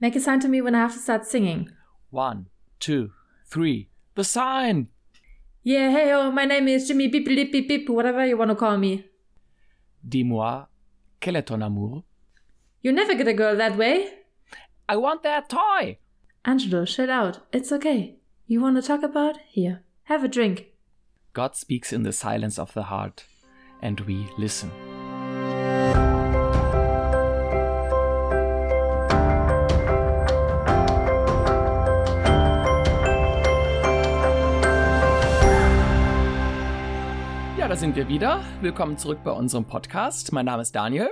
Make a sign to me when I have to start singing. One, two, three. The sign! Yeah, hey, oh, my name is Jimmy Beep Beep Beep Beep, whatever you want to call me. Dis-moi, quel est ton amour? You never get a girl that way. I want that toy! Angelo, chill out. It's okay. You want to talk about? Here, have a drink. God speaks in the silence of the heart, and we listen. Da sind wir wieder. Willkommen zurück bei unserem Podcast. Mein Name ist Daniel.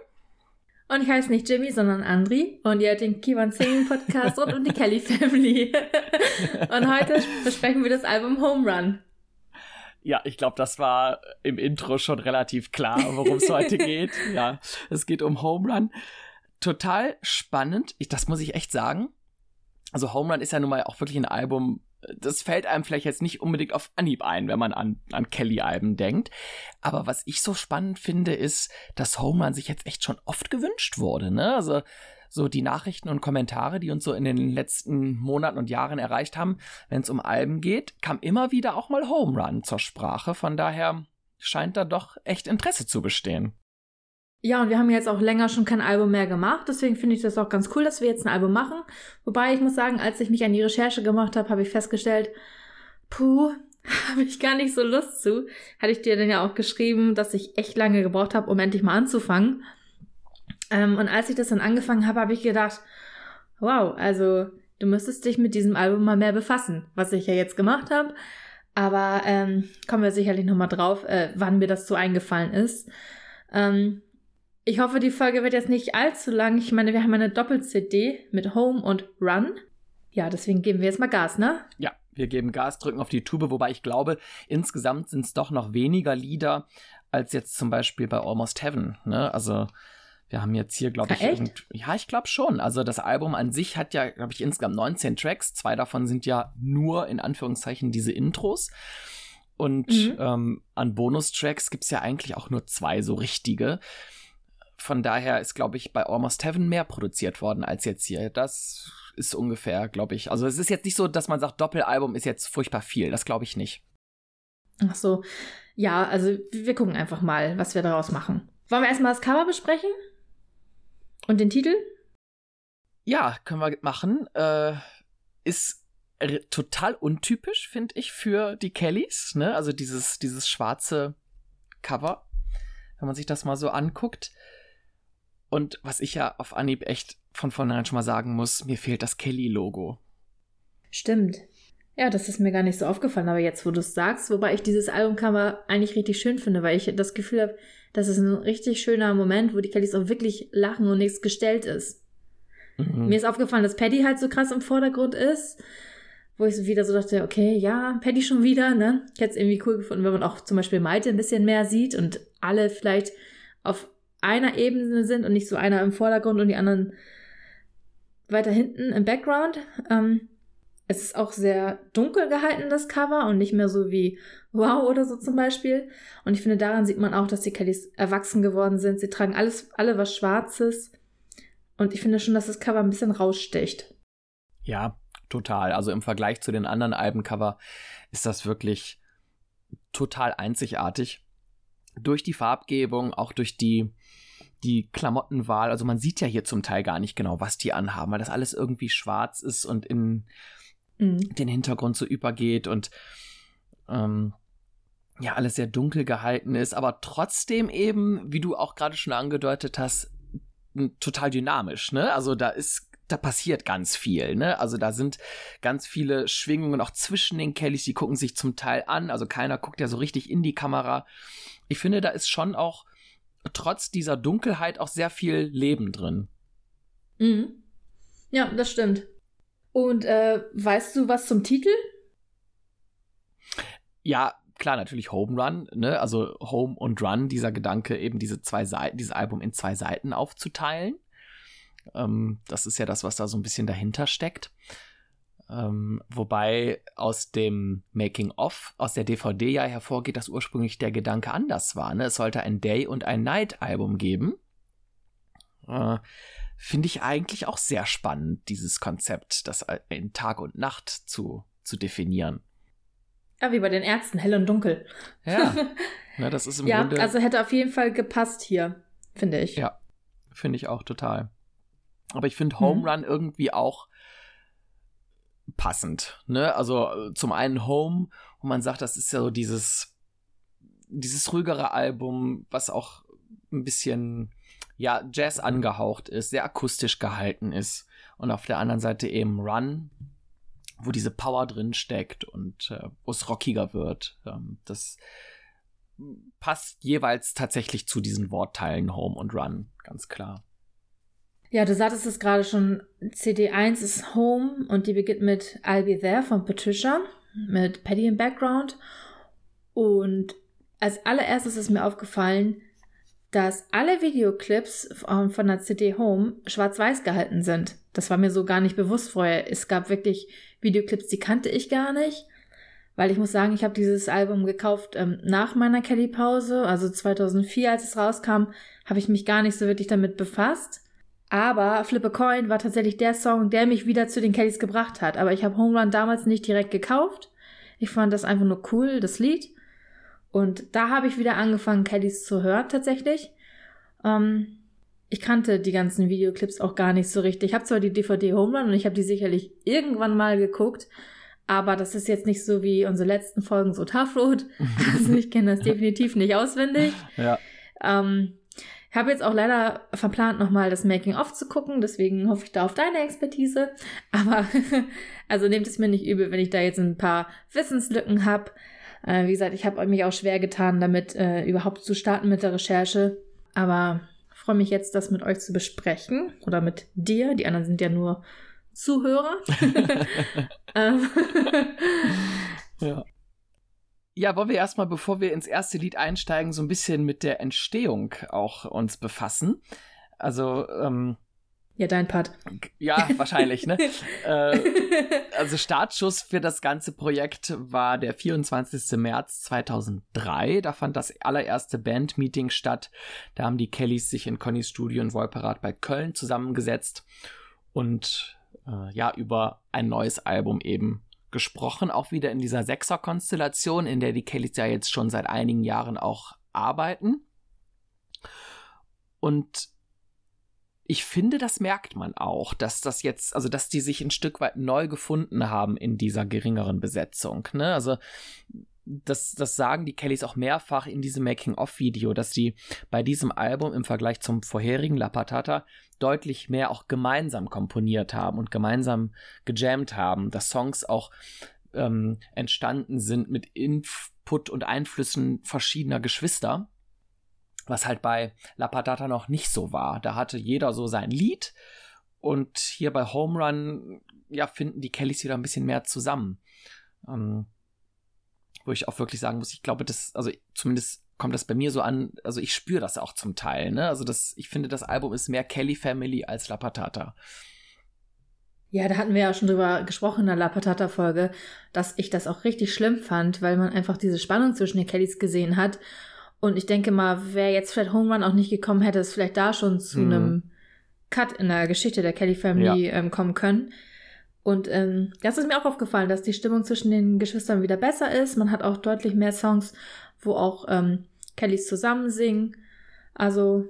Und ich heiße nicht Jimmy, sondern Andri. Und ihr hört den Kiwan Singing Podcast rund um die Kelly Family. und heute besprechen wir das Album Home Run. Ja, ich glaube, das war im Intro schon relativ klar, worum es heute geht. Ja, es geht um Home Run. Total spannend. Ich, das muss ich echt sagen. Also Home Run ist ja nun mal auch wirklich ein Album, das fällt einem vielleicht jetzt nicht unbedingt auf Anhieb ein, wenn man an, an Kelly-Alben denkt. Aber was ich so spannend finde, ist, dass Homeland sich jetzt echt schon oft gewünscht wurde. Ne? Also so die Nachrichten und Kommentare, die uns so in den letzten Monaten und Jahren erreicht haben, wenn es um Alben geht, kam immer wieder auch mal Home Run zur Sprache. Von daher scheint da doch echt Interesse zu bestehen. Ja, und wir haben jetzt auch länger schon kein Album mehr gemacht, deswegen finde ich das auch ganz cool, dass wir jetzt ein Album machen. Wobei ich muss sagen, als ich mich an die Recherche gemacht habe, habe ich festgestellt, puh, habe ich gar nicht so Lust zu. Hatte ich dir dann ja auch geschrieben, dass ich echt lange gebraucht habe, um endlich mal anzufangen. Ähm, und als ich das dann angefangen habe, habe ich gedacht, wow, also du müsstest dich mit diesem Album mal mehr befassen, was ich ja jetzt gemacht habe. Aber ähm, kommen wir sicherlich nochmal drauf, äh, wann mir das so eingefallen ist. Ähm, ich hoffe, die Folge wird jetzt nicht allzu lang. Ich meine, wir haben eine Doppel-CD mit Home und Run. Ja, deswegen geben wir jetzt mal Gas, ne? Ja, wir geben Gas, drücken auf die Tube, wobei ich glaube, insgesamt sind es doch noch weniger Lieder als jetzt zum Beispiel bei Almost Heaven. Ne? Also wir haben jetzt hier, glaube ich, ja, echt? ja, ich glaube schon. Also das Album an sich hat ja, glaube ich, insgesamt 19 Tracks. Zwei davon sind ja nur in Anführungszeichen diese Intros. Und mhm. ähm, an Bonustracks gibt es ja eigentlich auch nur zwei so richtige von daher ist, glaube ich, bei Almost Heaven mehr produziert worden als jetzt hier. Das ist ungefähr, glaube ich. Also es ist jetzt nicht so, dass man sagt, Doppelalbum ist jetzt furchtbar viel. Das glaube ich nicht. Ach so. Ja, also wir gucken einfach mal, was wir daraus machen. Wollen wir erstmal das Cover besprechen? Und den Titel? Ja, können wir machen. Äh, ist total untypisch, finde ich, für die Kellys. Ne? Also dieses, dieses schwarze Cover, wenn man sich das mal so anguckt. Und was ich ja auf Anhieb echt von vornherein schon mal sagen muss, mir fehlt das Kelly-Logo. Stimmt. Ja, das ist mir gar nicht so aufgefallen, aber jetzt, wo du es sagst, wobei ich dieses Albumcover eigentlich richtig schön finde, weil ich das Gefühl habe, das ist ein richtig schöner Moment, wo die Kellys auch wirklich lachen und nichts gestellt ist. Mhm. Mir ist aufgefallen, dass Paddy halt so krass im Vordergrund ist, wo ich so wieder so dachte, okay, ja, Paddy schon wieder, ne? Ich hätte es irgendwie cool gefunden, wenn man auch zum Beispiel Malte ein bisschen mehr sieht und alle vielleicht auf einer Ebene sind und nicht so einer im Vordergrund und die anderen weiter hinten im Background. Ähm, es ist auch sehr dunkel gehalten, das Cover, und nicht mehr so wie Wow oder so zum Beispiel. Und ich finde, daran sieht man auch, dass die Kellys erwachsen geworden sind. Sie tragen alles, alle was Schwarzes. Und ich finde schon, dass das Cover ein bisschen raussticht. Ja, total. Also im Vergleich zu den anderen Albencover ist das wirklich total einzigartig durch die Farbgebung, auch durch die, die Klamottenwahl. Also man sieht ja hier zum Teil gar nicht genau, was die anhaben, weil das alles irgendwie schwarz ist und in mhm. den Hintergrund so übergeht und ähm, ja, alles sehr dunkel gehalten ist, aber trotzdem eben, wie du auch gerade schon angedeutet hast, total dynamisch, ne? Also da ist da passiert ganz viel, ne? Also da sind ganz viele Schwingungen auch zwischen den Kellys, die gucken sich zum Teil an, also keiner guckt ja so richtig in die Kamera ich finde, da ist schon auch trotz dieser Dunkelheit auch sehr viel Leben drin. Mhm. Ja, das stimmt. Und äh, weißt du was zum Titel? Ja, klar, natürlich Home Run, ne? Also Home und Run, dieser Gedanke, eben diese zwei Seiten, dieses Album in zwei Seiten aufzuteilen. Ähm, das ist ja das, was da so ein bisschen dahinter steckt. Ähm, wobei aus dem Making-of, aus der DVD ja hervorgeht, dass ursprünglich der Gedanke anders war. Ne? Es sollte ein Day- und ein Night-Album geben. Äh, finde ich eigentlich auch sehr spannend, dieses Konzept, das in Tag und Nacht zu, zu definieren. Ja, wie bei den Ärzten, hell und dunkel. Ja, ja das ist im ja, Grunde. also hätte auf jeden Fall gepasst hier, finde ich. Ja, finde ich auch total. Aber ich finde Home mhm. Run irgendwie auch passend. Ne? Also zum einen Home, wo man sagt, das ist ja so dieses, dieses ruhigere Album, was auch ein bisschen ja, Jazz angehaucht ist, sehr akustisch gehalten ist. Und auf der anderen Seite eben Run, wo diese Power drin steckt und äh, wo es rockiger wird. Ähm, das passt jeweils tatsächlich zu diesen Wortteilen Home und Run, ganz klar. Ja, du sagtest es gerade schon, CD1 ist Home und die beginnt mit I'll Be There von Patricia, mit Paddy im Background. Und als allererstes ist mir aufgefallen, dass alle Videoclips von der CD Home schwarz-weiß gehalten sind. Das war mir so gar nicht bewusst vorher. Es gab wirklich Videoclips, die kannte ich gar nicht. Weil ich muss sagen, ich habe dieses Album gekauft ähm, nach meiner Kelly-Pause, also 2004, als es rauskam, habe ich mich gar nicht so wirklich damit befasst. Aber Flip a Coin war tatsächlich der Song, der mich wieder zu den Kellys gebracht hat. Aber ich habe Home Run damals nicht direkt gekauft. Ich fand das einfach nur cool, das Lied. Und da habe ich wieder angefangen, Kellys zu hören tatsächlich. Ähm, ich kannte die ganzen Videoclips auch gar nicht so richtig. Ich habe zwar die DVD Home Run und ich habe die sicherlich irgendwann mal geguckt, aber das ist jetzt nicht so wie unsere letzten Folgen so Tough Road. Also ich kenne das definitiv nicht auswendig. Ja. Ähm, habe jetzt auch leider verplant, nochmal das Making-of zu gucken, deswegen hoffe ich da auf deine Expertise. Aber also nehmt es mir nicht übel, wenn ich da jetzt ein paar Wissenslücken habe. Äh, wie gesagt, ich habe mich auch schwer getan, damit äh, überhaupt zu starten mit der Recherche. Aber freue mich jetzt, das mit euch zu besprechen. Oder mit dir. Die anderen sind ja nur Zuhörer. Ähm. ja. Ja, wollen wir erstmal, bevor wir ins erste Lied einsteigen, so ein bisschen mit der Entstehung auch uns befassen. Also, ähm, ja, dein Part. Ja, wahrscheinlich, ne? äh, also Startschuss für das ganze Projekt war der 24. März 2003. Da fand das allererste Bandmeeting statt. Da haben die Kellys sich in Connys Studio in Wolperath bei Köln zusammengesetzt und äh, ja, über ein neues Album eben gesprochen. Auch wieder in dieser Sechser-Konstellation, in der die Kellys ja jetzt schon seit einigen Jahren auch arbeiten. Und ich finde, das merkt man auch, dass das jetzt, also dass die sich ein Stück weit neu gefunden haben in dieser geringeren Besetzung. Ne? Also das, das sagen die Kellys auch mehrfach in diesem Making-of-Video, dass die bei diesem Album im Vergleich zum vorherigen La Patata deutlich mehr auch gemeinsam komponiert haben und gemeinsam gejammt haben, dass Songs auch ähm, entstanden sind mit Input und Einflüssen verschiedener Geschwister was halt bei La Patata noch nicht so war. Da hatte jeder so sein Lied und hier bei Home Run, ja, finden die Kellys wieder ein bisschen mehr zusammen. Ähm, wo ich auch wirklich sagen muss, ich glaube, das, also zumindest kommt das bei mir so an, also ich spüre das auch zum Teil, ne? Also das, ich finde, das Album ist mehr Kelly Family als La Patata. Ja, da hatten wir ja schon drüber gesprochen in der La Patata-Folge, dass ich das auch richtig schlimm fand, weil man einfach diese Spannung zwischen den Kellys gesehen hat und ich denke mal, wäre jetzt vielleicht Home Run auch nicht gekommen, hätte es vielleicht da schon zu mhm. einem Cut in der Geschichte der Kelly Family ja. ähm, kommen können. Und ähm, das ist mir auch aufgefallen, dass die Stimmung zwischen den Geschwistern wieder besser ist. Man hat auch deutlich mehr Songs, wo auch ähm, Kellys zusammen singen. Also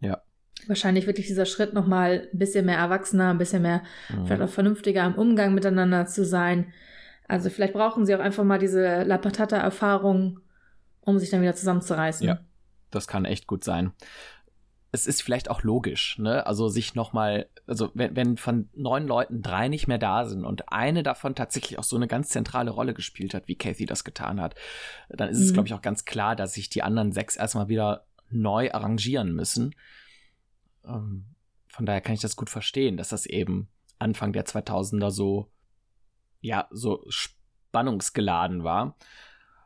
ja. wahrscheinlich wirklich dieser Schritt nochmal ein bisschen mehr erwachsener, ein bisschen mehr mhm. vielleicht auch vernünftiger im Umgang miteinander zu sein. Also vielleicht brauchen sie auch einfach mal diese La Patata-Erfahrung, um sich dann wieder zusammenzureißen. Ja, das kann echt gut sein. Es ist vielleicht auch logisch, ne? Also sich nochmal, also wenn, wenn von neun Leuten drei nicht mehr da sind und eine davon tatsächlich auch so eine ganz zentrale Rolle gespielt hat, wie Kathy das getan hat, dann ist mhm. es, glaube ich, auch ganz klar, dass sich die anderen sechs erstmal wieder neu arrangieren müssen. Ähm, von daher kann ich das gut verstehen, dass das eben Anfang der 2000er so, ja, so spannungsgeladen war.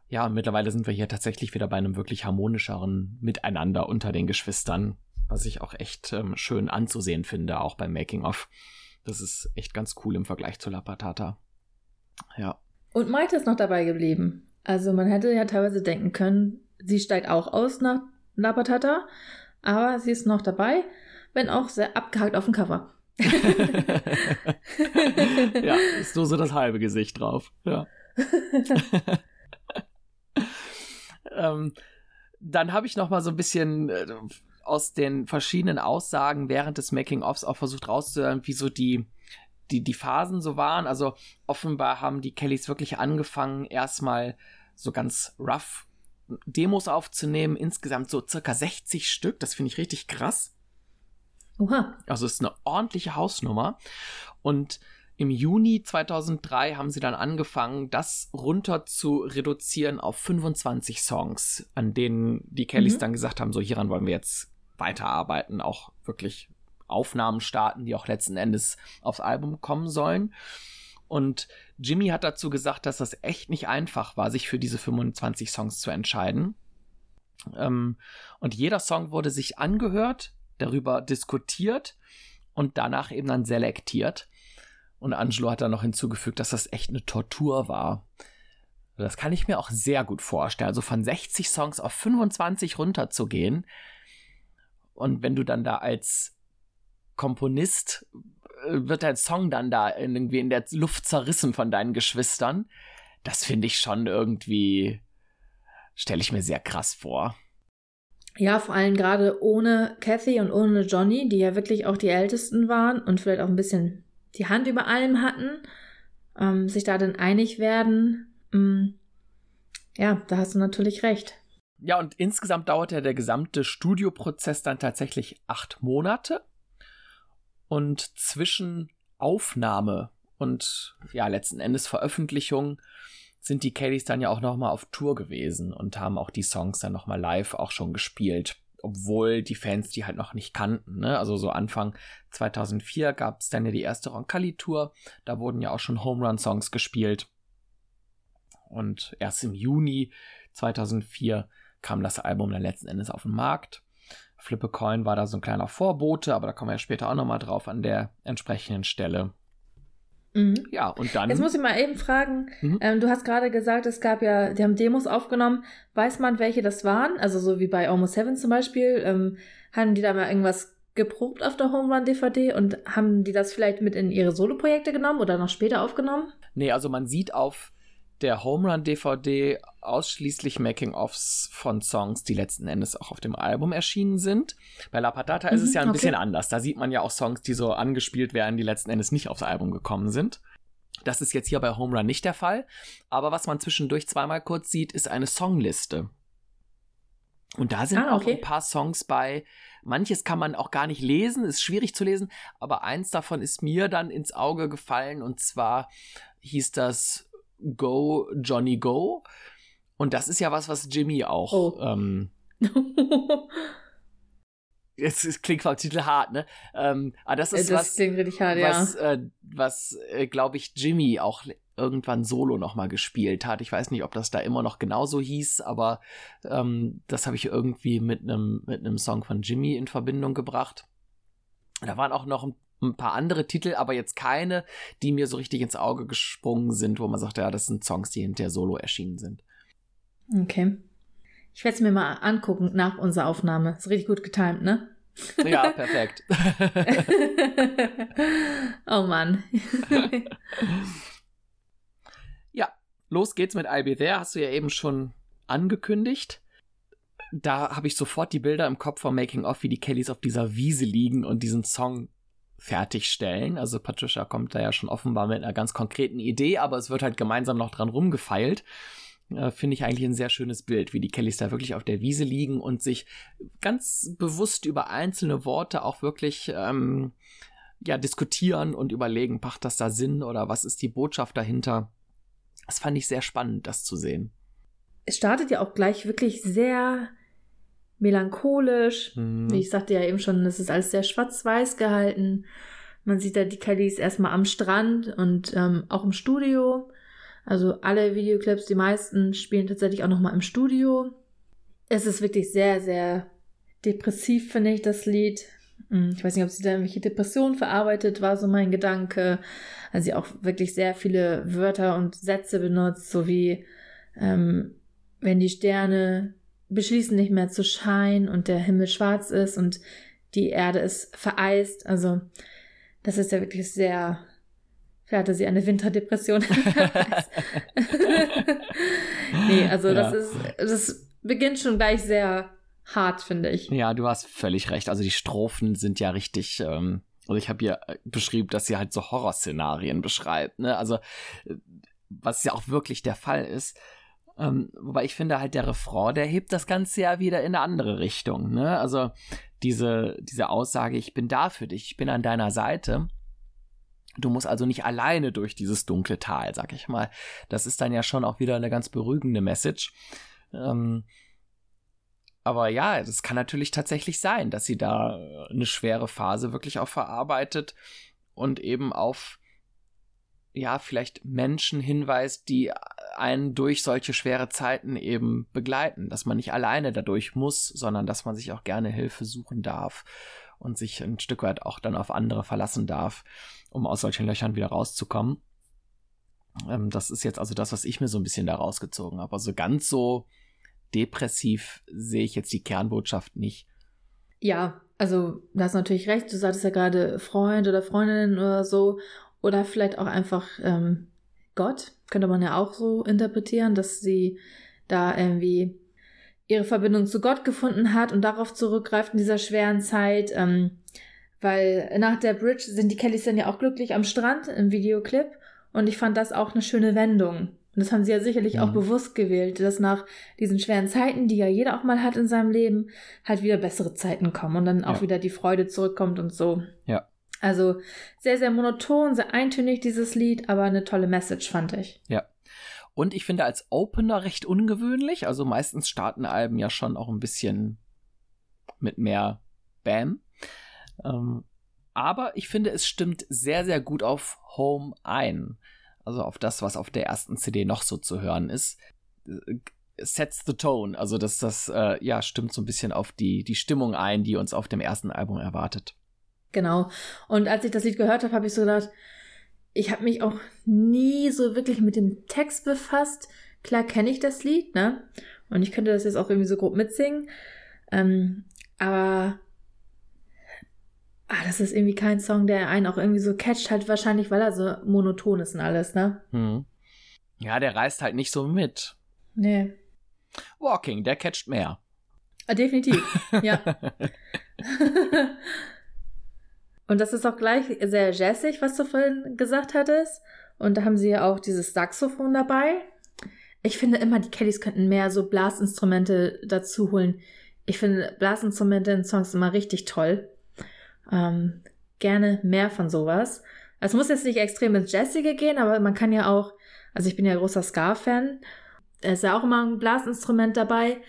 Ja, und mittlerweile sind wir hier tatsächlich wieder bei einem wirklich harmonischeren Miteinander unter den Geschwistern, was ich auch echt ähm, schön anzusehen finde, auch beim Making-of. Das ist echt ganz cool im Vergleich zu La Patata. Ja. Und Maite ist noch dabei geblieben. Also man hätte ja teilweise denken können, sie steigt auch aus nach La Patata, aber sie ist noch dabei. wenn auch sehr abgehakt auf dem Cover. ja, ist nur so das halbe Gesicht drauf. Ja. ähm, dann habe ich noch mal so ein bisschen äh, aus den verschiedenen Aussagen während des Making-ofs auch versucht rauszuhören, wie so die die, die Phasen so waren. Also offenbar haben die Kellys wirklich angefangen, erstmal so ganz rough Demos aufzunehmen. Insgesamt so circa 60 Stück. Das finde ich richtig krass. Oha. Also es ist eine ordentliche Hausnummer. Und im Juni 2003 haben sie dann angefangen, das runter zu reduzieren auf 25 Songs, an denen die Kellys mhm. dann gesagt haben, so hieran wollen wir jetzt weiterarbeiten, auch wirklich Aufnahmen starten, die auch letzten Endes aufs Album kommen sollen. Und Jimmy hat dazu gesagt, dass das echt nicht einfach war, sich für diese 25 Songs zu entscheiden. Ähm, und jeder Song wurde sich angehört, darüber diskutiert und danach eben dann selektiert. Und Angelo hat dann noch hinzugefügt, dass das echt eine Tortur war. Das kann ich mir auch sehr gut vorstellen. Also von 60 Songs auf 25 runterzugehen. Und wenn du dann da als Komponist äh, wird dein Song dann da irgendwie in der Luft zerrissen von deinen Geschwistern. Das finde ich schon irgendwie, stelle ich mir sehr krass vor. Ja, vor allem gerade ohne Kathy und ohne Johnny, die ja wirklich auch die Ältesten waren und vielleicht auch ein bisschen die Hand über allem hatten, ähm, sich da dann einig werden. Ähm, ja, da hast du natürlich recht. Ja, und insgesamt dauerte der gesamte Studioprozess dann tatsächlich acht Monate. Und zwischen Aufnahme und ja, letzten Endes Veröffentlichung sind die Kellys dann ja auch nochmal auf Tour gewesen und haben auch die Songs dann nochmal live auch schon gespielt, obwohl die Fans die halt noch nicht kannten. Ne? Also so Anfang 2004 gab es dann ja die erste Roncalli-Tour, da wurden ja auch schon Home Run-Songs gespielt. Und erst im Juni 2004 kam das Album dann letzten Endes auf den Markt. Flip a Coin war da so ein kleiner Vorbote, aber da kommen wir ja später auch nochmal drauf an der entsprechenden Stelle. Mhm. Ja, und dann. Jetzt muss ich mal eben fragen, mhm. ähm, du hast gerade gesagt, es gab ja, die haben Demos aufgenommen. Weiß man, welche das waren? Also so wie bei Almost Seven zum Beispiel. Ähm, haben die da mal irgendwas geprobt auf der Home Run DVD und haben die das vielleicht mit in ihre Soloprojekte genommen oder noch später aufgenommen? Nee, also man sieht auf der Home Run DVD ausschließlich Making-ofs von Songs, die letzten Endes auch auf dem Album erschienen sind. Bei La Patata mhm, ist es mhm, ja ein okay. bisschen anders. Da sieht man ja auch Songs, die so angespielt werden, die letzten Endes nicht aufs Album gekommen sind. Das ist jetzt hier bei Home Run nicht der Fall. Aber was man zwischendurch zweimal kurz sieht, ist eine Songliste. Und da sind ah, okay. auch ein paar Songs bei. Manches kann man auch gar nicht lesen, ist schwierig zu lesen, aber eins davon ist mir dann ins Auge gefallen und zwar hieß das Go Johnny Go. Und das ist ja was, was Jimmy auch. Oh. Ähm, Jetzt es klingt vom Titel hart, ne? Ähm, aber das ist das was, hart, was, ja. äh, was äh, glaube ich, Jimmy auch irgendwann solo nochmal gespielt hat. Ich weiß nicht, ob das da immer noch genauso hieß, aber ähm, das habe ich irgendwie mit einem mit einem Song von Jimmy in Verbindung gebracht. Da waren auch noch ein ein paar andere Titel, aber jetzt keine, die mir so richtig ins Auge gesprungen sind, wo man sagt, ja, das sind Songs, die hinterher solo erschienen sind. Okay. Ich werde es mir mal angucken nach unserer Aufnahme. Ist richtig gut getimt, ne? Ja, perfekt. oh Mann. ja, los geht's mit I'll Be There. Hast du ja eben schon angekündigt. Da habe ich sofort die Bilder im Kopf vom Making of, wie die Kellys auf dieser Wiese liegen und diesen Song fertigstellen. Also Patricia kommt da ja schon offenbar mit einer ganz konkreten Idee, aber es wird halt gemeinsam noch dran rumgefeilt. Äh, Finde ich eigentlich ein sehr schönes Bild, wie die Kellys da wirklich auf der Wiese liegen und sich ganz bewusst über einzelne Worte auch wirklich ähm, ja, diskutieren und überlegen, macht das da Sinn oder was ist die Botschaft dahinter? Das fand ich sehr spannend, das zu sehen. Es startet ja auch gleich wirklich sehr melancholisch. Mhm. Wie ich sagte ja eben schon, es ist alles sehr schwarz-weiß gehalten. Man sieht da die Kellys erstmal am Strand und ähm, auch im Studio. Also alle Videoclips, die meisten spielen tatsächlich auch nochmal im Studio. Es ist wirklich sehr, sehr depressiv, finde ich, das Lied. Hm, ich weiß nicht, ob sie da irgendwelche Depressionen verarbeitet, war so mein Gedanke. Also sie auch wirklich sehr viele Wörter und Sätze benutzt, so wie ähm, wenn die Sterne beschließen nicht mehr zu scheinen und der Himmel schwarz ist und die Erde ist vereist. Also das ist ja wirklich sehr. Vielleicht hatte sie eine Winterdepression. nee, also ja. das ist, das beginnt schon gleich sehr hart, finde ich. Ja, du hast völlig recht. Also die Strophen sind ja richtig. Ähm, also ich habe hier äh, beschrieben, dass sie halt so Horrorszenarien beschreibt. Ne? Also äh, was ja auch wirklich der Fall ist. Ähm, wobei ich finde halt der Refrain, der hebt das Ganze ja wieder in eine andere Richtung. Ne? Also diese, diese Aussage, ich bin da für dich, ich bin an deiner Seite. Du musst also nicht alleine durch dieses dunkle Tal, sag ich mal. Das ist dann ja schon auch wieder eine ganz beruhigende Message. Ähm, aber ja, das kann natürlich tatsächlich sein, dass sie da eine schwere Phase wirklich auch verarbeitet und eben auf ja, vielleicht Menschen hinweist, die einen durch solche schwere Zeiten eben begleiten, dass man nicht alleine dadurch muss, sondern dass man sich auch gerne Hilfe suchen darf und sich ein Stück weit auch dann auf andere verlassen darf, um aus solchen Löchern wieder rauszukommen. Ähm, das ist jetzt also das, was ich mir so ein bisschen da rausgezogen habe. Also ganz so depressiv sehe ich jetzt die Kernbotschaft nicht. Ja, also du hast natürlich recht, du sagtest ja gerade Freund oder Freundin oder so oder vielleicht auch einfach ähm, Gott, könnte man ja auch so interpretieren, dass sie da irgendwie ihre Verbindung zu Gott gefunden hat und darauf zurückgreift in dieser schweren Zeit. Ähm, weil nach der Bridge sind die Kellys dann ja auch glücklich am Strand im Videoclip und ich fand das auch eine schöne Wendung. Und das haben sie ja sicherlich ja. auch mhm. bewusst gewählt, dass nach diesen schweren Zeiten, die ja jeder auch mal hat in seinem Leben, halt wieder bessere Zeiten kommen und dann auch ja. wieder die Freude zurückkommt und so. Ja. Also sehr, sehr monoton, sehr eintönig dieses Lied, aber eine tolle Message fand ich. Ja. Und ich finde als Opener recht ungewöhnlich. Also meistens starten Alben ja schon auch ein bisschen mit mehr Bam. Ähm, aber ich finde, es stimmt sehr, sehr gut auf Home ein. Also auf das, was auf der ersten CD noch so zu hören ist. Sets the tone. Also das, das äh, ja, stimmt so ein bisschen auf die, die Stimmung ein, die uns auf dem ersten Album erwartet. Genau. Und als ich das Lied gehört habe, habe ich so gedacht, ich habe mich auch nie so wirklich mit dem Text befasst. Klar kenne ich das Lied, ne? Und ich könnte das jetzt auch irgendwie so grob mitsingen. Ähm, aber ah, das ist irgendwie kein Song, der einen auch irgendwie so catcht, halt wahrscheinlich, weil er so monoton ist und alles, ne? Hm. Ja, der reißt halt nicht so mit. Nee. Walking, der catcht mehr. Ah, definitiv, ja. Und das ist auch gleich sehr jazzig, was du vorhin gesagt hattest. Und da haben sie ja auch dieses Saxophon dabei. Ich finde immer, die Kellys könnten mehr so Blasinstrumente dazu holen. Ich finde Blasinstrumente in Songs immer richtig toll. Ähm, gerne mehr von sowas. Es muss jetzt nicht extrem ins Jazzige gehen, aber man kann ja auch, also ich bin ja großer Ska-Fan, da ist ja auch immer ein Blasinstrument dabei.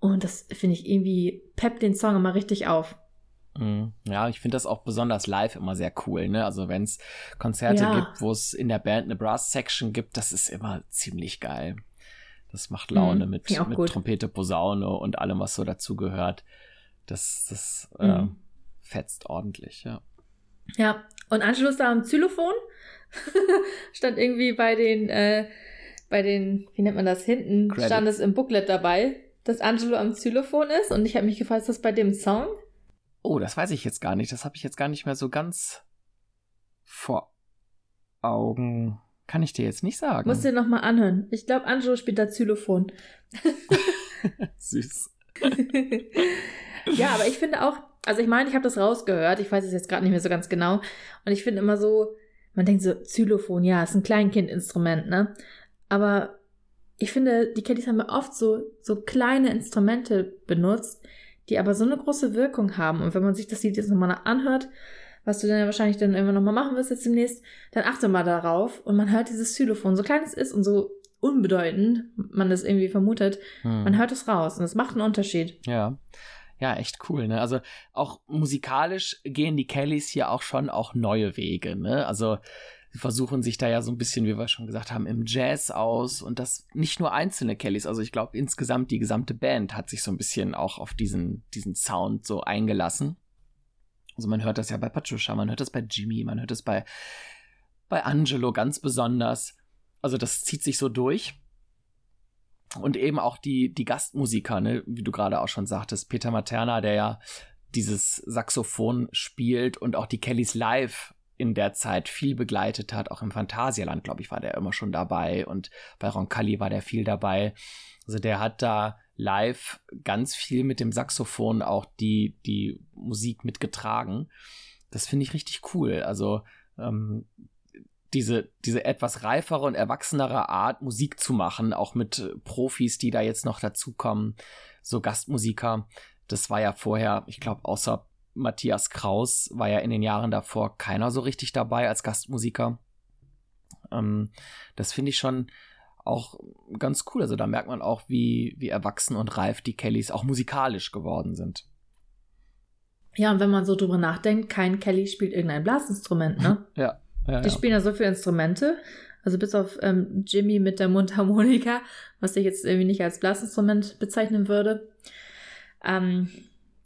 Und das finde ich irgendwie peppt den Song immer richtig auf. Mhm. Ja, ich finde das auch besonders live immer sehr cool. Ne? Also wenn es Konzerte ja. gibt, wo es in der Band eine Brass-Section gibt, das ist immer ziemlich geil. Das macht Laune mhm, mit, mit Trompete, Posaune und allem, was so dazugehört. Das, das äh, mhm. äh, fetzt ordentlich, ja. Ja, und Anschluss da am Xylophon stand irgendwie bei den, äh, bei den, wie nennt man das, hinten Credits. stand es im Booklet dabei, dass Angelo am Xylophon ist und ich habe mich gefragt, ist das bei dem Song? Oh, das weiß ich jetzt gar nicht. Das habe ich jetzt gar nicht mehr so ganz vor Augen. Kann ich dir jetzt nicht sagen. Musst dir nochmal anhören. Ich glaube, Angelo spielt da Xylophon. Süß. ja, aber ich finde auch, also ich meine, ich habe das rausgehört. Ich weiß es jetzt gerade nicht mehr so ganz genau. Und ich finde immer so, man denkt so, Xylophon, ja, ist ein Kleinkindinstrument, ne? Aber ich finde, die Kellys haben ja oft so, so kleine Instrumente benutzt, die aber so eine große Wirkung haben. Und wenn man sich das Lied jetzt nochmal anhört, was du dann ja wahrscheinlich dann irgendwann nochmal machen wirst jetzt demnächst, dann achte mal darauf und man hört dieses Xylophon, so klein es ist und so unbedeutend man das irgendwie vermutet, hm. man hört es raus und es macht einen Unterschied. Ja. Ja, echt cool, ne? Also auch musikalisch gehen die Kellys hier auch schon auch neue Wege, ne? Also sie versuchen sich da ja so ein bisschen, wie wir schon gesagt haben, im Jazz aus und das nicht nur einzelne Kellys, also ich glaube insgesamt die gesamte Band hat sich so ein bisschen auch auf diesen, diesen Sound so eingelassen. Also man hört das ja bei Patricia, man hört das bei Jimmy, man hört das bei, bei Angelo ganz besonders. Also das zieht sich so durch. Und eben auch die, die Gastmusiker, ne, wie du gerade auch schon sagtest, Peter Materna, der ja dieses Saxophon spielt und auch die Kellys live in der Zeit viel begleitet hat. Auch im Phantasialand, glaube ich, war der immer schon dabei und bei Roncalli war der viel dabei. Also der hat da live ganz viel mit dem Saxophon auch die, die Musik mitgetragen. Das finde ich richtig cool. Also ähm, diese, diese etwas reifere und erwachsenere Art, Musik zu machen, auch mit Profis, die da jetzt noch dazukommen, so Gastmusiker. Das war ja vorher, ich glaube, außer Matthias Kraus war ja in den Jahren davor keiner so richtig dabei als Gastmusiker. Ähm, das finde ich schon auch ganz cool. Also da merkt man auch, wie, wie erwachsen und reif die Kellys auch musikalisch geworden sind. Ja, und wenn man so drüber nachdenkt, kein Kelly spielt irgendein Blasinstrument, ne? ja. ja die ja. spielen ja so viele Instrumente. Also bis auf ähm, Jimmy mit der Mundharmonika, was ich jetzt irgendwie nicht als Blasinstrument bezeichnen würde. Ähm,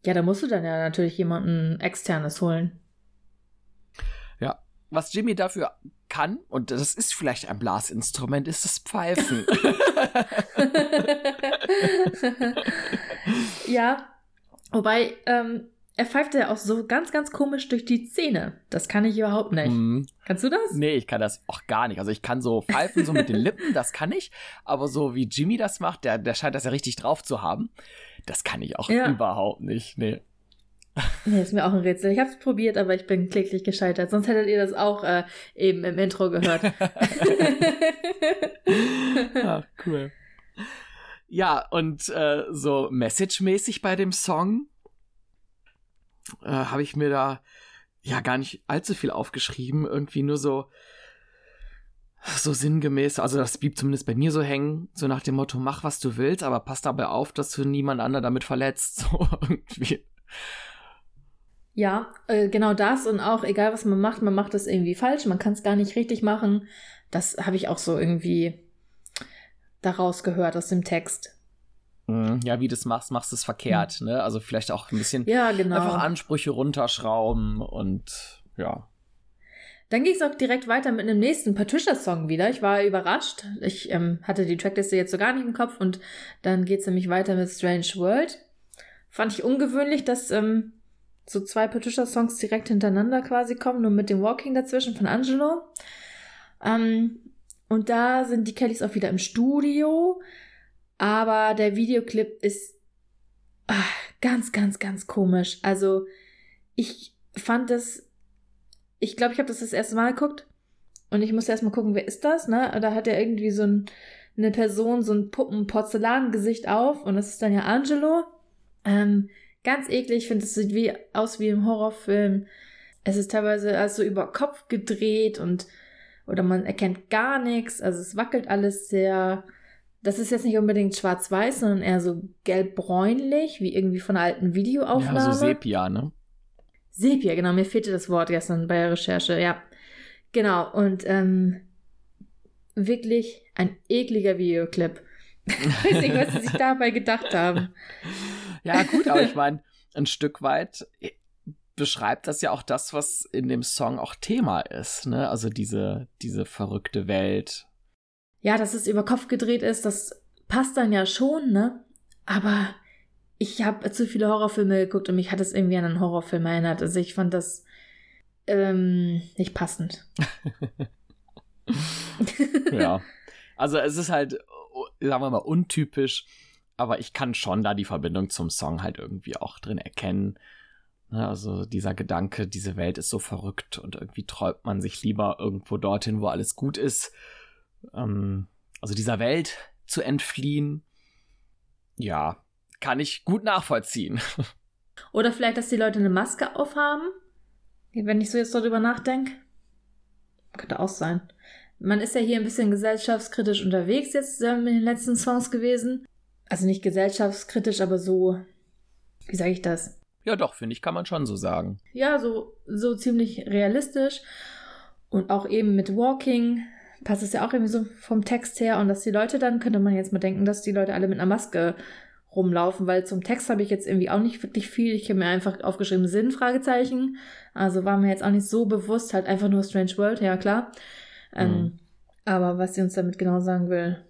ja, da musst du dann ja natürlich jemanden externes holen. Ja, was Jimmy dafür kann, und das ist vielleicht ein Blasinstrument, ist das Pfeifen. ja, wobei, ähm, er pfeift ja auch so ganz, ganz komisch durch die Zähne. Das kann ich überhaupt nicht. Mm. Kannst du das? Nee, ich kann das auch gar nicht. Also ich kann so pfeifen, so mit den Lippen, das kann ich. Aber so wie Jimmy das macht, der, der scheint das ja richtig drauf zu haben. Das kann ich auch Ja. überhaupt nicht. Nee. Nee, ist mir auch ein Rätsel. Ich habe es probiert, aber ich bin kläglich gescheitert. Sonst hättet ihr das auch äh, eben im Intro gehört. Ach, cool. Ja, und äh, so message-mäßig bei dem Song äh, habe ich mir da ja gar nicht allzu viel aufgeschrieben. Irgendwie nur so so sinngemäß, also das blieb zumindest bei mir so hängen, so nach dem Motto, mach was du willst, aber pass dabei auf, dass du niemand anderen damit verletzt. So irgendwie. Ja, äh, genau das und auch egal was man macht, man macht das irgendwie falsch, man kann es gar nicht richtig machen. Das habe ich auch so irgendwie daraus gehört aus dem Text. Mhm, Ja, wie du das machst, machst du es verkehrt, ne? Also vielleicht auch ein bisschen Ja, genau. einfach Ansprüche runterschrauben und ja. Dann ging es auch direkt weiter mit einem nächsten Patricia-Song wieder. Ich war überrascht. Ich ähm, hatte die Trackliste jetzt so gar nicht im Kopf und dann geht es nämlich weiter mit Strange World. Fand ich ungewöhnlich, dass ähm, so zwei Patricia-Songs direkt hintereinander quasi kommen, nur mit dem Walking dazwischen von Angelo. Ähm, und da sind die Kellys auch wieder im Studio, aber der Videoclip ist ah, ganz, ganz, ganz komisch. Also ich fand das ich glaube, ich habe das das erste Mal geguckt und ich musste erstmal gucken, wer ist das, ne? Da hat er irgendwie so ein, eine Person, so ein Puppen-Porzellangesicht auf und das ist dann ja Angelo. Ähm, ganz eklig, ich finde, es sieht wie, aus wie im Horrorfilm. Es ist teilweise also über Kopf gedreht und oder man erkennt gar nichts, also es wackelt alles sehr. Das ist jetzt nicht unbedingt schwarz-weiß, sondern eher so gelb-bräunlich, wie irgendwie von einer alten Videoaufnahme. Ja, so Sepia, ne? Sepia, genau, mir fehlte das Wort gestern bei der Recherche, ja. Genau, und ähm, wirklich ein ekliger Videoclip. Ich weiß nicht, was sie sich dabei gedacht haben. Ja, gut, aber ich meine, ein Stück weit beschreibt das ja auch das, was in dem Song auch Thema ist, ne? Also diese, diese verrückte Welt. Ja, dass es über Kopf gedreht ist, das passt dann ja schon, ne? Aber ich habe zu viele Horrorfilme geguckt und mich hat es irgendwie an einen Horrorfilm erinnert. Also ich fand das ähm, nicht passend. ja. Also es ist halt, sagen wir mal, untypisch, aber ich kann schon da die Verbindung zum Song halt irgendwie auch drin erkennen. Ne, Also dieser Gedanke, diese Welt ist so verrückt und irgendwie träumt man sich lieber irgendwo dorthin, wo alles gut ist. Ähm, also dieser Welt zu entfliehen, ja, kann ich gut nachvollziehen. Oder vielleicht, dass die Leute eine Maske aufhaben. Wenn ich so jetzt darüber nachdenke. Könnte auch sein. Man ist ja hier ein bisschen gesellschaftskritisch unterwegs jetzt ähm, in den letzten Songs gewesen. Also nicht gesellschaftskritisch, aber so, wie sage ich das? Ja, doch, finde ich, kann man schon so sagen. Ja, so, so ziemlich realistisch. Und auch eben mit Walking passt es ja auch irgendwie so vom Text her. Und dass die Leute dann, könnte man jetzt mal denken, dass die Leute alle mit einer Maske rumlaufen, weil zum Text habe ich jetzt irgendwie auch nicht wirklich viel. Ich habe mir einfach aufgeschrieben Sinn, Fragezeichen. Also war mir jetzt auch nicht so bewusst, halt einfach nur Strange World, ja klar. Ähm, Mhm. Aber was sie uns damit genau sagen will,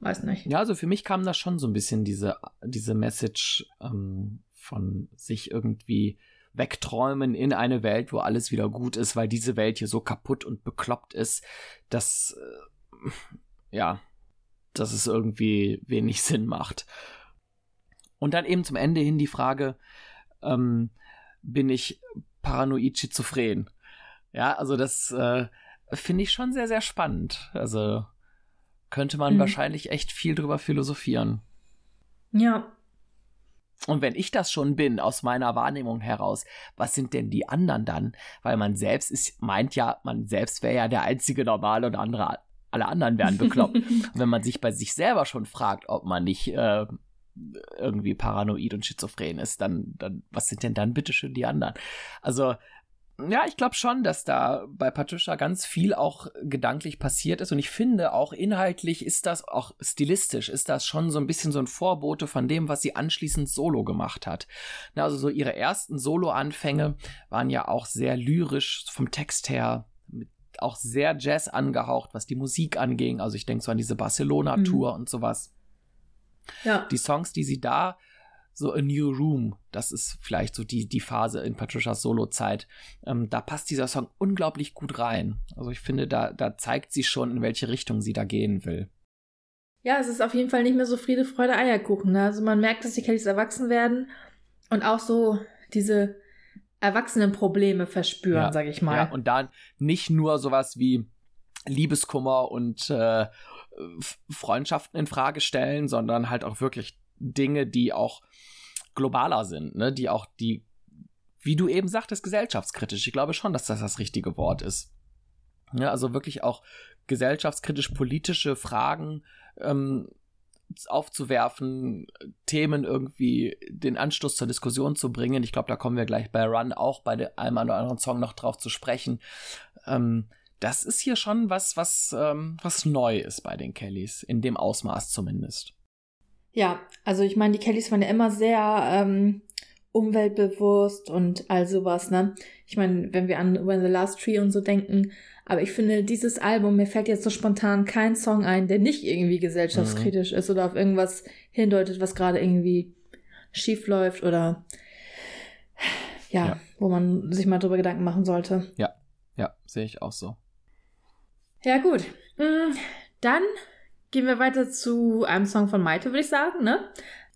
weiß nicht. Ja, also für mich kam da schon so ein bisschen diese, diese Message ähm, von sich irgendwie wegträumen in eine Welt, wo alles wieder gut ist, weil diese Welt hier so kaputt und bekloppt ist, dass äh, ja, dass es irgendwie wenig Sinn macht. Und dann eben zum Ende hin die Frage, ähm, bin ich paranoid schizophren? Ja, also das äh, finde ich schon sehr, sehr spannend. Also könnte man mhm. wahrscheinlich echt viel drüber philosophieren. Ja. Und wenn ich das schon bin, aus meiner Wahrnehmung heraus, was sind denn die anderen dann? Weil man selbst ist, meint ja, man selbst wäre ja der einzige Normale und andere, alle anderen wären bekloppt. wenn man sich bei sich selber schon fragt, ob man nicht äh, irgendwie paranoid und schizophren ist, dann, dann, was sind denn dann bitteschön die anderen? Also, ja, ich glaube schon, dass da bei Patricia ganz viel auch gedanklich passiert ist. Und ich finde auch inhaltlich ist das, auch stilistisch, ist das schon so ein bisschen so ein Vorbote von dem, was sie anschließend solo gemacht hat. Na, also so ihre ersten Solo-Anfänge waren ja auch sehr lyrisch vom Text her, mit auch sehr Jazz angehaucht, was die Musik anging. Also ich denke so an diese Barcelona-Tour mhm. und sowas. Ja. Die Songs, die sie da so A New Room, das ist vielleicht so die, die Phase in Patricias Solo-Zeit. Ähm, da passt dieser Song unglaublich gut rein. Also ich finde, da, da zeigt sie schon, in welche Richtung sie da gehen will. Ja, es ist auf jeden Fall nicht mehr so Friede, Freude, Eierkuchen. Ne? Also man merkt, dass die Kellys erwachsen werden und auch so diese Erwachsenenprobleme verspüren, ja, sag ich mal. Ja, und da nicht nur sowas wie Liebeskummer und äh, Freundschaften in Frage stellen, sondern halt auch wirklich Dinge, die auch globaler sind, ne? die auch die, wie du eben sagtest, gesellschaftskritisch. Ich glaube schon, dass das das richtige Wort ist. Ja, also wirklich auch gesellschaftskritisch politische Fragen ähm, aufzuwerfen, Themen irgendwie den Anstoß zur Diskussion zu bringen. Ich glaube, da kommen wir gleich bei Run auch bei einem oder anderen Song noch drauf zu sprechen. Ähm, das ist hier schon was, was, ähm, was neu ist bei den Kellys, in dem Ausmaß zumindest. Ja, also ich meine, die Kellys waren ja immer sehr ähm, umweltbewusst und all sowas, ne? Ich meine, wenn wir an When the Last Tree und so denken, aber ich finde, dieses Album, mir fällt jetzt so spontan kein Song ein, der nicht irgendwie gesellschaftskritisch mhm. ist oder auf irgendwas hindeutet, was gerade irgendwie schief läuft oder ja, ja, wo man sich mal drüber Gedanken machen sollte. Ja, ja, sehe ich auch so. Ja, gut. Mm, dann gehen wir weiter zu einem Song von Maite, würde ich sagen. Ne?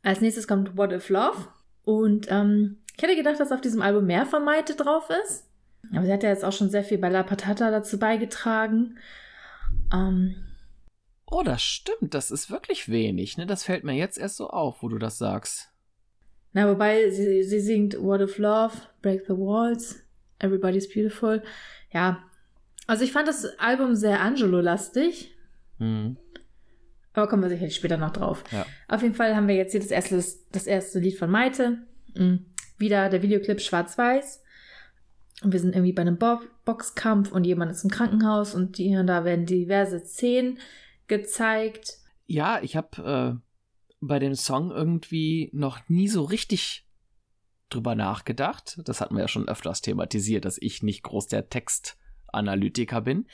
Als nächstes kommt What If Love. Und ähm, ich hätte gedacht, dass auf diesem Album mehr von Maite drauf ist. Aber sie hat ja jetzt auch schon sehr viel bei La Patata dazu beigetragen. Ähm, oh, das stimmt. Das ist wirklich wenig. Ne? Das fällt mir jetzt erst so auf, wo du das sagst. Na, wobei sie, sie singt What If Love, Break the Walls, Everybody's Beautiful. Ja, also ich fand das Album sehr Angelo-lastig. Mhm. Aber kommen wir sicherlich später noch drauf. Ja. Auf jeden Fall haben wir jetzt hier das erste, das erste Lied von Maite. Mhm. Wieder der Videoclip schwarz-weiß. Und wir sind irgendwie bei einem Bo Boxkampf und jemand ist im Krankenhaus und hier und da werden diverse Szenen gezeigt. Ja, ich habe äh, bei dem Song irgendwie noch nie so richtig drüber nachgedacht. Das hatten wir ja schon öfters thematisiert, dass ich nicht groß der Text Analytiker bin,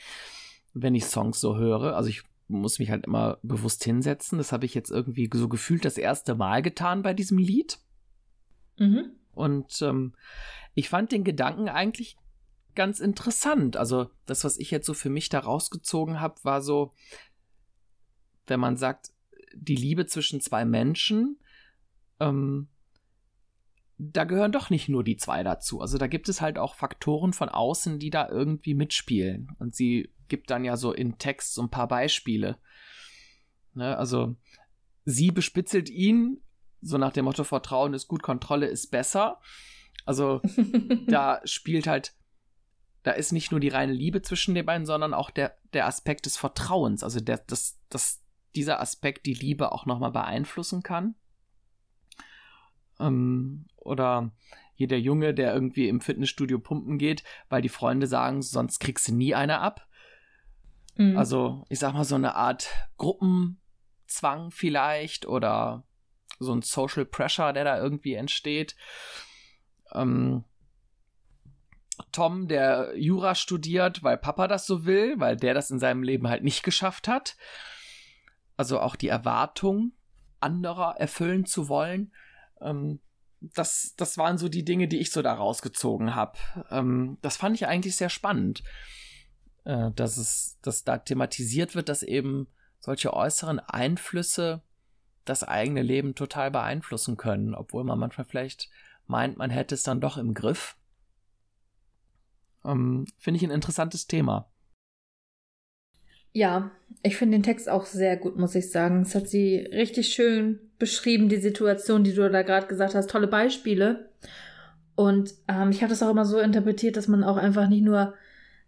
wenn ich Songs so höre. Also ich muss mich halt immer bewusst hinsetzen. Das habe ich jetzt irgendwie so gefühlt das erste Mal getan bei diesem Lied. Mhm. Und ähm, ich fand den Gedanken eigentlich ganz interessant. Also das, was ich jetzt so für mich da rausgezogen habe, war so, wenn man sagt, die Liebe zwischen zwei Menschen, ähm, da gehören doch nicht nur die zwei dazu. Also da gibt es halt auch Faktoren von außen, die da irgendwie mitspielen. Und sie gibt dann ja so in Text so ein paar Beispiele. Ne, also sie bespitzelt ihn, so nach dem Motto Vertrauen ist gut, Kontrolle ist besser. Also da spielt halt, da ist nicht nur die reine Liebe zwischen den beiden, sondern auch der, der Aspekt des Vertrauens. Also der, dass, dass dieser Aspekt die Liebe auch nochmal beeinflussen kann. Ähm, oder hier der Junge, der irgendwie im Fitnessstudio pumpen geht, weil die Freunde sagen, sonst kriegst du nie eine ab. Mhm. Also, ich sag mal, so eine Art Gruppenzwang vielleicht oder so ein Social Pressure, der da irgendwie entsteht. Ähm, Tom, der Jura studiert, weil Papa das so will, weil der das in seinem Leben halt nicht geschafft hat. Also auch die Erwartung anderer erfüllen zu wollen. Ähm, das, das waren so die Dinge, die ich so da rausgezogen habe. Ähm, das fand ich eigentlich sehr spannend, äh, dass es, dass da thematisiert wird, dass eben solche äußeren Einflüsse das eigene Leben total beeinflussen können, obwohl man manchmal vielleicht meint, man hätte es dann doch im Griff. Ähm, Finde ich ein interessantes Thema. Ja, ich finde den Text auch sehr gut, muss ich sagen. Es hat sie richtig schön beschrieben, die Situation, die du da gerade gesagt hast. Tolle Beispiele. Und ähm, ich habe das auch immer so interpretiert, dass man auch einfach nicht nur,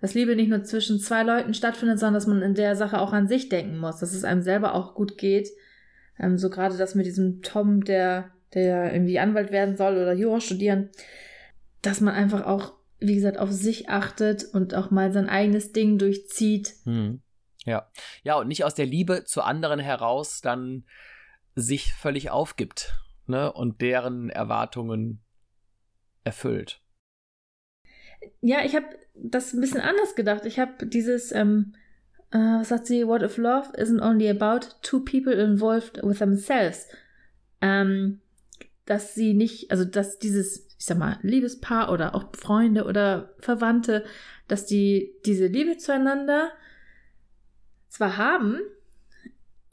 dass Liebe nicht nur zwischen zwei Leuten stattfindet, sondern dass man in der Sache auch an sich denken muss, dass es einem selber auch gut geht. Ähm, so gerade das mit diesem Tom, der, der irgendwie Anwalt werden soll oder Jura studieren, dass man einfach auch, wie gesagt, auf sich achtet und auch mal sein eigenes Ding durchzieht. Hm. Ja. Ja, und nicht aus der Liebe zu anderen heraus dann sich völlig aufgibt, ne, und deren Erwartungen erfüllt. Ja, ich habe das ein bisschen anders gedacht. Ich habe dieses, ähm, äh, was sagt sie, What if love isn't only about two people involved with themselves? Ähm, dass sie nicht, also dass dieses, ich sag mal, Liebespaar oder auch Freunde oder Verwandte, dass die diese Liebe zueinander zwar haben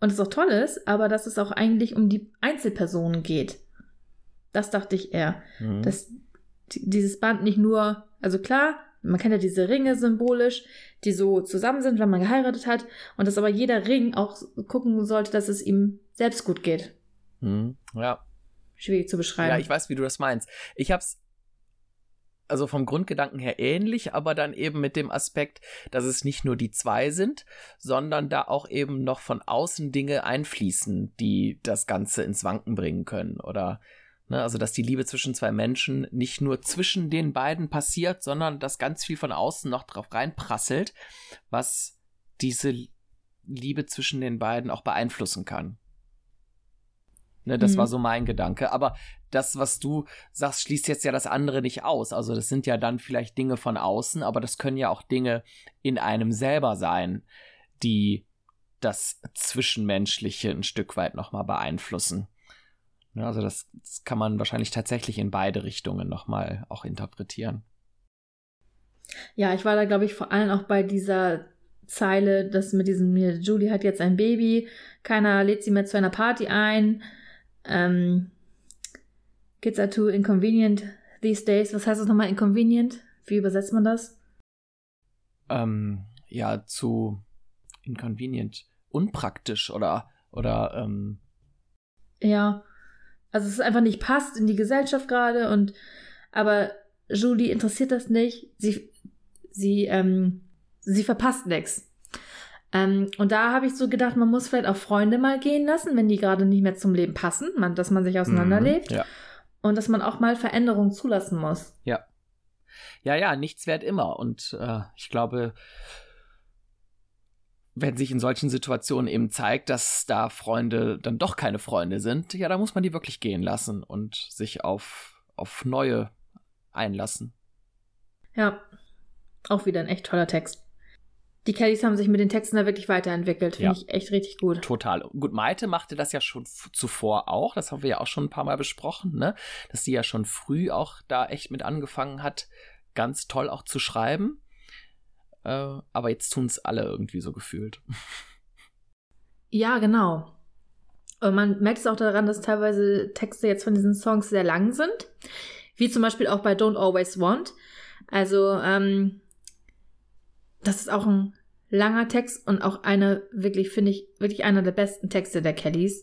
und es auch toll ist, aber dass es auch eigentlich um die Einzelpersonen geht. Das dachte ich eher. Mhm. Dass dieses Band nicht nur, also klar, man kennt ja diese Ringe symbolisch, die so zusammen sind, wenn man geheiratet hat, und dass aber jeder Ring auch gucken sollte, dass es ihm selbst gut geht. Mhm. Ja. Schwierig zu beschreiben. Ja, ich weiß, wie du das meinst. Ich hab's also vom Grundgedanken her ähnlich, aber dann eben mit dem Aspekt, dass es nicht nur die zwei sind, sondern da auch eben noch von außen Dinge einfließen, die das Ganze ins Wanken bringen können oder ne, also dass die Liebe zwischen zwei Menschen nicht nur zwischen den beiden passiert, sondern dass ganz viel von außen noch drauf reinprasselt, was diese Liebe zwischen den beiden auch beeinflussen kann. Ne, das mhm. war so mein Gedanke. Aber das, was du sagst, schließt jetzt ja das andere nicht aus. Also das sind ja dann vielleicht Dinge von außen, aber das können ja auch Dinge in einem selber sein, die das Zwischenmenschliche ein Stück weit nochmal beeinflussen. Also das, das, kann man wahrscheinlich tatsächlich in beide Richtungen nochmal auch interpretieren. Ja, ich war da, glaube ich, vor allem auch bei dieser Zeile, dass mit diesem, Julie hat jetzt ein Baby, keiner lädt sie mehr zu einer Party ein. Ähm, kids are too inconvenient these days. Was heißt das nochmal inconvenient? Wie übersetzt man das? Ähm, ja, zu inconvenient. Unpraktisch oder, oder, ähm. Ja. Also es ist einfach nicht passt in die Gesellschaft gerade und, aber Julie interessiert das nicht. Sie, sie, ähm, sie verpasst nichts. Ähm, und da habe ich so gedacht, man muss vielleicht auch Freunde mal gehen lassen, wenn die gerade nicht mehr zum Leben passen, man, dass man sich auseinanderlebt. Mhm, ja. Und dass man auch mal Veränderungen zulassen muss. Ja. Ja, ja, nichts wert immer. Und äh, ich glaube, wenn sich in solchen Situationen eben zeigt, dass da Freunde dann doch keine Freunde sind, ja, da muss man die wirklich gehen lassen und sich auf, auf neue einlassen. Ja, auch wieder ein echt toller Text. Die Kellys haben sich mit den Texten da wirklich weiterentwickelt. Finde ja. ich echt richtig gut. Total. Gut, Maite machte das ja schon zuvor auch. Das haben wir ja auch schon ein paar Mal besprochen, ne? Dass sie ja schon früh auch da echt mit angefangen hat, ganz toll auch zu schreiben. Äh, aber jetzt tun es alle irgendwie so gefühlt. Ja, genau. Und man merkt es auch daran, dass teilweise Texte jetzt von diesen Songs sehr lang sind. Wie zum Beispiel auch bei Don't Always Want. Also, ähm, das ist auch ein langer Text und auch eine, wirklich, finde ich, wirklich einer der besten Texte der Kellys.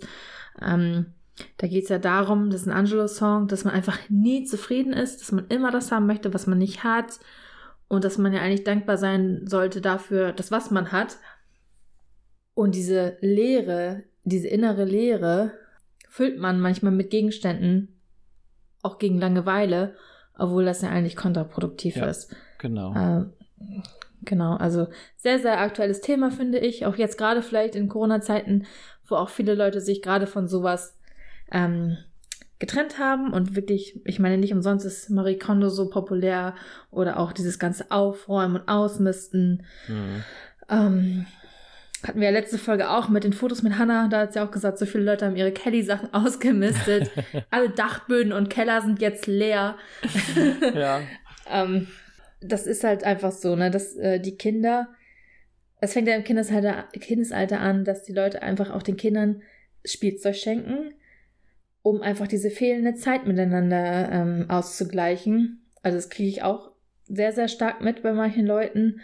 Ähm, da geht es ja darum, das ist ein Angelo-Song, dass man einfach nie zufrieden ist, dass man immer das haben möchte, was man nicht hat und dass man ja eigentlich dankbar sein sollte dafür, das was man hat. Und diese Leere, diese innere Leere füllt man manchmal mit Gegenständen, auch gegen Langeweile, obwohl das ja eigentlich kontraproduktiv ja, ist. Genau. Äh, Genau, also sehr, sehr aktuelles Thema, finde ich. Auch jetzt gerade vielleicht in Corona-Zeiten, wo auch viele Leute sich gerade von sowas ähm, getrennt haben und wirklich, ich meine, nicht umsonst ist Marie Kondo so populär oder auch dieses ganze Aufräumen und Ausmisten. Mhm. Ähm, hatten wir ja letzte Folge auch mit den Fotos mit Hannah. Da hat sie auch gesagt, so viele Leute haben ihre Kelly-Sachen ausgemistet. Alle Dachböden und Keller sind jetzt leer. ja. ähm, das ist halt einfach so, ne, dass äh, die Kinder, es fängt ja im Kindesalter, Kindesalter an, dass die Leute einfach auch den Kindern Spielzeug schenken, um einfach diese fehlende Zeit miteinander ähm, auszugleichen. Also das kriege ich auch sehr, sehr stark mit bei manchen Leuten.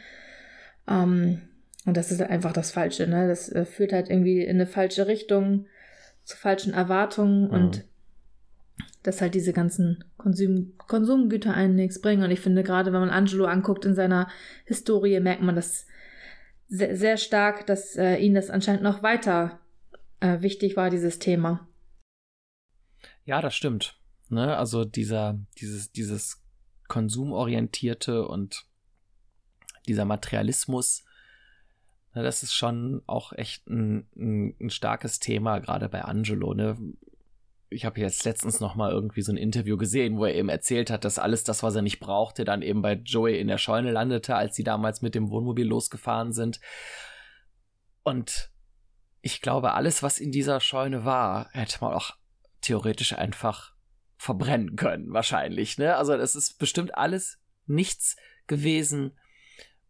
Ähm, und das ist einfach das Falsche, ne? Das äh, führt halt irgendwie in eine falsche Richtung, zu falschen Erwartungen mhm. und dass halt diese ganzen Konsum Konsumgüter einen nichts bringen. Und ich finde, gerade wenn man Angelo anguckt in seiner Historie, merkt man das sehr, sehr stark, dass äh, ihn das anscheinend noch weiter äh, wichtig war, dieses Thema. Ja, das stimmt. Ne? Also dieser, dieses, dieses konsumorientierte und dieser Materialismus, ne, das ist schon auch echt ein, ein, ein starkes Thema, gerade bei Angelo. Ne? Ich habe jetzt letztens noch mal irgendwie so ein Interview gesehen, wo er eben erzählt hat, dass alles das, was er nicht brauchte, dann eben bei Joey in der Scheune landete, als sie damals mit dem Wohnmobil losgefahren sind. Und ich glaube, alles, was in dieser Scheune war, hätte man auch theoretisch einfach verbrennen können, wahrscheinlich. Ne? Also es ist bestimmt alles nichts gewesen,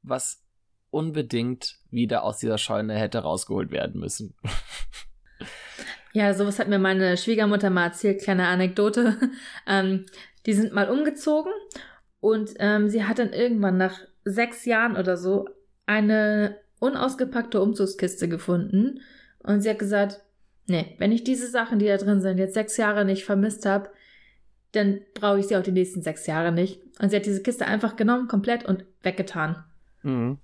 was unbedingt wieder aus dieser Scheune hätte rausgeholt werden müssen. Ja, sowas hat mir meine Schwiegermutter mal erzählt, kleine Anekdote. Ähm, die sind mal umgezogen und ähm, sie hat dann irgendwann nach sechs Jahren oder so eine unausgepackte Umzugskiste gefunden und sie hat gesagt, nee, wenn ich diese Sachen, die da drin sind, jetzt sechs Jahre nicht vermisst habe, dann brauche ich sie auch die nächsten sechs Jahre nicht. Und sie hat diese Kiste einfach genommen, komplett und weggetan. Mhm.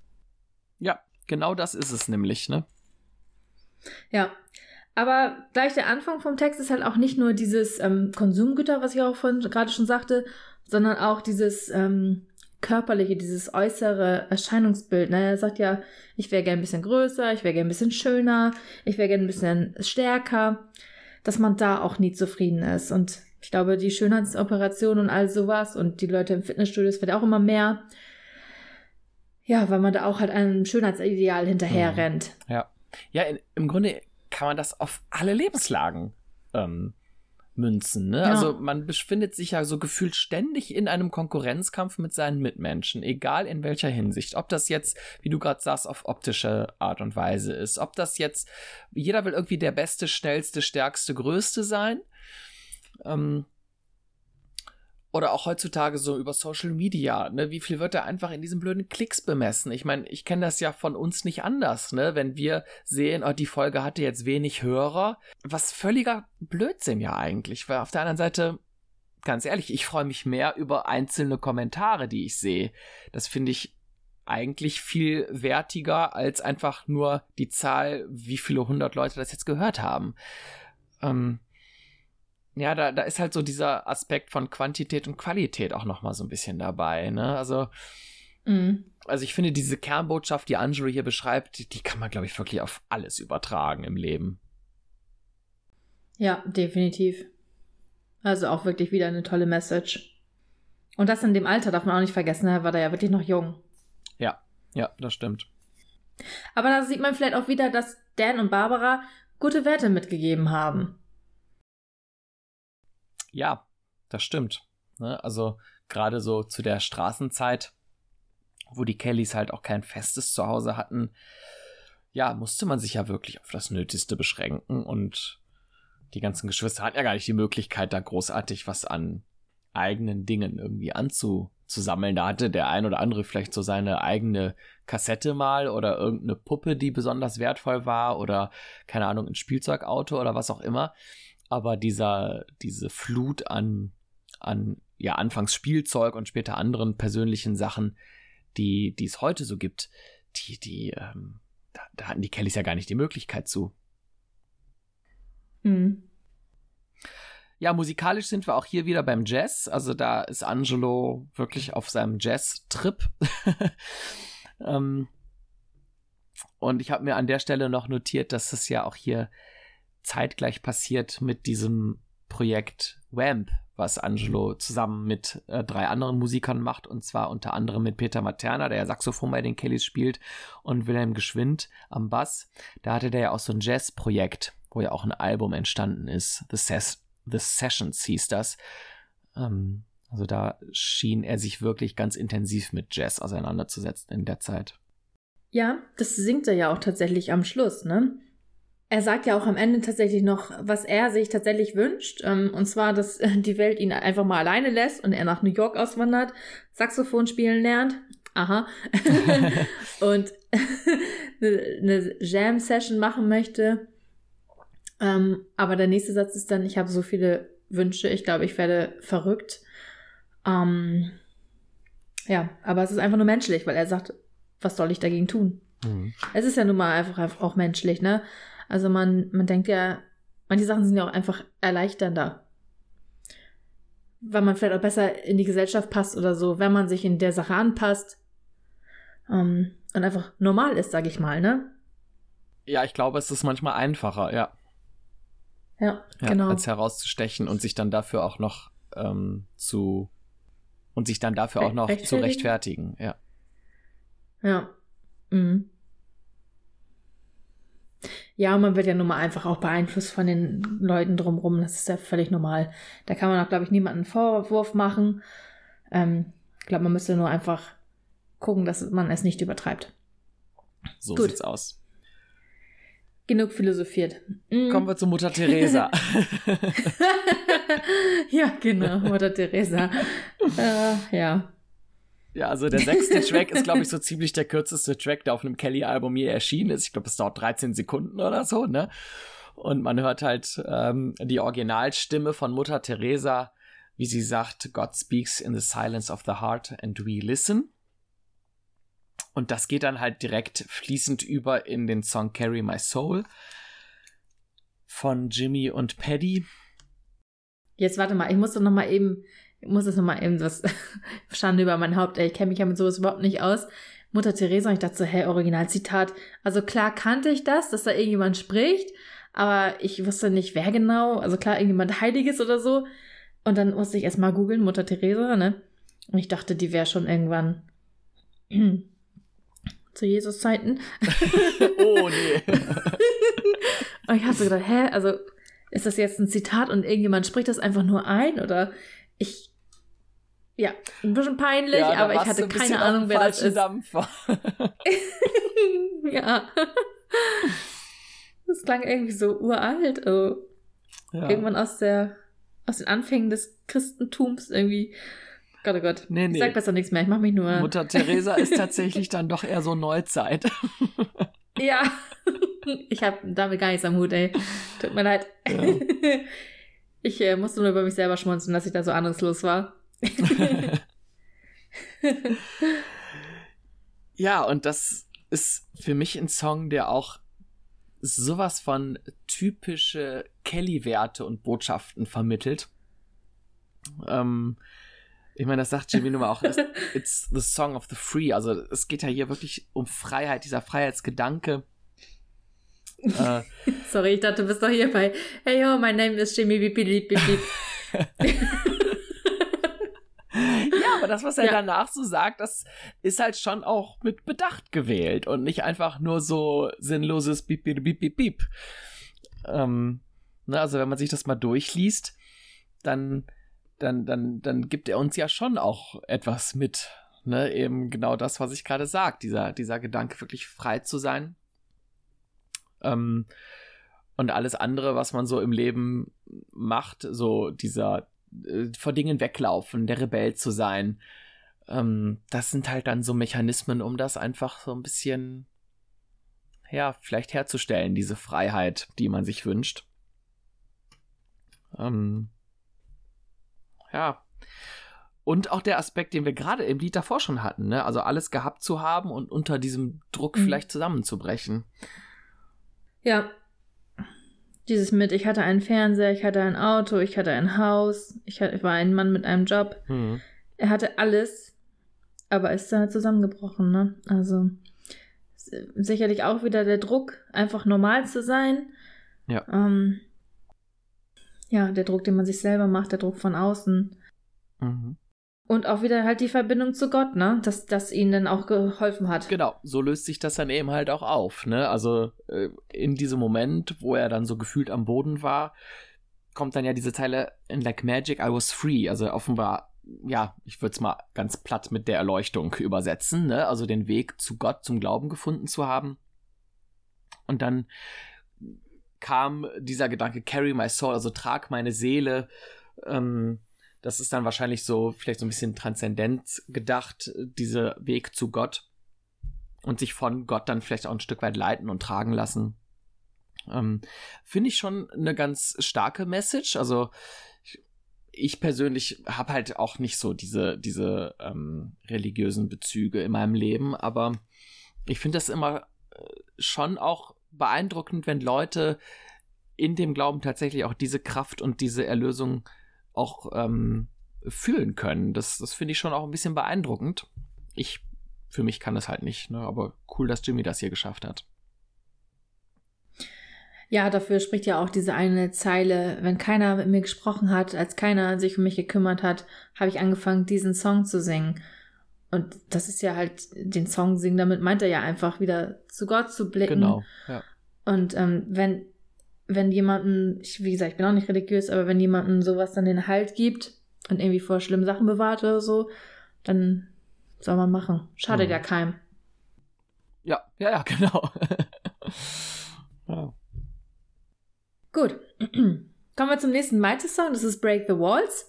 Ja, genau das ist es nämlich, ne? Ja. Aber gleich der Anfang vom Text ist halt auch nicht nur dieses ähm, Konsumgüter, was ich auch gerade schon sagte, sondern auch dieses ähm, körperliche, dieses äußere Erscheinungsbild. Ne? Er sagt ja, ich wäre gern ein bisschen größer, ich wäre gern ein bisschen schöner, ich wäre gern ein bisschen stärker, dass man da auch nie zufrieden ist. Und ich glaube, die Schönheitsoperation und all sowas und die Leute im Fitnessstudio, es wird auch immer mehr. Ja, weil man da auch halt einem Schönheitsideal hinterher mhm. rennt. Ja. Ja, in, im Grunde kann man das auf alle Lebenslagen ähm, münzen. Ne? Ja. Also man befindet sich ja so gefühlt ständig in einem Konkurrenzkampf mit seinen Mitmenschen, egal in welcher Hinsicht. Ob das jetzt, wie du gerade sagst, auf optische Art und Weise ist, ob das jetzt, jeder will irgendwie der Beste, Schnellste, Stärkste, Größte sein. Ähm, oder auch heutzutage so über Social Media, ne, wie viel wird da einfach in diesen blöden Klicks bemessen? Ich meine, ich kenne das ja von uns nicht anders, ne, wenn wir sehen, oh, die Folge hatte jetzt wenig Hörer, was völliger Blödsinn ja eigentlich, weil auf der anderen Seite, ganz ehrlich, ich freue mich mehr über einzelne Kommentare, die ich sehe. Das finde ich eigentlich viel wertiger als einfach nur die Zahl, wie viele hundert Leute das jetzt gehört haben. Ähm, ja, da, da ist halt so dieser Aspekt von Quantität und Qualität auch nochmal so ein bisschen dabei, ne? Also, mhm. also ich finde, diese Kernbotschaft, die Angelo hier beschreibt, die, die kann man, glaube ich, wirklich auf alles übertragen im Leben. Ja, definitiv. Also auch wirklich wieder eine tolle Message. Und das in dem Alter darf man auch nicht vergessen, er war da ja wirklich noch jung. Ja, ja, das stimmt. Aber da sieht man vielleicht auch wieder, dass Dan und Barbara gute Werte mitgegeben haben. Ja, das stimmt. Ne? Also gerade so zu der Straßenzeit, wo die Kellys halt auch kein festes Zuhause hatten, ja, musste man sich ja wirklich auf das Nötigste beschränken und die ganzen Geschwister hatten ja gar nicht die Möglichkeit, da großartig was an eigenen Dingen irgendwie anzusammeln. Da hatte der ein oder andere vielleicht so seine eigene Kassette mal oder irgendeine Puppe, die besonders wertvoll war oder keine Ahnung, ein Spielzeugauto oder was auch immer aber dieser, diese Flut an, an ja, anfangs Spielzeug und später anderen persönlichen Sachen, die, die es heute so gibt, die, die, ähm, da, da, hatten die Kellys ja gar nicht die Möglichkeit zu. Mhm. Ja, musikalisch sind wir auch hier wieder beim Jazz. Also da ist Angelo wirklich auf seinem Jazz-Trip. ähm, und ich habe mir an der Stelle noch notiert, dass es ja auch hier zeitgleich passiert mit diesem Projekt Wamp, was Angelo zusammen mit äh, drei anderen Musikern macht, und zwar unter anderem mit Peter Materna, der ja Saxophon bei den Kellys spielt, und Wilhelm Geschwind am Bass. Da hatte der ja auch so ein Jazz-Projekt, wo ja auch ein Album entstanden ist. The, Ses The Sessions hieß das. Ähm, also da schien er sich wirklich ganz intensiv mit Jazz auseinanderzusetzen in der Zeit. Ja, das singt er ja auch tatsächlich am Schluss, ne? Er sagt ja auch am Ende tatsächlich noch, was er sich tatsächlich wünscht. Ähm, und zwar, dass die Welt ihn einfach mal alleine lässt und er nach New York auswandert, Saxophon spielen lernt. Aha. und eine Jam-Session machen möchte. Ähm, aber der nächste Satz ist dann, ich habe so viele Wünsche, ich glaube, ich werde verrückt. Ähm, ja, aber es ist einfach nur menschlich, weil er sagt, was soll ich dagegen tun? Mhm. Es ist ja nun mal einfach, einfach auch menschlich, ne? Also man, man denkt ja, manche Sachen sind ja auch einfach erleichternder. Weil man vielleicht auch besser in die Gesellschaft passt oder so, wenn man sich in der Sache anpasst. Ähm, und einfach normal ist, sag ich mal, ne? Ja, ich glaube, es ist manchmal einfacher, ja. Ja, ja genau. Als herauszustechen und sich dann dafür auch noch ähm, zu und sich dann dafür auch noch zu rechtfertigen, ja. Ja. Mhm. Ja, man wird ja nun mal einfach auch beeinflusst von den Leuten drumherum. Das ist ja völlig normal. Da kann man auch, glaube ich, niemanden Vorwurf machen. Ähm, ich glaube, man müsste nur einfach gucken, dass man es nicht übertreibt. So Gut. sieht's aus. Genug philosophiert. Mhm. Kommen wir zu Mutter Teresa. ja, genau, Mutter Teresa. äh, ja. Ja, also der sechste Track ist, glaube ich, so ziemlich der kürzeste Track, der auf einem Kelly-Album je erschienen ist. Ich glaube, es dauert 13 Sekunden oder so, ne? Und man hört halt ähm, die Originalstimme von Mutter Teresa, wie sie sagt, God speaks in the silence of the heart and we listen. Und das geht dann halt direkt fließend über in den Song Carry My Soul von Jimmy und Paddy. Jetzt warte mal, ich muss doch noch mal eben ich muss das nochmal eben was Schande über mein Haupt, ey, ich kenne mich ja mit sowas überhaupt nicht aus. Mutter Teresa und ich dachte so, hey, Originalzitat. Also klar kannte ich das, dass da irgendjemand spricht, aber ich wusste nicht, wer genau. Also klar, irgendjemand Heiliges oder so. Und dann musste ich erstmal googeln, Mutter Teresa, ne? Und ich dachte, die wäre schon irgendwann zu Jesus Zeiten. oh nee. und ich habe so gedacht, hä, also ist das jetzt ein Zitat und irgendjemand spricht das einfach nur ein oder ich ja, ein bisschen peinlich, ja, aber ich hatte keine Ahnung, wer das ist. Dampfer. ja. Das klang irgendwie so uralt. Also ja. Irgendwann aus der aus den Anfängen des Christentums irgendwie. Gott, oh Gott. Nee, nee. Ich sag besser nichts mehr. Ich mach mich nur. Mutter Teresa ist tatsächlich dann doch eher so Neuzeit. ja. Ich habe damit gar nichts am Hut, ey. Tut mir leid. Ja. Ich äh, musste nur über mich selber schmunzeln, dass ich da so ahnungslos war. ja, und das ist für mich ein Song, der auch sowas von typische Kelly-Werte und Botschaften vermittelt. Ähm, ich meine, das sagt Jimmy nun mal auch, it's the song of the free. Also es geht ja hier wirklich um Freiheit, dieser Freiheitsgedanke. Äh, Sorry, ich dachte, du bist doch hier bei Hey yo, my name is Jimmy Beep Beep Beep aber das, was er ja. danach so sagt, das ist halt schon auch mit Bedacht gewählt und nicht einfach nur so sinnloses Beep, Beep, Beep, Beep, Beep. Ähm, ne, also wenn man sich das mal durchliest, dann, dann, dann, dann gibt er uns ja schon auch etwas mit. Ne, eben genau das, was ich gerade sage, dieser, dieser Gedanke, wirklich frei zu sein. Ähm, und alles andere, was man so im Leben macht, so dieser äh, vor Dingen weglaufen, der Rebell zu sein. Ähm, das sind halt dann so Mechanismen, um das einfach so ein bisschen, ja, vielleicht herzustellen, diese Freiheit, die man sich wünscht. Ähm, ja. Und auch der Aspekt, den wir gerade im Lied davor schon hatten, ne? Also alles gehabt zu haben und unter diesem Druck mhm. vielleicht zusammenzubrechen. Ja, dieses mit, ich hatte einen Fernseher, ich hatte ein Auto, ich hatte ein Haus, ich, hatte, ich war ein Mann mit einem Job. Mhm. Er hatte alles, aber ist dann zusammengebrochen, ne? Also sicherlich auch wieder der Druck, einfach normal zu sein. Ja. Ähm, Ja, der Druck, den man sich selber macht, der Druck von außen. Mhm. Und auch wieder halt die Verbindung zu Gott, ne? Dass das ihnen dann auch geholfen hat. Genau, so löst sich das dann eben halt auch auf, ne? Also äh, in diesem Moment, wo er dann so gefühlt am Boden war, kommt dann ja diese Zeile in Like Magic, I was free. Also offenbar, ja, ich würde es mal ganz platt mit der Erleuchtung übersetzen, ne? Also den Weg zu Gott, zum Glauben gefunden zu haben. Und dann kam dieser Gedanke, carry my soul, also trag meine Seele. Ähm, das ist dann wahrscheinlich so, vielleicht so ein bisschen transzendent gedacht, dieser Weg zu Gott und sich von Gott dann vielleicht auch ein Stück weit leiten und tragen lassen. Ähm, Finde ich schon eine ganz starke Message. Also ich, ich persönlich habe halt auch nicht so diese, diese ähm, religiösen Bezüge in meinem Leben, aber ich finde das immer äh, schon auch beeindruckend, wenn Leute in dem Glauben tatsächlich auch diese Kraft und diese Erlösung auch ähm, fühlen können. Das, das finde ich schon auch ein bisschen beeindruckend. Ich, für mich kann das halt nicht, ne? aber cool, dass Jimmy das hier geschafft hat. Ja, dafür spricht ja auch diese eine Zeile, wenn keiner mit mir gesprochen hat, als keiner sich um mich gekümmert hat, habe ich angefangen, diesen Song zu singen. Und das ist ja halt den Song singen, damit meint er ja einfach wieder zu Gott zu blicken. Genau, ja. Und ähm, wenn wenn jemanden, ich, wie gesagt, ich bin auch nicht religiös, aber wenn jemanden sowas dann den Halt gibt und irgendwie vor schlimmen Sachen bewahrt oder so, dann soll man machen. Schadet mhm. ja keinem. Ja, ja, ja, genau. ja. Gut. Kommen wir zum nächsten Maite-Song. Das ist Break the Walls.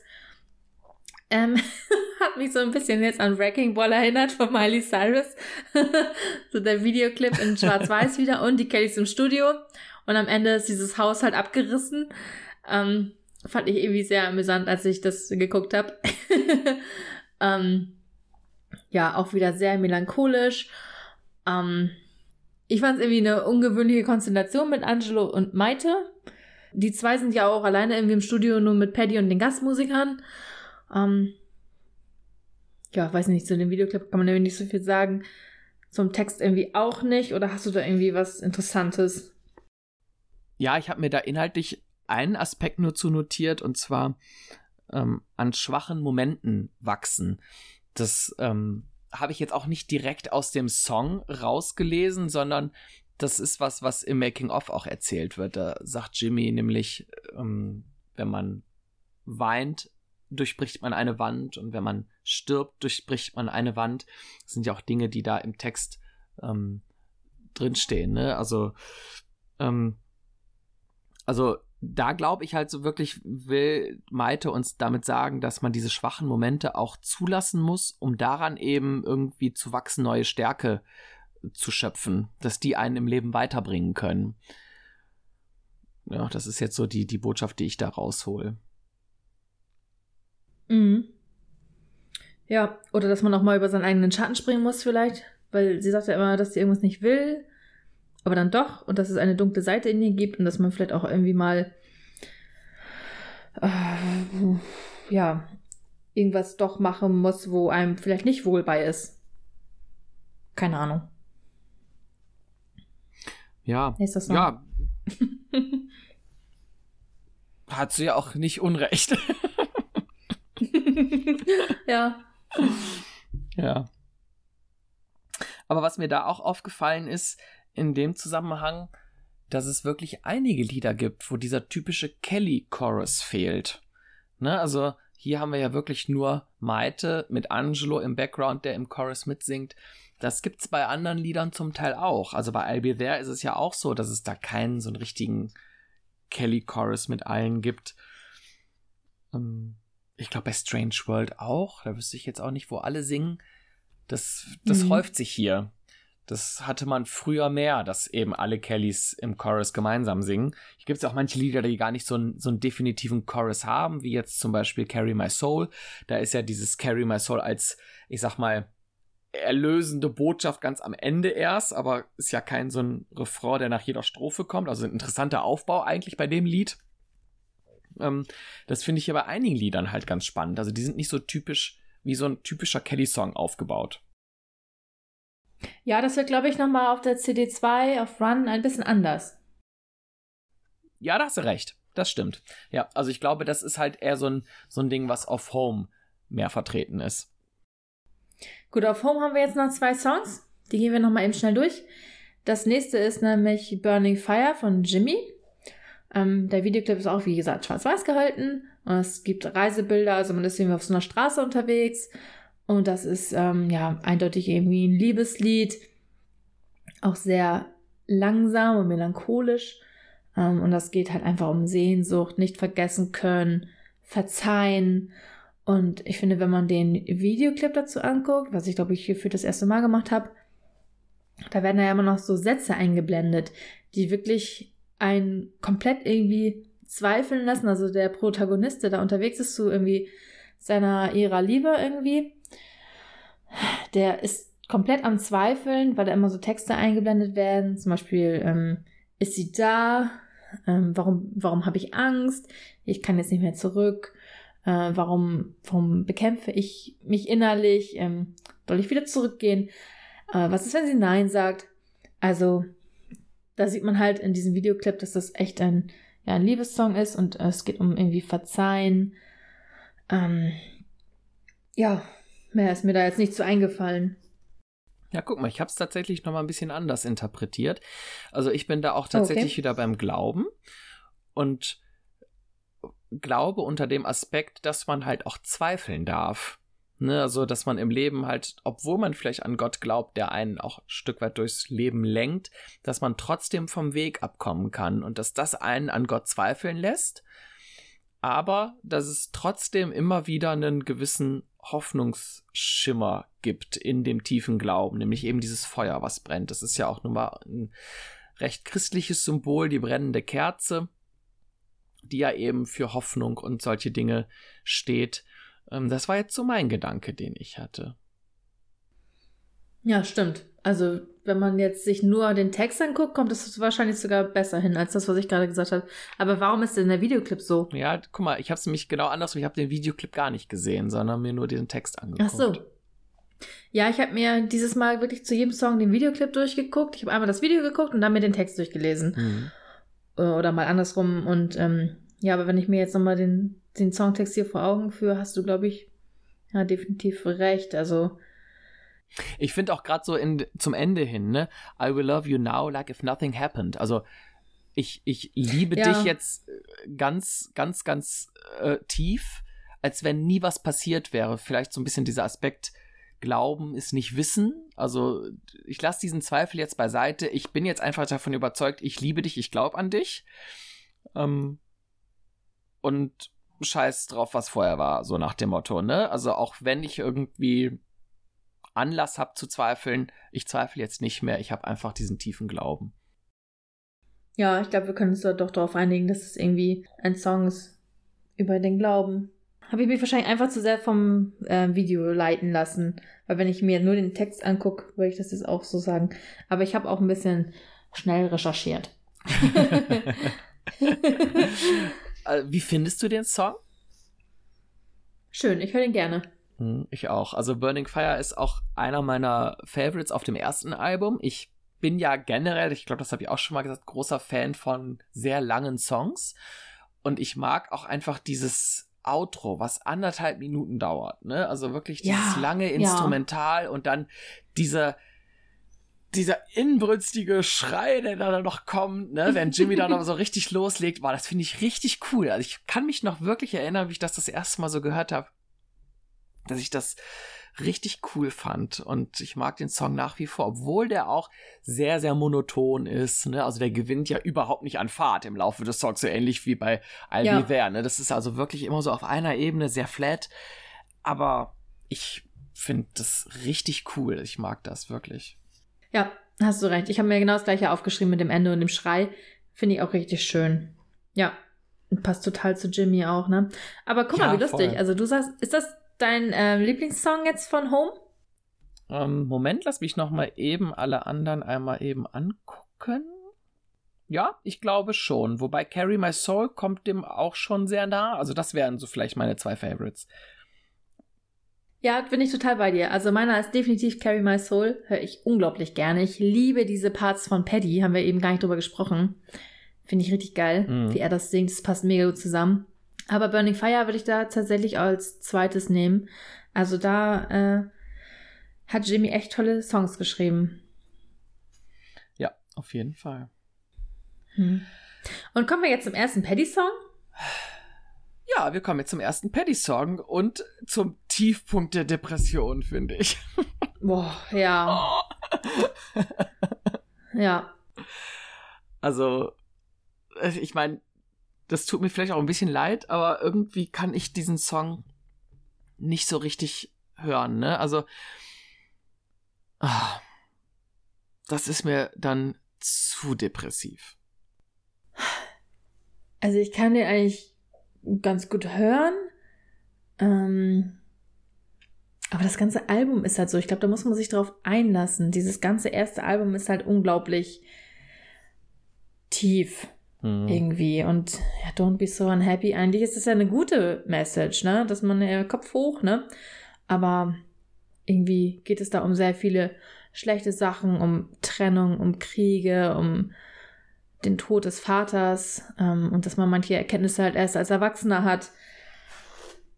Ähm, hat mich so ein bisschen jetzt an Wrecking Ball erinnert von Miley Cyrus. so der Videoclip in Schwarz-Weiß wieder und die Kellys im Studio. Und am Ende ist dieses Haus halt abgerissen. Ähm, fand ich irgendwie sehr amüsant, als ich das geguckt habe. ähm, ja, auch wieder sehr melancholisch. Ähm, ich fand es irgendwie eine ungewöhnliche Konstellation mit Angelo und Maite. Die zwei sind ja auch alleine irgendwie im Studio nur mit Paddy und den Gastmusikern. Ähm, ja, weiß nicht, zu dem Videoclip kann man irgendwie nicht so viel sagen. Zum Text irgendwie auch nicht. Oder hast du da irgendwie was Interessantes? Ja, ich habe mir da inhaltlich einen Aspekt nur zu notiert und zwar ähm, an schwachen Momenten wachsen. Das ähm, habe ich jetzt auch nicht direkt aus dem Song rausgelesen, sondern das ist was, was im Making-of auch erzählt wird. Da sagt Jimmy nämlich, ähm, wenn man weint, durchbricht man eine Wand und wenn man stirbt, durchbricht man eine Wand. Das sind ja auch Dinge, die da im Text ähm, drinstehen. Ne? Also ähm, also da glaube ich halt so wirklich, will Maite uns damit sagen, dass man diese schwachen Momente auch zulassen muss, um daran eben irgendwie zu wachsen, neue Stärke zu schöpfen, dass die einen im Leben weiterbringen können. Ja, das ist jetzt so die, die Botschaft, die ich da raushol. Mhm. Ja, oder dass man auch mal über seinen eigenen Schatten springen muss vielleicht, weil sie sagt ja immer, dass sie irgendwas nicht will aber dann doch und dass es eine dunkle Seite in ihr gibt und dass man vielleicht auch irgendwie mal äh, ja irgendwas doch machen muss, wo einem vielleicht nicht wohl bei ist. Keine Ahnung. Ja. Ist das so? Ja. Hat sie ja auch nicht unrecht. ja. Ja. Aber was mir da auch aufgefallen ist, in dem Zusammenhang, dass es wirklich einige Lieder gibt, wo dieser typische Kelly-Chorus fehlt. Ne, also hier haben wir ja wirklich nur Maite mit Angelo im Background, der im Chorus mitsingt. Das gibt's bei anderen Liedern zum Teil auch. Also bei I'll Be There ist es ja auch so, dass es da keinen so einen richtigen Kelly-Chorus mit allen gibt. Ähm, ich glaube bei Strange World auch. Da wüsste ich jetzt auch nicht, wo alle singen. Das, das mhm. häuft sich hier. Das hatte man früher mehr, dass eben alle Kellys im Chorus gemeinsam singen. Hier gibt es auch manche Lieder, die gar nicht so, ein, so einen definitiven Chorus haben, wie jetzt zum Beispiel Carry My Soul. Da ist ja dieses Carry My Soul als, ich sag mal, erlösende Botschaft ganz am Ende erst, aber ist ja kein so ein Refrain, der nach jeder Strophe kommt. Also ein interessanter Aufbau eigentlich bei dem Lied. Ähm, das finde ich hier bei einigen Liedern halt ganz spannend. Also die sind nicht so typisch wie so ein typischer Kelly-Song aufgebaut. Ja, das wird, glaube ich, nochmal auf der CD2 auf Run ein bisschen anders. Ja, da hast du recht. Das stimmt. Ja, also ich glaube, das ist halt eher so ein, so ein Ding, was auf Home mehr vertreten ist. Gut, auf Home haben wir jetzt noch zwei Songs. Die gehen wir nochmal eben schnell durch. Das nächste ist nämlich Burning Fire von Jimmy. Ähm, der Videoclip ist auch, wie gesagt, schwarz-weiß gehalten. Es gibt Reisebilder, also man ist irgendwie auf so einer Straße unterwegs. Und das ist ähm, ja eindeutig irgendwie ein Liebeslied. Auch sehr langsam und melancholisch. Ähm, und das geht halt einfach um Sehnsucht, nicht vergessen können, verzeihen. Und ich finde, wenn man den Videoclip dazu anguckt, was ich glaube ich hier für das erste Mal gemacht habe, da werden ja immer noch so Sätze eingeblendet, die wirklich einen komplett irgendwie zweifeln lassen. Also der Protagonist, der da unterwegs ist zu irgendwie seiner ihrer Liebe irgendwie, der ist komplett am Zweifeln, weil da immer so Texte eingeblendet werden. Zum Beispiel, ähm, ist sie da? Ähm, warum warum habe ich Angst? Ich kann jetzt nicht mehr zurück. Äh, warum, warum bekämpfe ich mich innerlich? Ähm, soll ich wieder zurückgehen? Äh, was ist, wenn sie Nein sagt? Also, da sieht man halt in diesem Videoclip, dass das echt ein, ja, ein Liebessong ist und äh, es geht um irgendwie Verzeihen. Ähm, ja, mehr ist mir da jetzt nicht so eingefallen. Ja, guck mal, ich habe es tatsächlich noch mal ein bisschen anders interpretiert. Also ich bin da auch tatsächlich okay. wieder beim Glauben und glaube unter dem Aspekt, dass man halt auch zweifeln darf. Ne, also, dass man im Leben halt, obwohl man vielleicht an Gott glaubt, der einen auch ein Stück weit durchs Leben lenkt, dass man trotzdem vom Weg abkommen kann und dass das einen an Gott zweifeln lässt, aber dass es trotzdem immer wieder einen gewissen Hoffnungsschimmer gibt in dem tiefen Glauben, nämlich eben dieses Feuer, was brennt. Das ist ja auch nun mal ein recht christliches Symbol, die brennende Kerze, die ja eben für Hoffnung und solche Dinge steht. Ähm, das war jetzt so mein Gedanke, den ich hatte. Ja, stimmt. Also, wenn man jetzt sich nur den Text anguckt, kommt es wahrscheinlich sogar besser hin als das, was ich gerade gesagt habe. Aber warum ist denn der Videoclip so? Ja, guck mal, ich habe es nämlich genau andersrum. Ich habe den Videoclip gar nicht gesehen, sondern mir nur den Text angeguckt. Ach so. Ja, ich habe mir dieses Mal wirklich zu jedem Song den Videoclip durchgeguckt. Ich habe einmal das Video geguckt und dann mir den Text durchgelesen. Mhm. Oder mal andersrum. Und ähm, ja, aber wenn ich mir jetzt nochmal den den Songtext hier vor Augen führe, hast du, glaube ich, ja, definitiv recht. Also. Ich finde auch gerade so in, zum Ende hin, ne? I will love you now like if nothing happened. Also, ich, ich liebe ja. dich jetzt äh, ganz, ganz, ganz äh, tief, als wenn nie was passiert wäre. Vielleicht so ein bisschen dieser Aspekt, Glauben ist nicht Wissen. Also ich lasse diesen Zweifel jetzt beiseite. Ich bin jetzt einfach davon überzeugt, ich liebe dich, ich glaube an dich. Ähm, und scheiß drauf, was vorher war, so nach dem Motto, ne? Also auch wenn ich irgendwie Anlass habe zu zweifeln, ich zweifle jetzt nicht mehr, ich habe einfach diesen tiefen Glauben. Ja, ich glaube, wir können uns da doch darauf einigen, dass es irgendwie ein Song ist über den Glauben. Habe ich mich wahrscheinlich einfach zu sehr vom äh, Video leiten lassen. Weil wenn ich mir nur den Text angucke, würde ich das jetzt auch so sagen. Aber ich habe auch ein bisschen schnell recherchiert. Äh, wie findest du den Song? Schön, ich höre den gerne. Hm, ich auch. Also Burning Fire ist auch einer meiner Favorites auf dem ersten Album. Ich bin ja generell, ich glaube, das habe ich auch schon mal gesagt, großer Fan von sehr langen Songs. Und ich mag auch einfach dieses Outro, was anderthalb Minuten dauert. Ne? Also wirklich dieses ja, lange Instrumental ja. und dann dieser dieser inbrünstige Schrei, der da noch kommt, ne, wenn Jimmy da noch so richtig loslegt, war das finde ich richtig cool. Also ich kann mich noch wirklich erinnern, wie ich das das erste Mal so gehört habe, dass ich das richtig cool fand und ich mag den Song nach wie vor, obwohl der auch sehr sehr monoton ist, ne? Also der gewinnt ja überhaupt nicht an Fahrt im Laufe des Songs, so ähnlich wie bei I'll ja. Ne? Das ist also wirklich immer so auf einer Ebene sehr flat, aber ich finde das richtig cool. Ich mag das wirklich. Ja, hast du recht. Ich habe mir genau das gleiche aufgeschrieben mit dem Ende und dem Schrei. Finde ich auch richtig schön. Ja, passt total zu Jimmy auch, ne? Aber guck ja, mal, wie lustig. Voll. Also du sagst, ist das dein äh, Lieblingssong jetzt von Home? Ähm, Moment, lass mich noch mal eben alle anderen einmal eben angucken. Ja, ich glaube schon. Wobei Carry My Soul kommt dem auch schon sehr nah. Also das wären so vielleicht meine zwei Favorites. Ja, bin ich total bei dir. Also meiner ist definitiv Carry My Soul. Höre ich unglaublich gerne. Ich liebe diese Parts von Paddy. Haben wir eben gar nicht drüber gesprochen. Finde ich richtig geil, Mhm. wie er das singt. Das passt mega gut zusammen. Aber Burning Fire würde ich da tatsächlich als zweites nehmen. Also da äh, hat Jimmy echt tolle Songs geschrieben. Ja, auf jeden Fall. Hm. Und kommen wir jetzt zum ersten Paddy-Song? Ja, wir kommen jetzt zum ersten Paddy-Song und zum Tiefpunkt der Depression, finde ich. Boah, ja. Ja. Also, ich meine, das tut mir vielleicht auch ein bisschen leid, aber irgendwie kann ich diesen Song nicht so richtig hören, ne? Also, ah, das ist mir dann zu depressiv. Also ich kann den eigentlich ganz gut hören. Ähm, aber das ganze Album ist halt so. Ich glaube, da muss man sich drauf einlassen. Dieses ganze erste Album ist halt unglaublich tief Hm. irgendwie. Und ja, Don't Be So Unhappy. Eigentlich ist das ja eine gute Message, ne? Dass man ja Kopf hoch, ne? Aber irgendwie geht es da um sehr viele schlechte Sachen, um Trennung, um Kriege, um den Tod des Vaters ähm, und dass man manche Erkenntnisse halt erst als Erwachsener hat.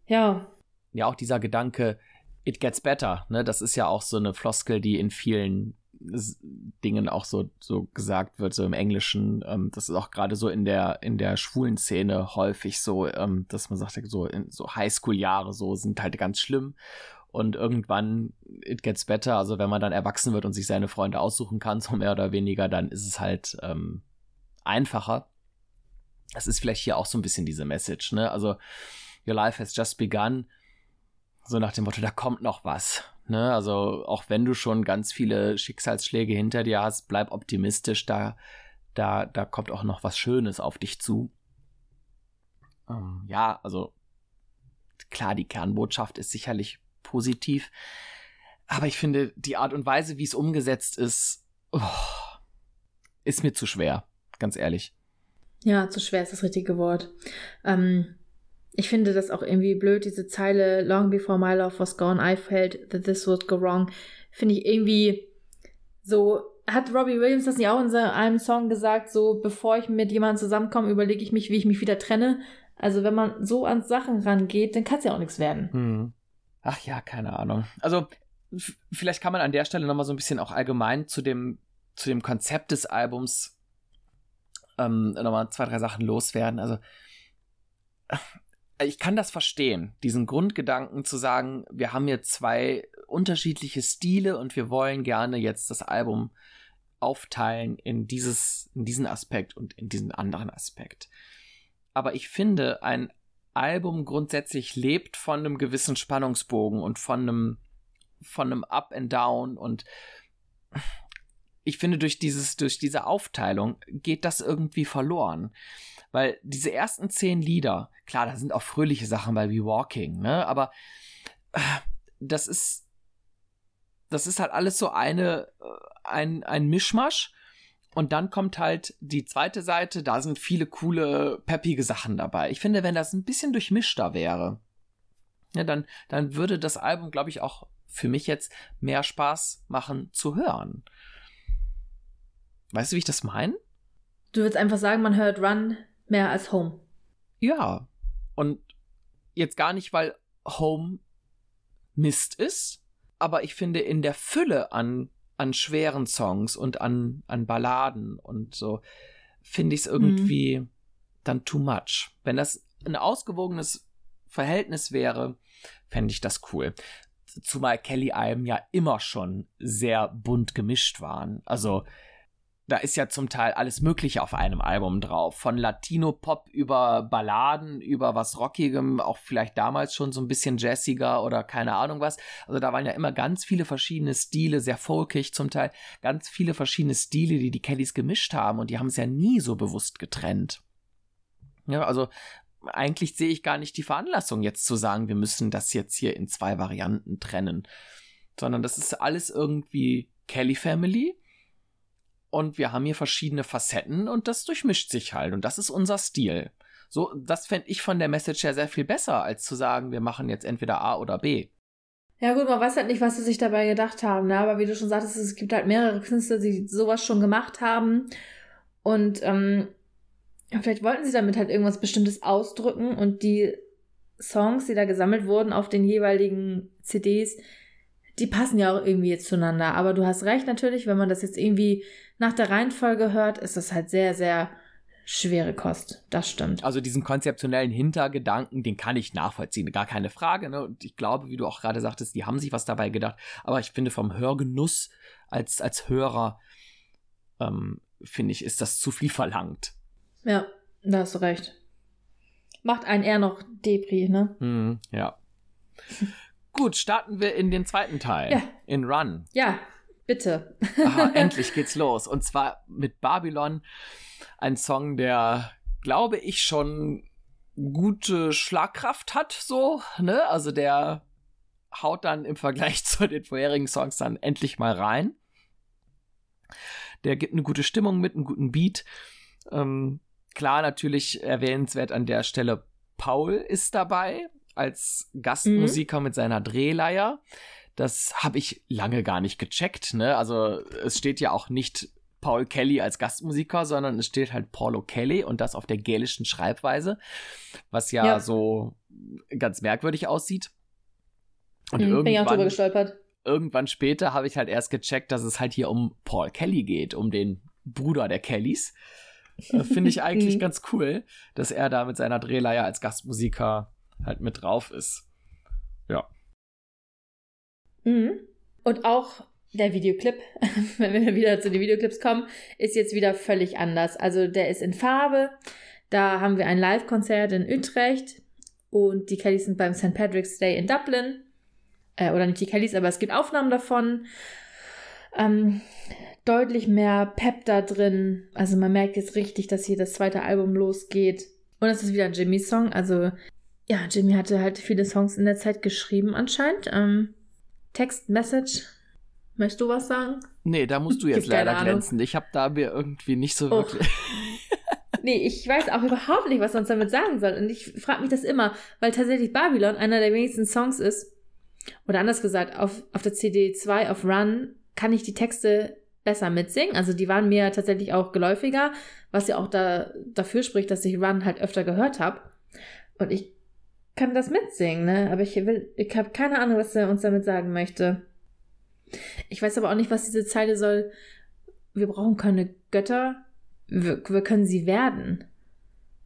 Ja, Ja, auch dieser Gedanke, it gets better, ne? Das ist ja auch so eine Floskel, die in vielen Dingen auch so, so gesagt wird, so im Englischen. Ähm, das ist auch gerade so in der, in der schwulen Szene häufig so, ähm, dass man sagt, so, so Highschool-Jahre so sind halt ganz schlimm. Und irgendwann, it gets better, also wenn man dann erwachsen wird und sich seine Freunde aussuchen kann, so mehr oder weniger, dann ist es halt ähm, einfacher. Das ist vielleicht hier auch so ein bisschen diese Message, ne? Also, your life has just begun. So nach dem Motto, da kommt noch was. Ne? Also auch wenn du schon ganz viele Schicksalsschläge hinter dir hast, bleib optimistisch, da, da, da kommt auch noch was Schönes auf dich zu. Ähm, ja, also klar, die Kernbotschaft ist sicherlich positiv, aber ich finde, die Art und Weise, wie es umgesetzt ist, oh, ist mir zu schwer, ganz ehrlich. ja, zu schwer ist das richtige Wort. Ähm, ich finde das auch irgendwie blöd, diese Zeile Long before my love was gone, I felt that this would go wrong. Finde ich irgendwie so. Hat Robbie Williams das nicht auch in einem Song gesagt, so bevor ich mit jemandem zusammenkomme, überlege ich mich, wie ich mich wieder trenne. Also wenn man so an Sachen rangeht, dann kann es ja auch nichts werden. Hm. Ach ja, keine Ahnung. Also vielleicht kann man an der Stelle noch mal so ein bisschen auch allgemein zu dem zu dem Konzept des Albums ähm, noch mal zwei drei Sachen loswerden. Also ich kann das verstehen, diesen Grundgedanken zu sagen, wir haben hier zwei unterschiedliche Stile und wir wollen gerne jetzt das Album aufteilen in dieses in diesen Aspekt und in diesen anderen Aspekt. Aber ich finde, ein Album grundsätzlich lebt von einem gewissen Spannungsbogen und von einem, von einem Up and Down und ich finde, durch dieses, durch diese Aufteilung geht das irgendwie verloren. Weil diese ersten zehn Lieder, klar, da sind auch fröhliche Sachen bei We Walking, ne, aber äh, das ist, das ist halt alles so eine, äh, ein, ein Mischmasch. Und dann kommt halt die zweite Seite, da sind viele coole, peppige Sachen dabei. Ich finde, wenn das ein bisschen durchmischter wäre, ja, dann, dann würde das Album, glaube ich, auch für mich jetzt mehr Spaß machen zu hören. Weißt du, wie ich das meine? Du würdest einfach sagen, man hört Run mehr als Home. Ja. Und jetzt gar nicht, weil Home Mist ist, aber ich finde in der Fülle an, an schweren Songs und an, an Balladen und so, finde ich es irgendwie dann too much. Wenn das ein ausgewogenes Verhältnis wäre, fände ich das cool. Zumal Kelly-Alben ja immer schon sehr bunt gemischt waren. Also da ist ja zum Teil alles Mögliche auf einem Album drauf. Von Latino-Pop über Balladen, über was Rockigem, auch vielleicht damals schon so ein bisschen jazziger oder keine Ahnung was. Also da waren ja immer ganz viele verschiedene Stile, sehr folkig zum Teil, ganz viele verschiedene Stile, die die Kellys gemischt haben und die haben es ja nie so bewusst getrennt. Ja, also eigentlich sehe ich gar nicht die Veranlassung jetzt zu sagen, wir müssen das jetzt hier in zwei Varianten trennen, sondern das ist alles irgendwie Kelly Family und wir haben hier verschiedene Facetten und das durchmischt sich halt und das ist unser Stil. So, das fände ich von der Message her sehr viel besser, als zu sagen, wir machen jetzt entweder A oder B. Ja gut, man weiß halt nicht, was sie sich dabei gedacht haben, ne? aber wie du schon sagtest, es gibt halt mehrere Künstler, die sowas schon gemacht haben und ähm, vielleicht wollten sie damit halt irgendwas Bestimmtes ausdrücken und die Songs, die da gesammelt wurden auf den jeweiligen CDs, die passen ja auch irgendwie jetzt zueinander. Aber du hast recht natürlich, wenn man das jetzt irgendwie nach der Reihenfolge hört, ist das halt sehr, sehr schwere Kost. Das stimmt. Also diesen konzeptionellen Hintergedanken, den kann ich nachvollziehen, gar keine Frage. Ne? Und ich glaube, wie du auch gerade sagtest, die haben sich was dabei gedacht. Aber ich finde vom Hörgenuss als, als Hörer, ähm, finde ich, ist das zu viel verlangt. Ja, da hast du recht. Macht einen eher noch Depri, ne? Mm, ja. Gut, starten wir in den zweiten Teil. Ja. In Run. Ja, bitte. Aha, endlich geht's los. Und zwar mit Babylon. Ein Song, der, glaube ich, schon gute Schlagkraft hat, so, ne? Also der haut dann im Vergleich zu den vorherigen Songs dann endlich mal rein. Der gibt eine gute Stimmung mit, einen guten Beat. Ähm, klar, natürlich erwähnenswert an der Stelle, Paul ist dabei als Gastmusiker mhm. mit seiner Drehleier. Das habe ich lange gar nicht gecheckt. Ne? Also es steht ja auch nicht Paul Kelly als Gastmusiker, sondern es steht halt Paulo Kelly und das auf der gälischen Schreibweise, was ja, ja. so ganz merkwürdig aussieht. Und mhm, irgendwann, bin ich auch drüber gestolpert. Irgendwann später habe ich halt erst gecheckt, dass es halt hier um Paul Kelly geht, um den Bruder der Kellys. Äh, Finde ich eigentlich mhm. ganz cool, dass er da mit seiner Drehleier als Gastmusiker halt mit drauf ist. Ja. Mhm. Und auch der Videoclip, wenn wir wieder zu den Videoclips kommen, ist jetzt wieder völlig anders. Also der ist in Farbe. Da haben wir ein Live-Konzert in Utrecht und die Kellys sind beim St. Patrick's Day in Dublin. Äh, oder nicht die Kellys, aber es gibt Aufnahmen davon. Ähm, deutlich mehr Pep da drin. Also man merkt jetzt richtig, dass hier das zweite Album losgeht. Und es ist wieder ein Jimmy-Song. Also ja, Jimmy hatte halt viele Songs in der Zeit geschrieben anscheinend. Ähm, Text, Message. Möchtest du was sagen? Nee, da musst du jetzt leider glänzen. Ich habe da mir irgendwie nicht so oh. wirklich. nee, ich weiß auch überhaupt nicht, was man damit sagen soll. Und ich frage mich das immer, weil tatsächlich Babylon einer der wenigsten Songs ist. Oder anders gesagt, auf, auf der CD 2 auf Run kann ich die Texte besser mitsingen. Also die waren mir tatsächlich auch geläufiger, was ja auch da, dafür spricht, dass ich Run halt öfter gehört habe. Und ich kann das mitsingen, ne? Aber ich will, ich habe keine Ahnung, was er uns damit sagen möchte. Ich weiß aber auch nicht, was diese Zeile soll. Wir brauchen keine Götter. Wir, wir können sie werden.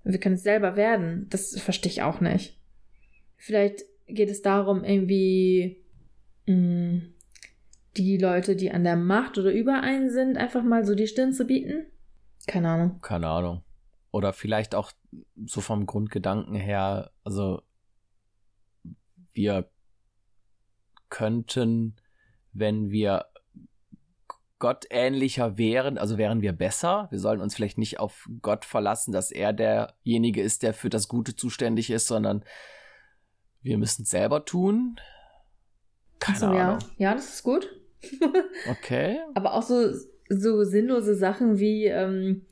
Wir können es selber werden. Das verstehe ich auch nicht. Vielleicht geht es darum, irgendwie mh, mm, die Leute, die an der Macht oder über einen sind, einfach mal so die Stirn zu bieten? Keine Ahnung. Keine Ahnung. Oder vielleicht auch so vom Grundgedanken her, also wir könnten, wenn wir gottähnlicher wären, also wären wir besser. Wir sollen uns vielleicht nicht auf Gott verlassen, dass er derjenige ist, der für das Gute zuständig ist, sondern wir müssen es selber tun. Keine so, Ahnung. Ja. ja, das ist gut. okay. Aber auch so, so sinnlose Sachen wie, ähm,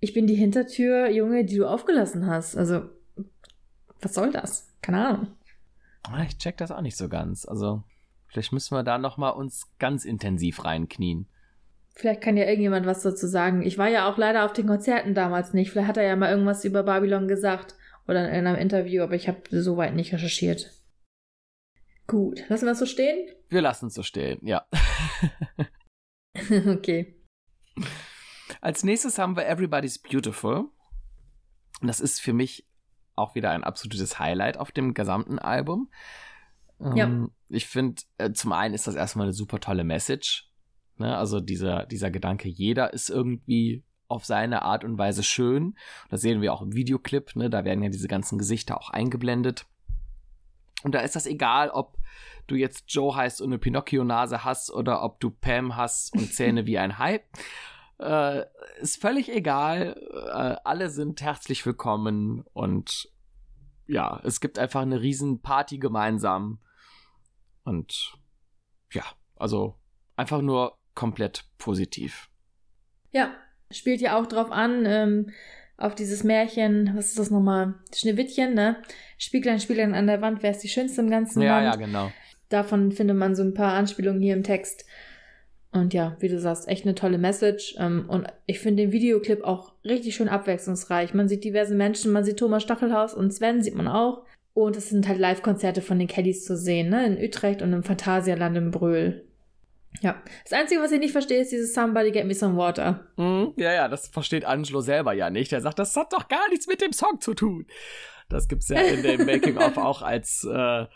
ich bin die Hintertür, Junge, die du aufgelassen hast. Also, was soll das? Keine Ahnung. Ah, ich check das auch nicht so ganz. Also, vielleicht müssen wir da nochmal uns ganz intensiv reinknien. Vielleicht kann ja irgendjemand was dazu sagen. Ich war ja auch leider auf den Konzerten damals nicht. Vielleicht hat er ja mal irgendwas über Babylon gesagt oder in einem Interview, aber ich habe soweit nicht recherchiert. Gut, lassen wir es so stehen? Wir lassen es so stehen, ja. okay. Als nächstes haben wir Everybody's Beautiful. Das ist für mich auch wieder ein absolutes Highlight auf dem gesamten Album. Ähm, ja. Ich finde, äh, zum einen ist das erstmal eine super tolle Message. Ne? Also dieser, dieser Gedanke, jeder ist irgendwie auf seine Art und Weise schön. Das sehen wir auch im Videoclip. Ne? Da werden ja diese ganzen Gesichter auch eingeblendet. Und da ist das egal, ob du jetzt Joe heißt und eine Pinocchio-Nase hast oder ob du Pam hast und Zähne wie ein Hype. Äh, ist völlig egal. Äh, alle sind herzlich willkommen und ja, es gibt einfach eine riesen Party gemeinsam. Und ja, also einfach nur komplett positiv. Ja, spielt ja auch drauf an, ähm, auf dieses Märchen, was ist das nochmal? Schneewittchen, ne? Spieglein, Spieglein an der Wand, wer ist die schönste im ganzen ja, Land? Ja, genau. Davon findet man so ein paar Anspielungen hier im Text. Und ja, wie du sagst, echt eine tolle Message. Ähm, und ich finde den Videoclip auch richtig schön abwechslungsreich. Man sieht diverse Menschen, man sieht Thomas Stachelhaus und Sven sieht man auch. Und es sind halt Live-Konzerte von den Kellys zu sehen, ne? In Utrecht und im Phantasialand in Brühl. Ja. Das Einzige, was ich nicht verstehe, ist dieses Somebody Get Me Some Water. Mm, ja, ja, das versteht Angelo selber ja nicht. Er sagt, das hat doch gar nichts mit dem Song zu tun. Das gibt's ja in dem Making-of auch als äh,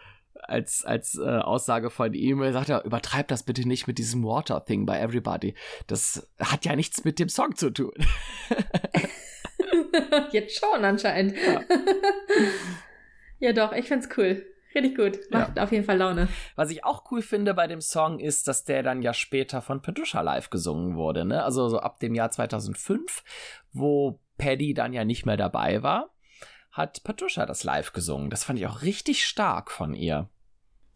als, als äh, Aussage von ihm. Er sagt ja, übertreib das bitte nicht mit diesem Water-Thing bei Everybody. Das hat ja nichts mit dem Song zu tun. Jetzt schon anscheinend. Ja, ja doch, ich find's cool. Richtig gut. Macht ja. auf jeden Fall Laune. Was ich auch cool finde bei dem Song ist, dass der dann ja später von Patricia live gesungen wurde. Ne? Also so ab dem Jahr 2005, wo Paddy dann ja nicht mehr dabei war hat Patricia das live gesungen. Das fand ich auch richtig stark von ihr.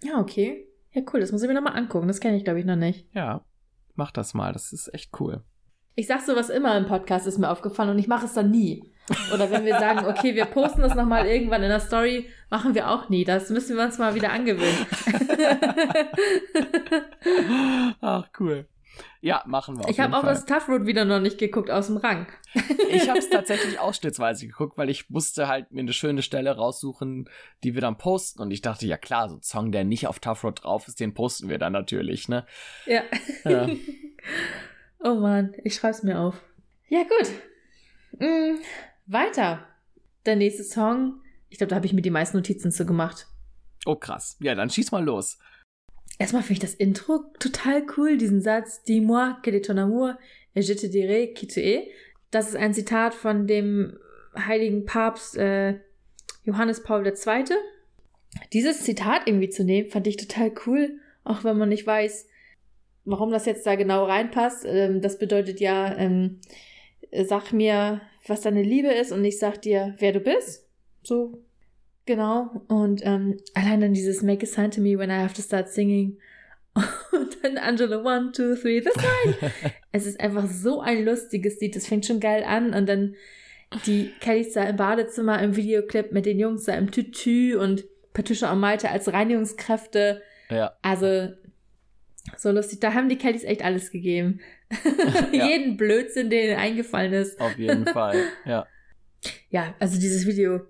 Ja, okay. Ja, cool. Das muss ich mir nochmal angucken. Das kenne ich, glaube ich, noch nicht. Ja, mach das mal. Das ist echt cool. Ich sag sowas immer im Podcast, ist mir aufgefallen und ich mache es dann nie. Oder wenn wir sagen, okay, wir posten das nochmal irgendwann in der Story, machen wir auch nie. Das müssen wir uns mal wieder angewöhnen. Ach, cool. Ja, machen wir. Ich habe auch Fall. das Tough Road wieder noch nicht geguckt aus dem Rang. ich habe es tatsächlich ausschnittsweise geguckt, weil ich musste halt mir eine schöne Stelle raussuchen, die wir dann posten. Und ich dachte, ja klar, so ein Song, der nicht auf Tough Road drauf ist, den posten wir dann natürlich, ne? Ja. ja. oh man, ich schreib's mir auf. Ja, gut. Mhm, weiter. Der nächste Song, ich glaube, da habe ich mir die meisten Notizen zu gemacht. Oh krass. Ja, dann schieß mal los. Erstmal finde ich das Intro total cool, diesen Satz, Dis-moi quel est ton amour et je te dirai qui tu es. Das ist ein Zitat von dem heiligen Papst äh, Johannes Paul II. Dieses Zitat irgendwie zu nehmen, fand ich total cool, auch wenn man nicht weiß, warum das jetzt da genau reinpasst. Ähm, das bedeutet ja, ähm, sag mir, was deine Liebe ist und ich sag dir, wer du bist. So Genau. Und ähm, allein dann dieses Make a sign to me when I have to start singing. Und dann Angela, one, two, three, the sign. es ist einfach so ein lustiges Lied. Das fängt schon geil an. Und dann die Kellys da im Badezimmer im Videoclip mit den Jungs da im Tütü und Patricia und Malte als Reinigungskräfte. Ja. Also, so lustig. Da haben die Kellys echt alles gegeben. ja. Jeden Blödsinn, der ihnen eingefallen ist. Auf jeden Fall, ja. Ja, also dieses Video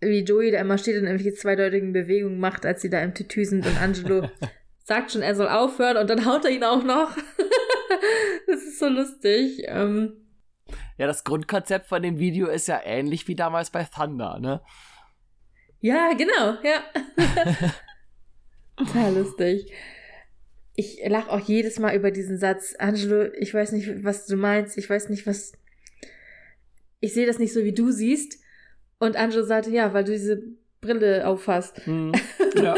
wie Joey da immer steht und irgendwelche zweideutigen Bewegungen macht, als sie da im Tütü sind und Angelo sagt schon, er soll aufhören und dann haut er ihn auch noch. das ist so lustig. Ähm, ja, das Grundkonzept von dem Video ist ja ähnlich wie damals bei Thunder, ne? Ja, genau, ja. Total lustig. Ich lache auch jedes Mal über diesen Satz. Angelo, ich weiß nicht, was du meinst. Ich weiß nicht, was. Ich sehe das nicht so, wie du siehst. Und Angelo sagte, ja, weil du diese Brille auffasst. Mhm. Ja.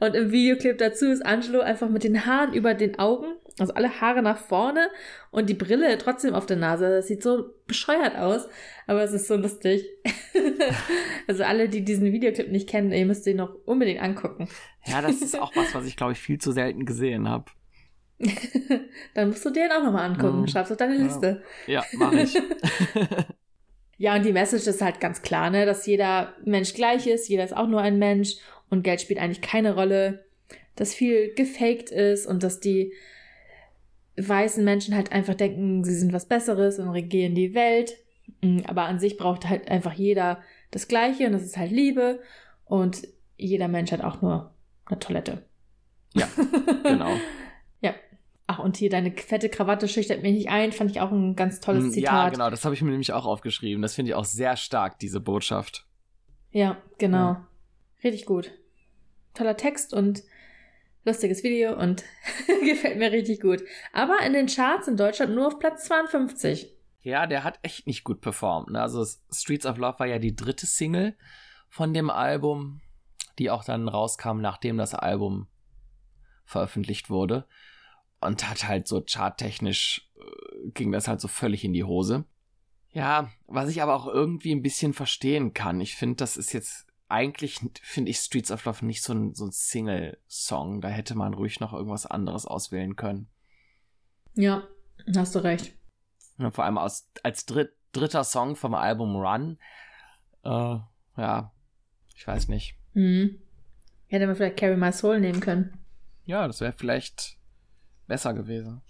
und im Videoclip dazu ist Angelo einfach mit den Haaren über den Augen, also alle Haare nach vorne und die Brille trotzdem auf der Nase. Das sieht so bescheuert aus, aber es ist so lustig. also alle, die diesen Videoclip nicht kennen, ihr müsst ihn noch unbedingt angucken. Ja, das ist auch was, was ich glaube ich viel zu selten gesehen habe. Dann musst du den auch nochmal angucken. Mhm. Schreib's auf deine Liste. Ja, mach ich. Ja, und die Message ist halt ganz klar, ne, dass jeder Mensch gleich ist, jeder ist auch nur ein Mensch und Geld spielt eigentlich keine Rolle, dass viel gefaked ist und dass die weißen Menschen halt einfach denken, sie sind was Besseres und regieren die Welt. Mm, aber an sich braucht halt einfach jeder das Gleiche und das ist halt Liebe und jeder Mensch hat auch nur eine Toilette. Ja, genau. Ach, und hier deine fette Krawatte schüchtert mich nicht ein, fand ich auch ein ganz tolles hm, Zitat. Ja, genau, das habe ich mir nämlich auch aufgeschrieben. Das finde ich auch sehr stark, diese Botschaft. Ja, genau. Ja. Richtig gut. Toller Text und lustiges Video und gefällt mir richtig gut. Aber in den Charts in Deutschland nur auf Platz 52. Ja, der hat echt nicht gut performt. Ne? Also Streets of Love war ja die dritte Single von dem Album, die auch dann rauskam, nachdem das Album veröffentlicht wurde und hat halt so charttechnisch äh, ging das halt so völlig in die Hose. Ja, was ich aber auch irgendwie ein bisschen verstehen kann. Ich finde, das ist jetzt eigentlich, finde ich Streets of Love nicht so ein, so ein Single-Song. Da hätte man ruhig noch irgendwas anderes auswählen können. Ja, hast du recht. Ja, vor allem aus, als dritt, dritter Song vom Album Run. Äh, ja, ich weiß nicht. Mhm. Hätte man vielleicht Carry My Soul nehmen können. Ja, das wäre vielleicht besser gewesen.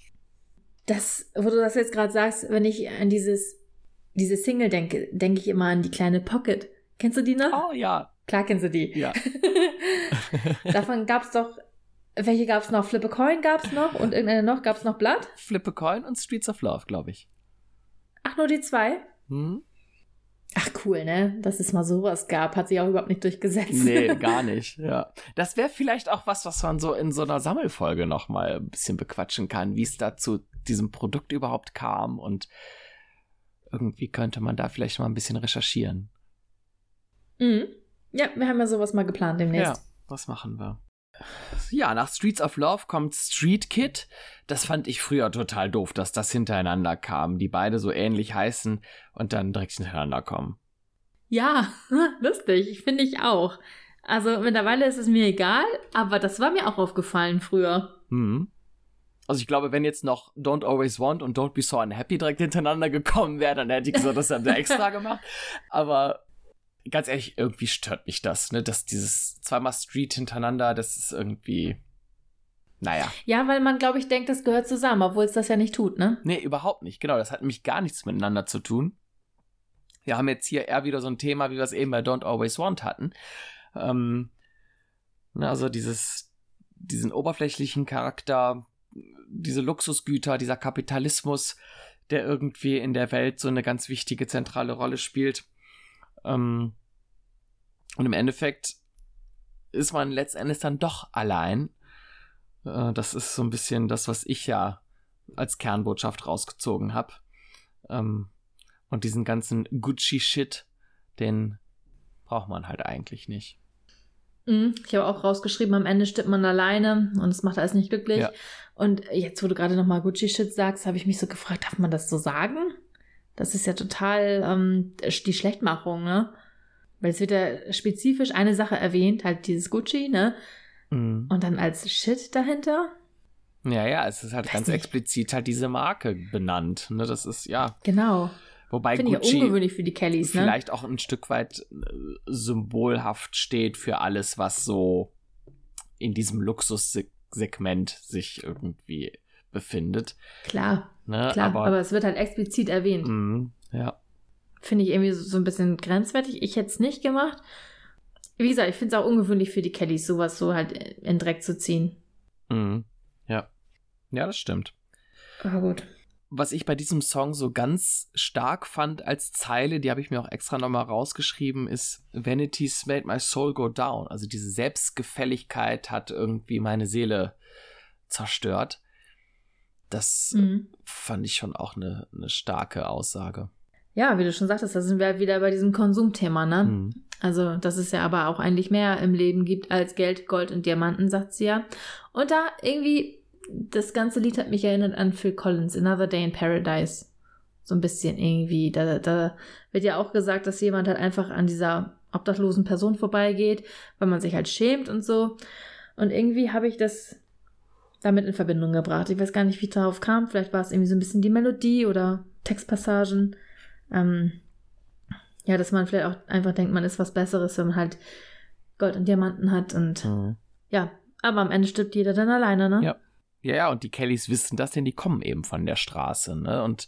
Das, wo du das jetzt gerade sagst, wenn ich an dieses, diese Single denke, denke ich immer an die kleine Pocket. Kennst du die noch? Oh ja. Klar kennst du die. Ja. Davon gab es doch, welche gab es noch? Flip a Coin gab es noch und irgendeine noch? Gab es noch Blood? Flip a Coin und Streets of Love, glaube ich. Ach, nur die zwei? Hm? Cool, ne? Dass es mal sowas gab, hat sich auch überhaupt nicht durchgesetzt. Nee, gar nicht, ja. Das wäre vielleicht auch was, was man so in so einer Sammelfolge nochmal ein bisschen bequatschen kann, wie es da zu diesem Produkt überhaupt kam und irgendwie könnte man da vielleicht mal ein bisschen recherchieren. Mhm. Ja, wir haben ja sowas mal geplant demnächst. Ja, das machen wir. Ja, nach Streets of Love kommt Street Kid. Das fand ich früher total doof, dass das hintereinander kam, die beide so ähnlich heißen und dann direkt hintereinander kommen. Ja, lustig, finde ich auch. Also mittlerweile ist es mir egal, aber das war mir auch aufgefallen früher. Hm. Also ich glaube, wenn jetzt noch Don't Always Want und Don't Be So Unhappy direkt hintereinander gekommen wäre, dann hätte ich gesagt, das haben wir extra gemacht. Aber ganz ehrlich, irgendwie stört mich das, ne? Dass dieses zweimal Street hintereinander, das ist irgendwie. Naja. Ja, weil man, glaube ich, denkt, das gehört zusammen, obwohl es das ja nicht tut, ne? Nee, überhaupt nicht. Genau, das hat nämlich gar nichts miteinander zu tun. Wir haben jetzt hier eher wieder so ein Thema, wie wir es eben bei Don't Always Want hatten. Ähm, also dieses, diesen oberflächlichen Charakter, diese Luxusgüter, dieser Kapitalismus, der irgendwie in der Welt so eine ganz wichtige zentrale Rolle spielt. Ähm, und im Endeffekt ist man letztendlich dann doch allein. Äh, das ist so ein bisschen das, was ich ja als Kernbotschaft rausgezogen habe. Ähm, und diesen ganzen Gucci-Shit, den braucht man halt eigentlich nicht. Mhm. Ich habe auch rausgeschrieben, am Ende stirbt man alleine und es macht alles nicht glücklich. Ja. Und jetzt, wo du gerade nochmal Gucci-Shit sagst, habe ich mich so gefragt, darf man das so sagen? Das ist ja total ähm, die Schlechtmachung, ne? Weil es wird ja spezifisch eine Sache erwähnt, halt dieses Gucci, ne? Mhm. Und dann als Shit dahinter. Ja, ja, es ist halt Weiß ganz nicht. explizit halt diese Marke benannt, ne? Das ist, ja. Genau. Wobei Finde Gucci ich ungewöhnlich für die Kellys, ne? vielleicht auch ein Stück weit äh, symbolhaft steht für alles, was so in diesem Luxussegment sich irgendwie befindet. Klar. Ne? Klar, aber, aber, es wird halt explizit erwähnt. Mm, ja. Finde ich irgendwie so, so, ein bisschen grenzwertig. Ich hätte es nicht gemacht. Wie gesagt, ich finde es auch ungewöhnlich für die Kellys, sowas so halt in Dreck zu ziehen. Mm, ja. Ja, das stimmt. Aber gut. Was ich bei diesem Song so ganz stark fand als Zeile, die habe ich mir auch extra nochmal rausgeschrieben, ist Vanity's made my soul go down. Also diese Selbstgefälligkeit hat irgendwie meine Seele zerstört. Das mhm. fand ich schon auch eine, eine starke Aussage. Ja, wie du schon sagtest, da sind wir halt wieder bei diesem Konsumthema, ne? Mhm. Also, dass es ja aber auch eigentlich mehr im Leben gibt als Geld, Gold und Diamanten, sagt sie ja. Und da irgendwie, das ganze Lied hat mich erinnert an Phil Collins, Another Day in Paradise. So ein bisschen irgendwie. Da, da wird ja auch gesagt, dass jemand halt einfach an dieser obdachlosen Person vorbeigeht, weil man sich halt schämt und so. Und irgendwie habe ich das damit in Verbindung gebracht. Ich weiß gar nicht, wie ich darauf kam. Vielleicht war es irgendwie so ein bisschen die Melodie oder Textpassagen. Ähm, ja, dass man vielleicht auch einfach denkt, man ist was Besseres, wenn man halt Gold und Diamanten hat und mhm. ja, aber am Ende stirbt jeder dann alleine, ne? Ja. Ja, ja, und die Kellys wissen das, denn die kommen eben von der Straße, ne? Und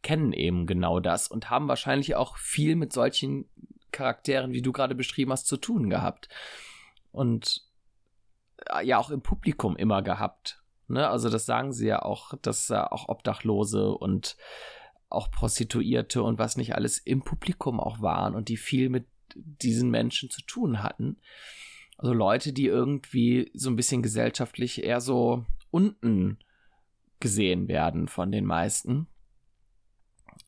kennen eben genau das und haben wahrscheinlich auch viel mit solchen Charakteren, wie du gerade beschrieben hast, zu tun gehabt. Und äh, ja auch im Publikum immer gehabt. Ne? Also das sagen sie ja auch, dass äh, auch Obdachlose und auch Prostituierte und was nicht alles im Publikum auch waren und die viel mit diesen Menschen zu tun hatten. Also Leute, die irgendwie so ein bisschen gesellschaftlich eher so unten gesehen werden von den meisten.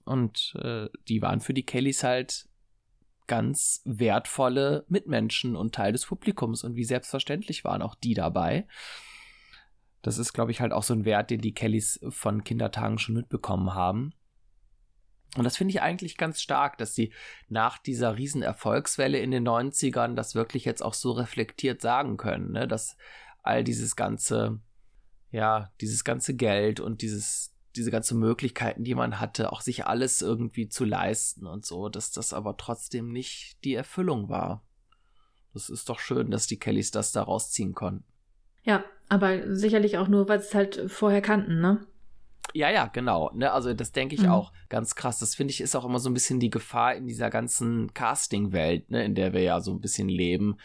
Und äh, die waren für die Kellys halt ganz wertvolle Mitmenschen und Teil des Publikums und wie selbstverständlich waren auch die dabei. Das ist, glaube ich, halt auch so ein Wert, den die Kellys von Kindertagen schon mitbekommen haben. Und das finde ich eigentlich ganz stark, dass sie nach dieser riesen Erfolgswelle in den 90ern das wirklich jetzt auch so reflektiert sagen können, ne? dass all dieses ganze, ja, dieses ganze Geld und dieses, diese ganzen Möglichkeiten, die man hatte, auch sich alles irgendwie zu leisten und so, dass das aber trotzdem nicht die Erfüllung war. Das ist doch schön, dass die Kellys das da rausziehen konnten. Ja, Aber sicherlich auch nur, weil sie es halt vorher kannten, ne? Ja, ja, genau. Ne? Also das denke ich mhm. auch ganz krass. Das finde ich ist auch immer so ein bisschen die Gefahr in dieser ganzen Casting-Welt, ne? in der wir ja so ein bisschen leben,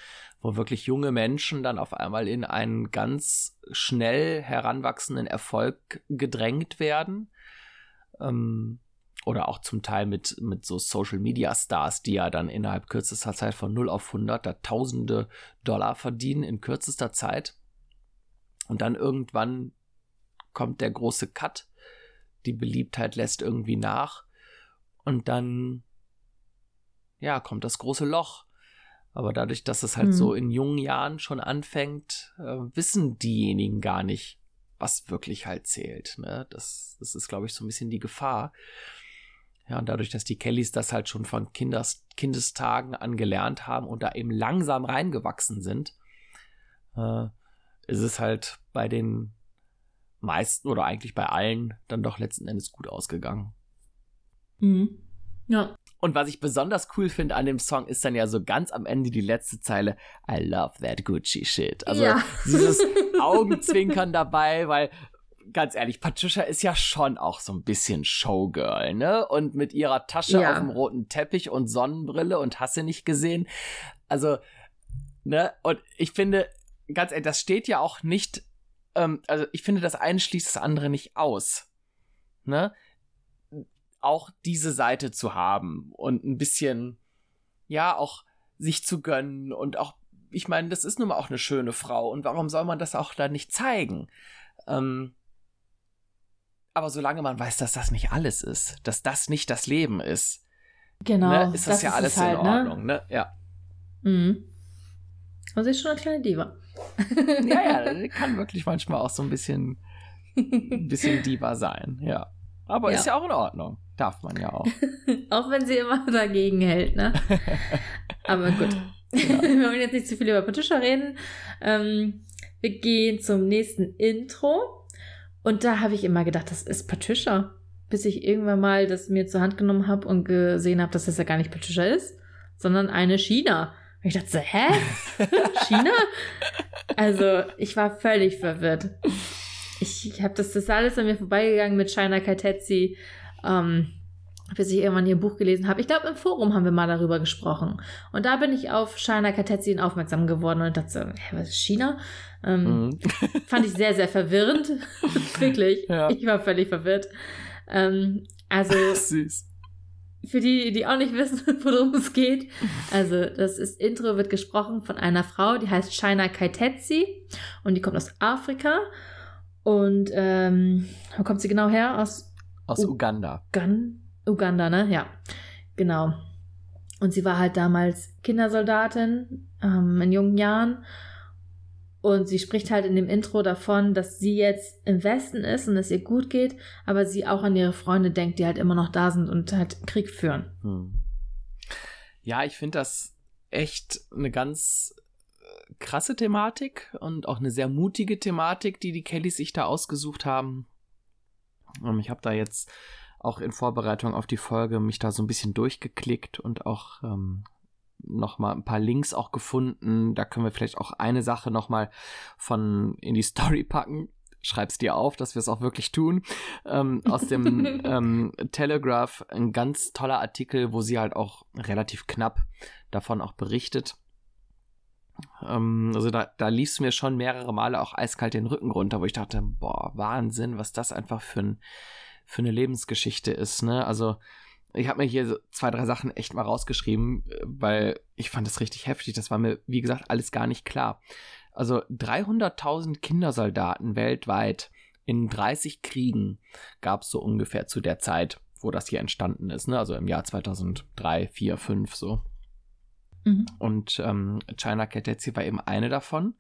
wo wirklich junge Menschen dann auf einmal in einen ganz schnell heranwachsenden Erfolg gedrängt werden. Ähm, oder auch zum Teil mit, mit so Social Media Stars, die ja dann innerhalb kürzester Zeit von 0 auf 100 da tausende Dollar verdienen in kürzester Zeit. Und dann irgendwann kommt der große Cut die Beliebtheit lässt irgendwie nach und dann, ja, kommt das große Loch. Aber dadurch, dass es halt mhm. so in jungen Jahren schon anfängt, äh, wissen diejenigen gar nicht, was wirklich halt zählt. Ne? Das, das ist, glaube ich, so ein bisschen die Gefahr. Ja, und dadurch, dass die Kellys das halt schon von Kinders, Kindestagen an gelernt haben und da eben langsam reingewachsen sind, äh, ist es halt bei den meisten oder eigentlich bei allen dann doch letzten Endes gut ausgegangen. Mhm. Ja. Und was ich besonders cool finde an dem Song ist dann ja so ganz am Ende die letzte Zeile I love that Gucci shit. Also ja. dieses Augenzwinkern dabei, weil ganz ehrlich, Patricia ist ja schon auch so ein bisschen Showgirl, ne? Und mit ihrer Tasche ja. auf dem roten Teppich und Sonnenbrille und hasse nicht gesehen. Also, ne? Und ich finde, ganz ehrlich, das steht ja auch nicht ähm, also ich finde, das eine schließt das andere nicht aus. Ne? Auch diese Seite zu haben und ein bisschen, ja, auch sich zu gönnen und auch, ich meine, das ist nun mal auch eine schöne Frau und warum soll man das auch da nicht zeigen? Ähm, aber solange man weiß, dass das nicht alles ist, dass das nicht das Leben ist, genau, ne, ist das, das ja ist alles halt, in ne? Ordnung, ne? ne? Ja. Mhm. Also ist schon eine kleine Diva. ja, ja, kann wirklich manchmal auch so ein bisschen, ein bisschen Diva sein, ja. Aber ja. ist ja auch in Ordnung. Darf man ja auch. auch wenn sie immer dagegen hält, ne? Aber gut. Ja. Wir wollen jetzt nicht zu viel über Patricia reden. Ähm, wir gehen zum nächsten Intro. Und da habe ich immer gedacht, das ist Patricia. Bis ich irgendwann mal das mir zur Hand genommen habe und gesehen habe, dass das ja gar nicht Patricia ist, sondern eine China. Und ich dachte so, hä? China? Also, ich war völlig verwirrt. Ich, ich habe das, das alles an mir vorbeigegangen mit China Kaitetsi, ähm, bis ich irgendwann ihr Buch gelesen habe. Ich glaube, im Forum haben wir mal darüber gesprochen. Und da bin ich auf China Kaitetsi aufmerksam geworden und dachte so, hä, was ist China? Ähm, mhm. Fand ich sehr, sehr verwirrend. Wirklich. Ja. Ich war völlig verwirrt. Ähm, also. Süß für die, die auch nicht wissen, worum es geht. Also, das ist Intro wird gesprochen von einer Frau, die heißt China Kaitetsi und die kommt aus Afrika. Und ähm, wo kommt sie genau her? Aus, aus U Uganda. Ugan Uganda, ne? Ja, genau. Und sie war halt damals Kindersoldatin ähm, in jungen Jahren und sie spricht halt in dem Intro davon, dass sie jetzt im Westen ist und es ihr gut geht, aber sie auch an ihre Freunde denkt, die halt immer noch da sind und halt Krieg führen. Hm. Ja, ich finde das echt eine ganz äh, krasse Thematik und auch eine sehr mutige Thematik, die die Kellys sich da ausgesucht haben. Ähm, ich habe da jetzt auch in Vorbereitung auf die Folge mich da so ein bisschen durchgeklickt und auch ähm, noch mal ein paar Links auch gefunden. Da können wir vielleicht auch eine Sache noch mal von in die Story packen. Schreib's dir auf, dass wir es auch wirklich tun. Ähm, aus dem ähm, Telegraph ein ganz toller Artikel, wo sie halt auch relativ knapp davon auch berichtet. Ähm, also da, da lief mir schon mehrere Male auch eiskalt den Rücken runter, wo ich dachte, boah, Wahnsinn, was das einfach für, ein, für eine Lebensgeschichte ist. Ne? Also ich habe mir hier so zwei, drei Sachen echt mal rausgeschrieben, äh, weil ich fand das richtig heftig. Das war mir, wie gesagt, alles gar nicht klar. Also 300.000 Kindersoldaten weltweit in 30 Kriegen gab es so ungefähr zu der Zeit, wo das hier entstanden ist. Ne? Also im Jahr 2003, 4, 5 so. Mhm. Und ähm, China Katetzi war eben eine davon.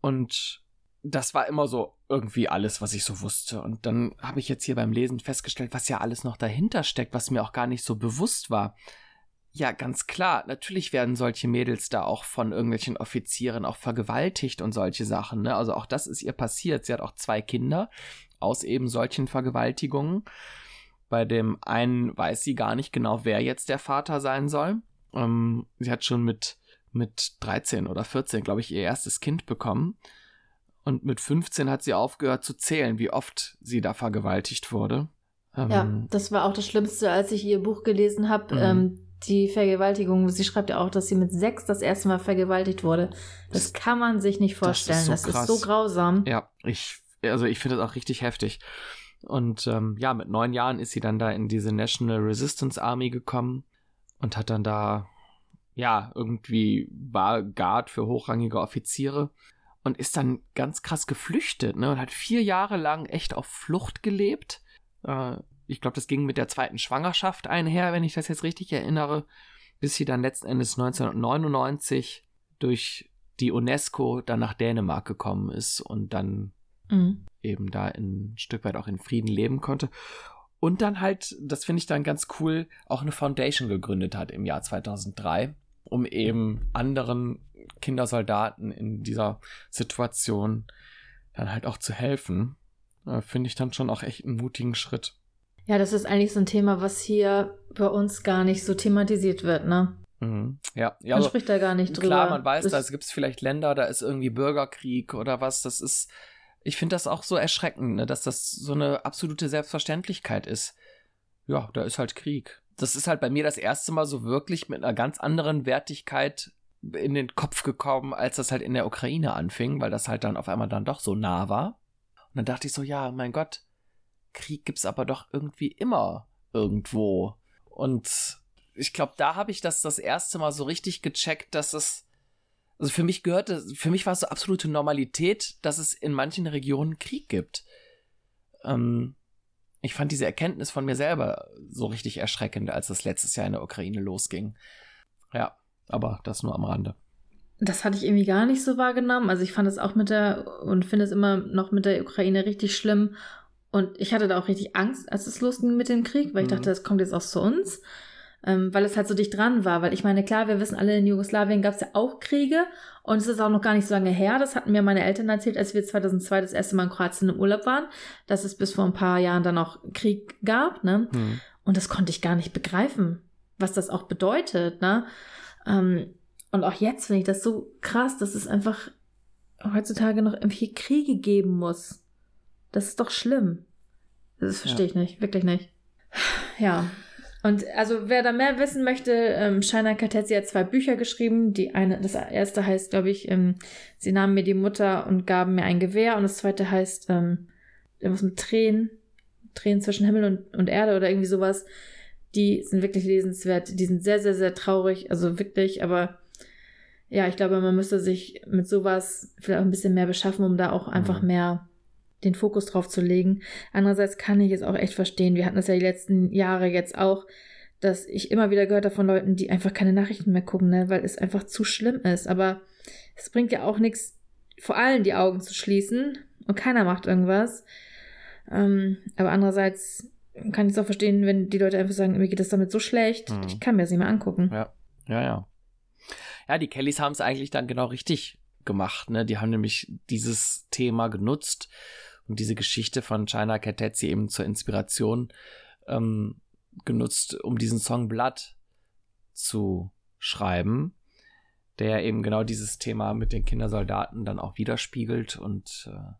Und das war immer so irgendwie alles, was ich so wusste. Und dann habe ich jetzt hier beim Lesen festgestellt, was ja alles noch dahinter steckt, was mir auch gar nicht so bewusst war. Ja, ganz klar, natürlich werden solche Mädels da auch von irgendwelchen Offizieren auch vergewaltigt und solche Sachen. Ne? Also auch das ist ihr passiert. Sie hat auch zwei Kinder aus eben solchen Vergewaltigungen. Bei dem einen weiß sie gar nicht genau, wer jetzt der Vater sein soll. Ähm, sie hat schon mit, mit 13 oder 14, glaube ich, ihr erstes Kind bekommen. Und mit 15 hat sie aufgehört zu zählen, wie oft sie da vergewaltigt wurde. Ähm, ja, das war auch das Schlimmste, als ich ihr Buch gelesen habe. Mhm. Ähm, die Vergewaltigung. Sie schreibt ja auch, dass sie mit sechs das erste Mal vergewaltigt wurde. Das kann man sich nicht vorstellen. Das ist so, das ist so grausam. Ja, ich, also ich finde das auch richtig heftig. Und ähm, ja, mit neun Jahren ist sie dann da in diese National Resistance Army gekommen und hat dann da, ja, irgendwie war Guard für hochrangige Offiziere und ist dann ganz krass geflüchtet, ne? Und hat vier Jahre lang echt auf Flucht gelebt. Äh, ich glaube, das ging mit der zweiten Schwangerschaft einher, wenn ich das jetzt richtig erinnere, bis sie dann letzten Endes 1999 durch die UNESCO dann nach Dänemark gekommen ist und dann mhm. eben da ein Stück weit auch in Frieden leben konnte. Und dann halt, das finde ich dann ganz cool, auch eine Foundation gegründet hat im Jahr 2003, um eben anderen Kindersoldaten in dieser Situation dann halt auch zu helfen. Äh, finde ich dann schon auch echt einen mutigen Schritt. Ja, das ist eigentlich so ein Thema, was hier bei uns gar nicht so thematisiert wird, ne? Mhm. Ja, ja. Man also, spricht da gar nicht drüber. Klar, man weiß, da gibt es vielleicht Länder, da ist irgendwie Bürgerkrieg oder was. Das ist, ich finde das auch so erschreckend, ne, dass das so eine absolute Selbstverständlichkeit ist. Ja, da ist halt Krieg. Das ist halt bei mir das erste Mal so wirklich mit einer ganz anderen Wertigkeit in den Kopf gekommen, als das halt in der Ukraine anfing, weil das halt dann auf einmal dann doch so nah war. Und dann dachte ich so, ja, mein Gott, Krieg gibt's aber doch irgendwie immer irgendwo. Und ich glaube, da habe ich das das erste Mal so richtig gecheckt, dass es also für mich gehörte, für mich war es so absolute Normalität, dass es in manchen Regionen Krieg gibt. Ähm, ich fand diese Erkenntnis von mir selber so richtig erschreckend, als es letztes Jahr in der Ukraine losging. Ja, aber das nur am Rande. Das hatte ich irgendwie gar nicht so wahrgenommen. Also ich fand es auch mit der und finde es immer noch mit der Ukraine richtig schlimm und ich hatte da auch richtig Angst, als es losging mit dem Krieg, weil ich mhm. dachte, das kommt jetzt auch zu uns. Ähm, weil es halt so dicht dran war. Weil ich meine, klar, wir wissen alle, in Jugoslawien gab es ja auch Kriege und es ist auch noch gar nicht so lange her. Das hatten mir meine Eltern erzählt, als wir 2002 das erste Mal in Kroatien im Urlaub waren, dass es bis vor ein paar Jahren dann auch Krieg gab. Ne? Mhm. Und das konnte ich gar nicht begreifen, was das auch bedeutet. Ne? Ähm, und auch jetzt finde ich das so krass, dass es einfach heutzutage noch irgendwie Kriege geben muss. Das ist doch schlimm. Das verstehe ja. ich nicht, wirklich nicht. Ja. Und also wer da mehr wissen möchte, ähm, Shaina Katetzi hat zwei Bücher geschrieben. Die eine, das erste heißt, glaube ich, ähm, sie nahmen mir die Mutter und gaben mir ein Gewehr. Und das zweite heißt ähm, irgendwas mit Tränen, Tränen zwischen Himmel und, und Erde oder irgendwie sowas. Die sind wirklich lesenswert. Die sind sehr, sehr, sehr traurig. Also wirklich, aber ja, ich glaube, man müsste sich mit sowas vielleicht auch ein bisschen mehr beschaffen, um da auch einfach mhm. mehr den Fokus drauf zu legen. Andererseits kann ich es auch echt verstehen. Wir hatten das ja die letzten Jahre jetzt auch, dass ich immer wieder gehört habe von Leuten, die einfach keine Nachrichten mehr gucken, ne, weil es einfach zu schlimm ist. Aber es bringt ja auch nichts, vor allem die Augen zu schließen und keiner macht irgendwas. Ähm, aber andererseits kann ich es auch verstehen, wenn die Leute einfach sagen, mir geht das damit so schlecht, mhm. ich kann mir das nicht mehr angucken. Ja, ja, ja. Ja, die Kellys haben es eigentlich dann genau richtig gemacht, ne? Die haben nämlich dieses Thema genutzt und diese Geschichte von China Katetzi eben zur Inspiration ähm, genutzt, um diesen Song Blood zu schreiben, der eben genau dieses Thema mit den Kindersoldaten dann auch widerspiegelt und äh,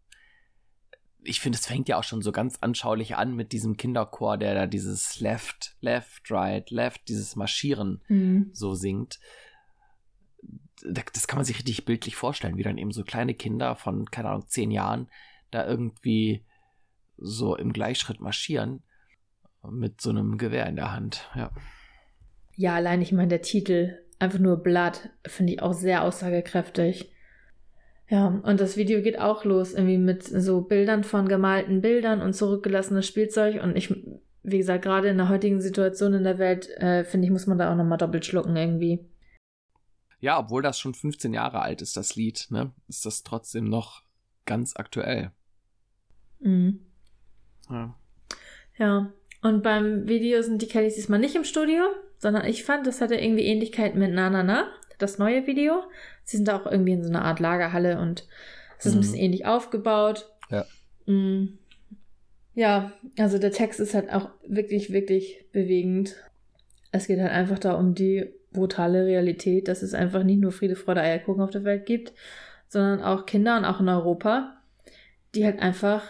ich finde, es fängt ja auch schon so ganz anschaulich an mit diesem Kinderchor, der da dieses Left, Left, Right, Left, dieses Marschieren mhm. so singt. Das kann man sich richtig bildlich vorstellen, wie dann eben so kleine Kinder von, keine Ahnung, zehn Jahren da irgendwie so im Gleichschritt marschieren mit so einem Gewehr in der Hand, ja. Ja, allein ich meine, der Titel, einfach nur Blood, finde ich auch sehr aussagekräftig. Ja, und das Video geht auch los, irgendwie mit so Bildern von gemalten Bildern und zurückgelassenes Spielzeug. Und ich, wie gesagt, gerade in der heutigen Situation in der Welt, äh, finde ich, muss man da auch nochmal doppelt schlucken irgendwie. Ja, obwohl das schon 15 Jahre alt ist, das Lied, ne, ist das trotzdem noch ganz aktuell. Mhm. Ja. Ja. Und beim Video sind die Kellys diesmal nicht im Studio, sondern ich fand, das hatte irgendwie Ähnlichkeit mit Na Na Na, das neue Video. Sie sind da auch irgendwie in so einer Art Lagerhalle und es ist mhm. ein bisschen ähnlich aufgebaut. Ja. Mhm. Ja, also der Text ist halt auch wirklich, wirklich bewegend. Es geht halt einfach da um die brutale Realität, dass es einfach nicht nur Friede, Freude, Eierkuchen auf der Welt gibt, sondern auch Kinder und auch in Europa, die halt einfach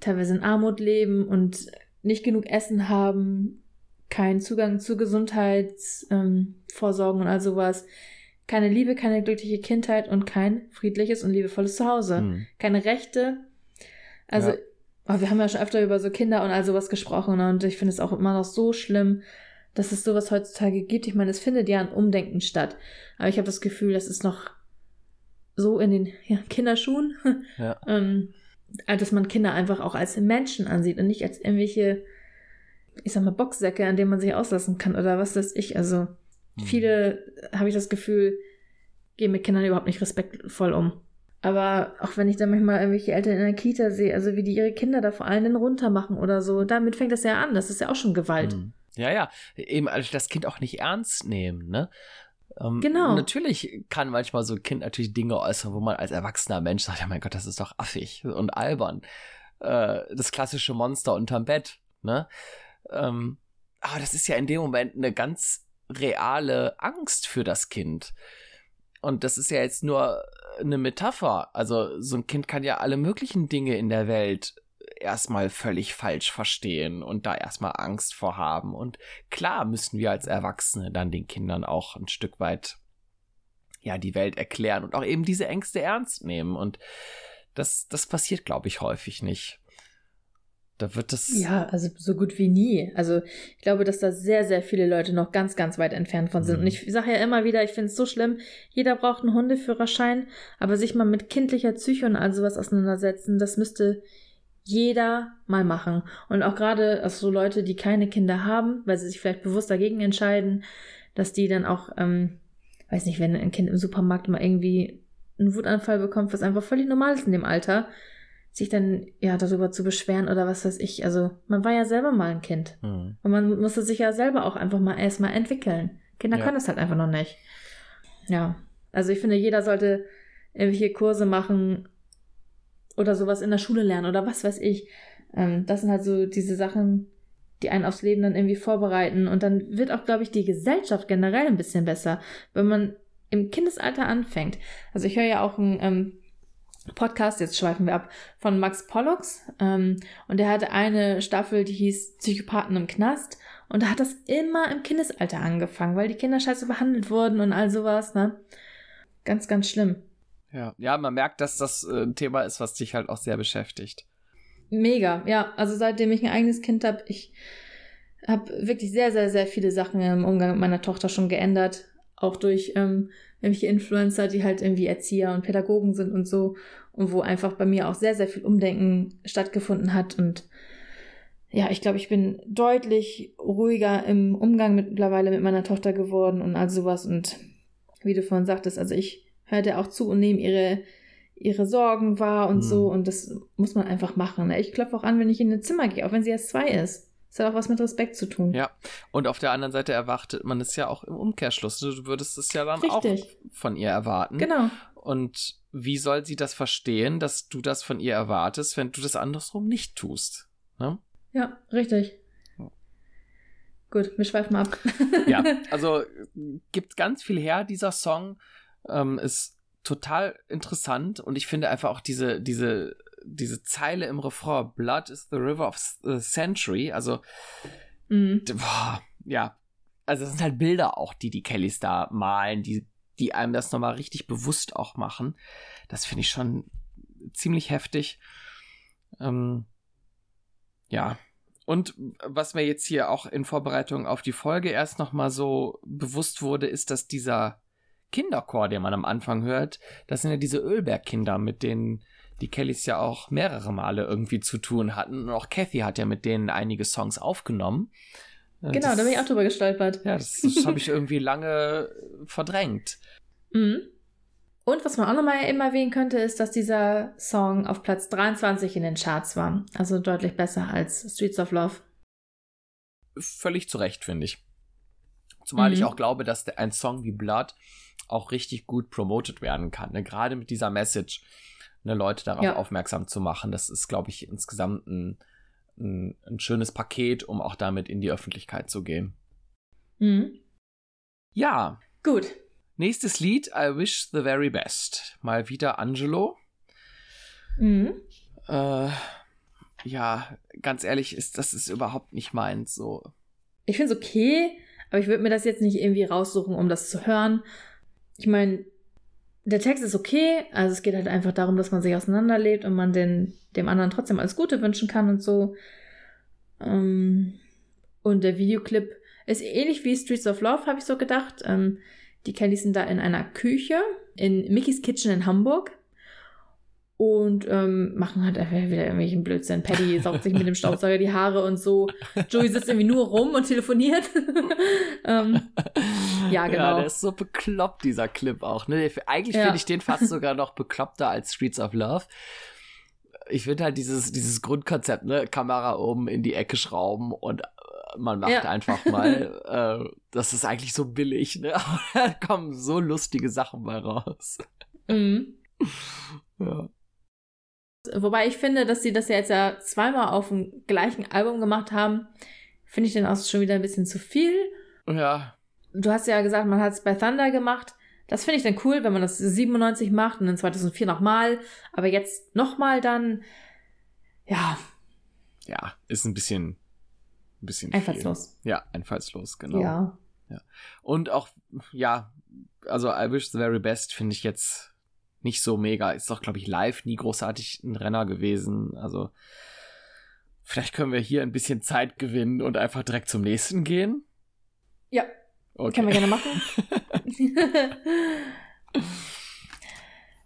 teilweise in Armut leben und nicht genug Essen haben, keinen Zugang zu Gesundheitsvorsorgen ähm, und all sowas, keine Liebe, keine glückliche Kindheit und kein friedliches und liebevolles Zuhause, hm. keine Rechte. Also, ja. oh, wir haben ja schon öfter über so Kinder und all sowas gesprochen und ich finde es auch immer noch so schlimm, dass es sowas heutzutage gibt. Ich meine, es findet ja ein Umdenken statt, aber ich habe das Gefühl, das ist noch so in den ja, Kinderschuhen, ja. ähm, dass man Kinder einfach auch als Menschen ansieht und nicht als irgendwelche, ich sag mal, Boxsäcke, an denen man sich auslassen kann oder was weiß ich. Also mhm. viele, habe ich das Gefühl, gehen mit Kindern überhaupt nicht respektvoll um. Aber auch wenn ich dann manchmal irgendwelche Eltern in der Kita sehe, also wie die ihre Kinder da vor allen Dingen runter machen oder so, damit fängt das ja an. Das ist ja auch schon Gewalt. Mhm. Ja, ja, eben also das Kind auch nicht ernst nehmen, ne? Ähm, genau. Natürlich kann manchmal so ein Kind natürlich Dinge äußern, wo man als erwachsener Mensch sagt, ja mein Gott, das ist doch affig und albern. Äh, das klassische Monster unterm Bett, ne? Ähm, aber das ist ja in dem Moment eine ganz reale Angst für das Kind. Und das ist ja jetzt nur eine Metapher. Also so ein Kind kann ja alle möglichen Dinge in der Welt erstmal völlig falsch verstehen und da erstmal Angst vor haben. Und klar müssen wir als Erwachsene dann den Kindern auch ein Stück weit ja die Welt erklären und auch eben diese Ängste ernst nehmen. Und das, das passiert, glaube ich, häufig nicht. Da wird das. Ja, also so gut wie nie. Also ich glaube, dass da sehr, sehr viele Leute noch ganz, ganz weit entfernt von sind. Mhm. Und ich sage ja immer wieder, ich finde es so schlimm, jeder braucht einen Hundeführerschein, aber sich mal mit kindlicher Psyche und all sowas auseinandersetzen, das müsste jeder mal machen. Und auch gerade also so Leute, die keine Kinder haben, weil sie sich vielleicht bewusst dagegen entscheiden, dass die dann auch, ähm, weiß nicht, wenn ein Kind im Supermarkt mal irgendwie einen Wutanfall bekommt, was einfach völlig normal ist in dem Alter, sich dann ja darüber zu beschweren oder was weiß ich. Also man war ja selber mal ein Kind. Mhm. Und man musste sich ja selber auch einfach mal erstmal entwickeln. Kinder ja. können das halt einfach noch nicht. Ja. Also ich finde, jeder sollte irgendwelche Kurse machen, oder sowas in der Schule lernen oder was weiß ich. Ähm, das sind halt so diese Sachen, die einen aufs Leben dann irgendwie vorbereiten. Und dann wird auch, glaube ich, die Gesellschaft generell ein bisschen besser, wenn man im Kindesalter anfängt. Also ich höre ja auch einen ähm, Podcast, jetzt schweifen wir ab, von Max Pollux. Ähm, und der hatte eine Staffel, die hieß Psychopathen im Knast. Und da hat das immer im Kindesalter angefangen, weil die Kinder scheiße behandelt wurden und all sowas, ne? Ganz, ganz schlimm. Ja, ja, man merkt, dass das äh, ein Thema ist, was dich halt auch sehr beschäftigt. Mega, ja. Also seitdem ich ein eigenes Kind habe, ich habe wirklich sehr, sehr, sehr viele Sachen im Umgang mit meiner Tochter schon geändert. Auch durch ähm, irgendwelche Influencer, die halt irgendwie Erzieher und Pädagogen sind und so. Und wo einfach bei mir auch sehr, sehr viel Umdenken stattgefunden hat. Und ja, ich glaube, ich bin deutlich ruhiger im Umgang mittlerweile mit meiner Tochter geworden und all sowas. Und wie du vorhin sagtest, also ich hört auch zu und nehmen ihre, ihre Sorgen wahr und mhm. so. Und das muss man einfach machen. Ne? Ich klopfe auch an, wenn ich in ein Zimmer gehe, auch wenn sie erst zwei ist. Das hat auch was mit Respekt zu tun. Ja, und auf der anderen Seite erwartet man es ja auch im Umkehrschluss. Du würdest es ja dann Richtig. auch von ihr erwarten. Genau. Und wie soll sie das verstehen, dass du das von ihr erwartest, wenn du das andersrum nicht tust? Ne? Ja, richtig. Gut, wir schweifen ab. ja, also gibt ganz viel her, dieser Song ähm, ist total interessant und ich finde einfach auch diese, diese, diese Zeile im Refrain, Blood is the river of the century, also, mhm. boah, ja, also das sind halt Bilder auch, die die Kellys da malen, die, die einem das nochmal richtig bewusst auch machen. Das finde ich schon ziemlich heftig. Ähm, ja. Und was mir jetzt hier auch in Vorbereitung auf die Folge erst nochmal so bewusst wurde, ist, dass dieser Kinderchor, den man am Anfang hört, das sind ja diese Ölberg-Kinder, mit denen die Kellys ja auch mehrere Male irgendwie zu tun hatten. Und auch Kathy hat ja mit denen einige Songs aufgenommen. Äh, genau, das, da bin ich auch drüber gestolpert. Ja, das, das habe ich irgendwie lange verdrängt. Mhm. Und was man auch nochmal immer erwähnen könnte, ist, dass dieser Song auf Platz 23 in den Charts war. Also deutlich besser als Streets of Love. Völlig zu Recht, finde ich. Zumal mhm. ich auch glaube, dass ein Song wie Blood auch richtig gut promoted werden kann. Ne? Gerade mit dieser Message, ne, Leute darauf ja. aufmerksam zu machen. Das ist, glaube ich, insgesamt ein, ein, ein, schönes Paket, um auch damit in die Öffentlichkeit zu gehen. Mhm. Ja. Gut. Nächstes Lied, I Wish the Very Best. Mal wieder Angelo. Mhm. äh, ja, ganz ehrlich, ist das ist überhaupt nicht meins so. Ich finde es okay, aber ich würde mir das jetzt nicht irgendwie raussuchen, um das zu hören. Ich meine, der Text ist okay, also es geht halt einfach darum, dass man sich auseinanderlebt und man den, dem anderen trotzdem alles Gute wünschen kann und so. Ähm, und der Videoclip ist ähnlich wie Streets of Love, habe ich so gedacht. Ähm, die Kellys sind da in einer Küche in Mickey's Kitchen in Hamburg und ähm, machen halt einfach wieder irgendwelchen Blödsinn. Paddy saugt sich mit dem Staubsauger die Haare und so. Joey sitzt irgendwie nur rum und telefoniert. ähm, ja, genau. Ja, der ist so bekloppt, dieser Clip auch. Ne? Eigentlich ja. finde ich den fast sogar noch bekloppter als Streets of Love. Ich finde halt dieses, dieses Grundkonzept, ne, Kamera oben in die Ecke schrauben und äh, man macht ja. einfach mal, äh, das ist eigentlich so billig, ne? Aber da kommen so lustige Sachen bei raus. Mhm. Ja. Wobei ich finde, dass sie das ja jetzt ja zweimal auf dem gleichen Album gemacht haben, finde ich dann auch schon wieder ein bisschen zu viel. Ja. Du hast ja gesagt, man hat es bei Thunder gemacht. Das finde ich dann cool, wenn man das 97 macht und dann 2004 nochmal. Aber jetzt nochmal dann, ja. Ja, ist ein bisschen, ein bisschen Einfallslos. Viel. Ja, einfallslos, genau. Ja. ja. Und auch, ja, also I Wish the Very Best finde ich jetzt nicht so mega. Ist doch, glaube ich, live nie großartig ein Renner gewesen. Also vielleicht können wir hier ein bisschen Zeit gewinnen und einfach direkt zum nächsten gehen. Ja. Okay. Können wir gerne machen.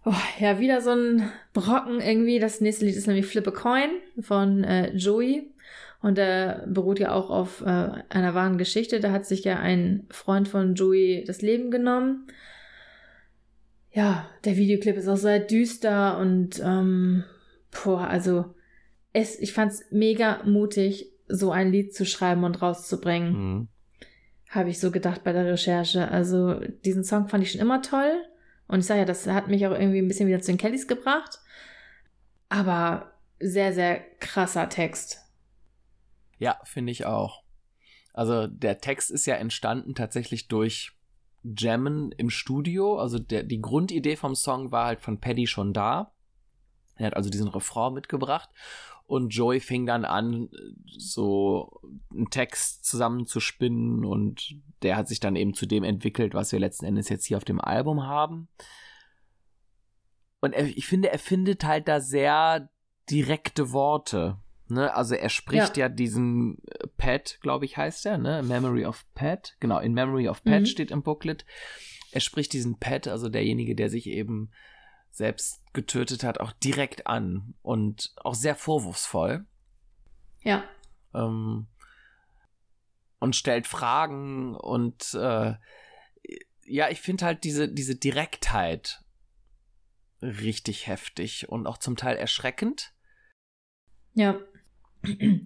oh, ja, wieder so ein Brocken irgendwie. Das nächste Lied ist nämlich Flip a Coin von äh, Joey. Und der beruht ja auch auf äh, einer wahren Geschichte. Da hat sich ja ein Freund von Joey das Leben genommen ja, der Videoclip ist auch sehr düster und ähm, boah, also es, ich fand's mega mutig, so ein Lied zu schreiben und rauszubringen. Mhm. Habe ich so gedacht bei der Recherche. Also diesen Song fand ich schon immer toll. Und ich sage ja, das hat mich auch irgendwie ein bisschen wieder zu den Kellys gebracht. Aber sehr, sehr krasser Text. Ja, finde ich auch. Also der Text ist ja entstanden tatsächlich durch Jammen im Studio. Also der, die Grundidee vom Song war halt von Paddy schon da. Er hat also diesen Refrain mitgebracht und Joey fing dann an, so einen Text zusammenzuspinnen und der hat sich dann eben zu dem entwickelt, was wir letzten Endes jetzt hier auf dem Album haben. Und er, ich finde, er findet halt da sehr direkte Worte. Ne, also er spricht ja, ja diesen äh, Pat, glaube ich, heißt er, ne? Memory of Pat. Genau, in Memory of Pat mhm. steht im Booklet. Er spricht diesen Pat, also derjenige, der sich eben selbst getötet hat, auch direkt an und auch sehr vorwurfsvoll. Ja. Ähm, und stellt Fragen und äh, ja, ich finde halt diese, diese Direktheit richtig heftig und auch zum Teil erschreckend. Ja.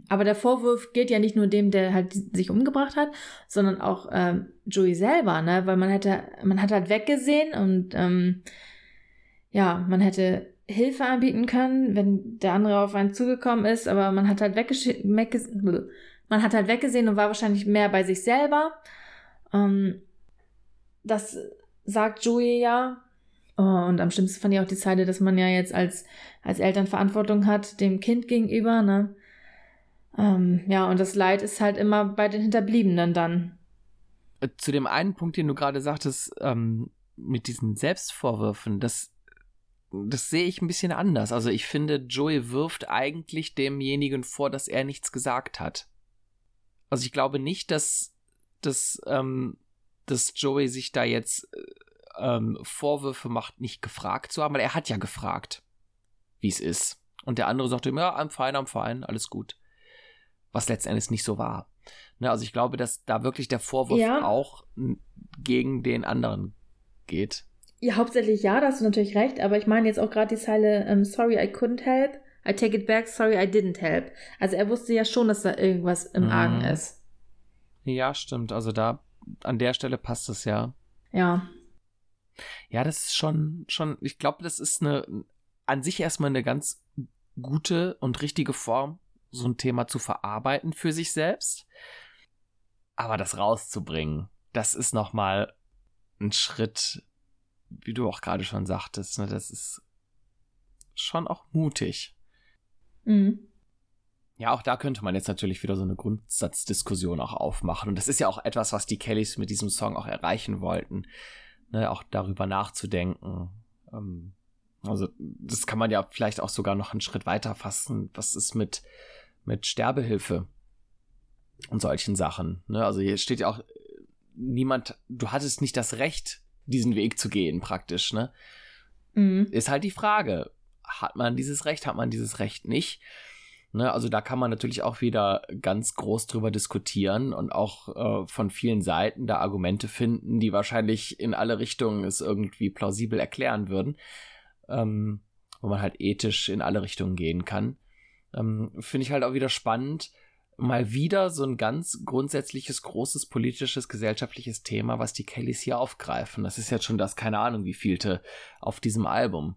Aber der Vorwurf gilt ja nicht nur dem, der halt sich umgebracht hat, sondern auch ähm, Joey selber, ne? Weil man hätte, man hat halt weggesehen und ähm, ja, man hätte Hilfe anbieten können, wenn der andere auf einen zugekommen ist, aber man hat halt weggesehen, man hat halt weggesehen und war wahrscheinlich mehr bei sich selber. Ähm, das sagt Joey ja. Oh, und am schlimmsten fand ich auch die Zeile, dass man ja jetzt als, als Eltern Verantwortung hat dem Kind gegenüber, ne? Ähm, ja, und das Leid ist halt immer bei den Hinterbliebenen dann. Äh, zu dem einen Punkt, den du gerade sagtest, ähm, mit diesen Selbstvorwürfen, das, das sehe ich ein bisschen anders. Also ich finde, Joey wirft eigentlich demjenigen vor, dass er nichts gesagt hat. Also ich glaube nicht, dass, dass, ähm, dass Joey sich da jetzt ähm, Vorwürfe macht, nicht gefragt zu haben, weil er hat ja gefragt, wie es ist. Und der andere sagte ihm, ja, I'm fine, I'm fine, alles gut was letztendlich nicht so war. Ne, also ich glaube, dass da wirklich der Vorwurf ja. auch gegen den anderen geht. Ja, hauptsächlich ja, da hast du natürlich recht, aber ich meine jetzt auch gerade die Zeile um, ähm, Sorry, I couldn't help. I take it back, sorry, I didn't help. Also er wusste ja schon, dass da irgendwas im mhm. Argen ist. Ja, stimmt. Also da an der Stelle passt es ja. Ja. Ja, das ist schon, schon, ich glaube, das ist eine, an sich erstmal eine ganz gute und richtige Form, so ein Thema zu verarbeiten für sich selbst. Aber das rauszubringen, das ist nochmal ein Schritt, wie du auch gerade schon sagtest, ne, das ist schon auch mutig. Mhm. Ja, auch da könnte man jetzt natürlich wieder so eine Grundsatzdiskussion auch aufmachen. Und das ist ja auch etwas, was die Kellys mit diesem Song auch erreichen wollten. Ne, auch darüber nachzudenken. Ähm, also, das kann man ja vielleicht auch sogar noch einen Schritt weiter fassen. Was ist mit, mit Sterbehilfe und solchen Sachen? Ne? Also, hier steht ja auch, niemand, du hattest nicht das Recht, diesen Weg zu gehen, praktisch, ne? Mhm. Ist halt die Frage, hat man dieses Recht, hat man dieses Recht nicht? Ne, also da kann man natürlich auch wieder ganz groß drüber diskutieren und auch äh, von vielen Seiten da Argumente finden, die wahrscheinlich in alle Richtungen es irgendwie plausibel erklären würden, ähm, wo man halt ethisch in alle Richtungen gehen kann. Ähm, Finde ich halt auch wieder spannend, mal wieder so ein ganz grundsätzliches, großes politisches, gesellschaftliches Thema, was die Kellys hier aufgreifen. Das ist jetzt schon das, keine Ahnung, wie vielte auf diesem Album.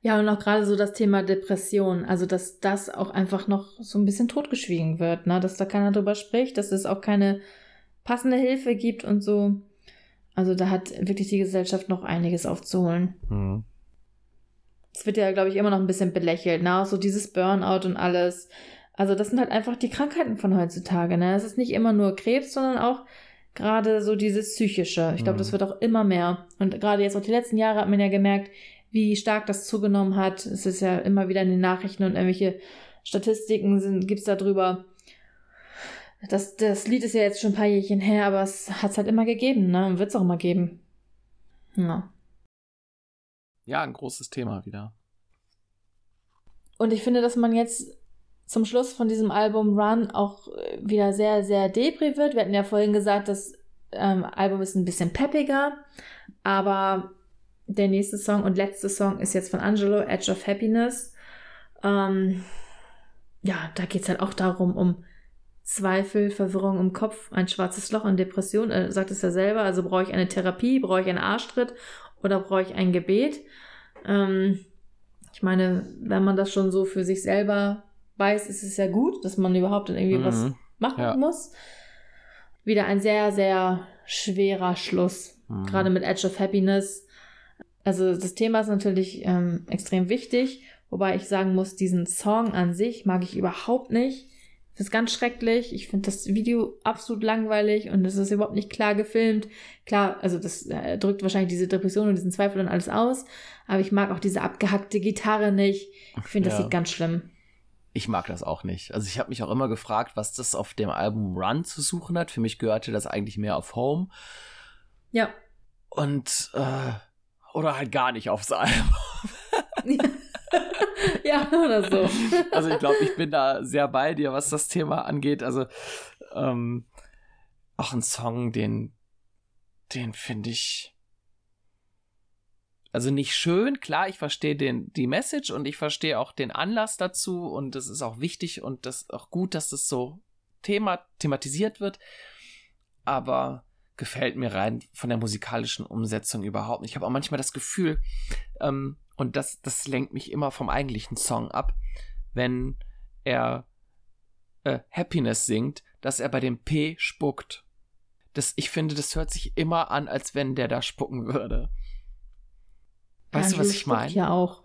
Ja, und auch gerade so das Thema Depression, also dass das auch einfach noch so ein bisschen totgeschwiegen wird, ne? dass da keiner drüber spricht, dass es auch keine passende Hilfe gibt und so. Also da hat wirklich die Gesellschaft noch einiges aufzuholen. Mhm. Es wird ja, glaube ich, immer noch ein bisschen belächelt, ne? Auch so dieses Burnout und alles. Also das sind halt einfach die Krankheiten von heutzutage, ne? Es ist nicht immer nur Krebs, sondern auch gerade so dieses psychische. Ich glaube, Mhm. das wird auch immer mehr. Und gerade jetzt auch die letzten Jahre hat man ja gemerkt, wie stark das zugenommen hat. Es ist ja immer wieder in den Nachrichten und irgendwelche Statistiken sind, gibt's da drüber. Das, das Lied ist ja jetzt schon ein paar Jährchen her, aber es hat's halt immer gegeben, ne? Und wird's auch immer geben. Ja. Ja, ein großes Thema wieder. Und ich finde, dass man jetzt zum Schluss von diesem Album Run auch äh, wieder sehr, sehr depri wird. Wir hatten ja vorhin gesagt, das ähm, Album ist ein bisschen peppiger, aber der nächste Song und letzte Song ist jetzt von Angelo, Edge of Happiness. Ähm, ja, da geht's halt auch darum, um Zweifel, Verwirrung im Kopf, ein schwarzes Loch und Depression. Er sagt es ja selber. Also brauche ich eine Therapie, brauche ich einen Arschtritt oder brauche ich ein Gebet? Ähm, ich meine, wenn man das schon so für sich selber weiß, ist es ja gut, dass man überhaupt dann irgendwie was Mhm. machen Ja. muss. Wieder ein sehr, sehr schwerer Schluss. Mhm. Gerade mit Edge of Happiness. Also das Thema ist natürlich ähm, extrem wichtig, wobei ich sagen muss, diesen Song an sich mag ich überhaupt nicht. Das ist ganz schrecklich. Ich finde das Video absolut langweilig und es ist überhaupt nicht klar gefilmt. Klar, also das äh, drückt wahrscheinlich diese Depression und diesen Zweifel und alles aus. Aber ich mag auch diese abgehackte Gitarre nicht. Ich finde, das Ja. sieht ganz schlimm. Ich mag das auch nicht. Also ich habe mich auch immer gefragt, was das auf dem Album Run zu suchen hat. Für mich gehörte das eigentlich mehr auf Home Ja. und äh, oder halt gar nicht aufs Album. Ja, oder so. Also ich glaube, ich bin da sehr bei dir, was das Thema angeht. Also ähm, auch ein Song, den, den finde ich also nicht schön. Klar, ich verstehe den die Message und ich verstehe auch den Anlass dazu und es ist auch wichtig und das auch gut, dass das so Thema thematisiert wird. Aber gefällt mir rein von der musikalischen Umsetzung überhaupt nicht. Ich habe auch manchmal das Gefühl, ähm, und das, das lenkt mich immer vom eigentlichen Song ab, wenn er äh, Happiness singt, dass er bei dem P spuckt. Das, ich finde, das hört sich immer an, als wenn der da spucken würde. Weißt du, was ich meine? Ja, auch.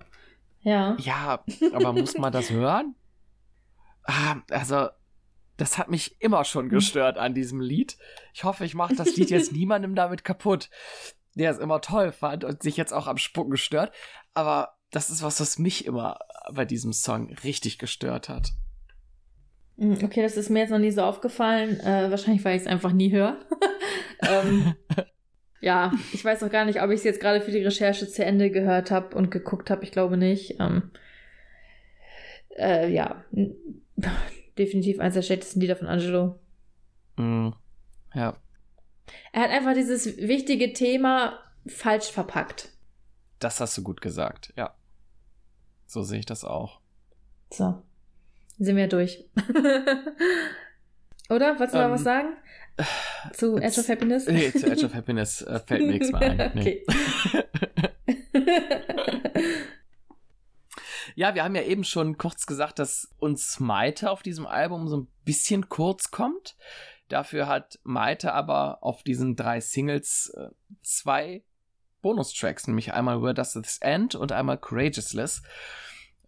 Ja. Ja, aber muss man das hören? Ah, also, das hat mich immer schon gestört an diesem Lied. Ich hoffe, ich mache das Lied jetzt niemandem damit kaputt, der es immer toll fand und sich jetzt auch am Spucken stört. Aber das ist was, was mich immer bei diesem Song richtig gestört hat. Hm, Okay, das ist mir jetzt noch nie so aufgefallen. Äh, wahrscheinlich, weil ich es einfach nie höre. ähm, ja, ich weiß auch gar nicht, ob ich es jetzt gerade für die Recherche zu Ende gehört habe und geguckt habe. Ich glaube nicht. Ähm, äh, ja, definitiv eines der schlechtesten Lieder von Angelo. Mm, ja, Er hat einfach dieses wichtige Thema falsch verpackt. das hast du gut gesagt. Ja, so sehe ich das auch. So, sind wir durch. Oder? Wolltest du noch Ähm, was sagen? Zu Edge of Happiness? Nee, zu Edge of Happiness äh, fällt mir nichts mehr ein. Nee. okay. Ja, wir haben ja eben schon kurz gesagt, dass uns Maite auf diesem Album so ein bisschen kurz kommt. Dafür hat Maite aber auf diesen drei Singles äh, zwei Bonustracks, nämlich einmal Where Does This End und einmal Courageousless.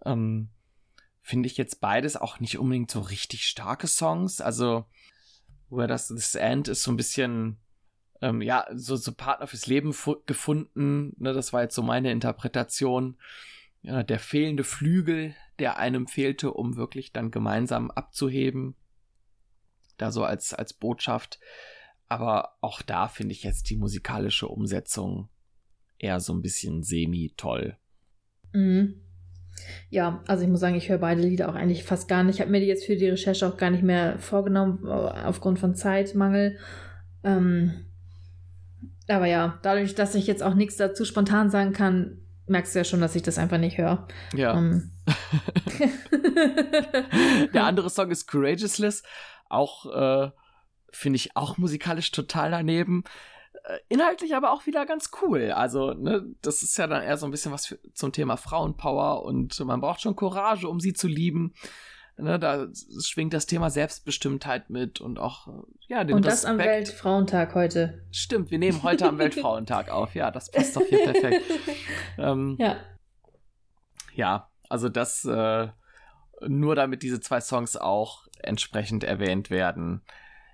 Ähm, finde ich jetzt beides auch nicht unbedingt so richtig starke Songs. Also, Where Does This End ist so ein bisschen, ähm, ja, so, so Partner fürs Leben gefunden. Ne, das war jetzt so meine Interpretation. Ja, der fehlende Flügel, der einem fehlte, um wirklich dann gemeinsam abzuheben. Da so als, als Botschaft. Aber auch da finde ich jetzt die musikalische Umsetzung eher so ein bisschen semi-toll. Mhm. Ja, also ich muss sagen, ich höre beide Lieder auch eigentlich fast gar nicht. Ich habe mir die jetzt für die Recherche auch gar nicht mehr vorgenommen, aufgrund von Zeitmangel. Ähm, aber ja, dadurch, dass ich jetzt auch nichts dazu spontan sagen kann, merkst du ja schon, dass ich das einfach nicht höre. Ja. Ähm. Der andere Song ist Courageousless. Auch, äh, finde ich, auch musikalisch total daneben. Äh, inhaltlich aber auch wieder ganz cool. Also, ne, das ist ja dann eher so ein bisschen was für, zum Thema Frauenpower und man braucht schon Courage, um sie zu lieben. Ne, da schwingt das Thema Selbstbestimmtheit mit und auch, äh, ja, den Und das Respekt. am Weltfrauentag heute. Stimmt, wir nehmen heute am Weltfrauentag auf. Ja, das passt doch hier perfekt. ähm, ja. Ja, also das, äh, nur damit diese zwei Songs auch entsprechend erwähnt werden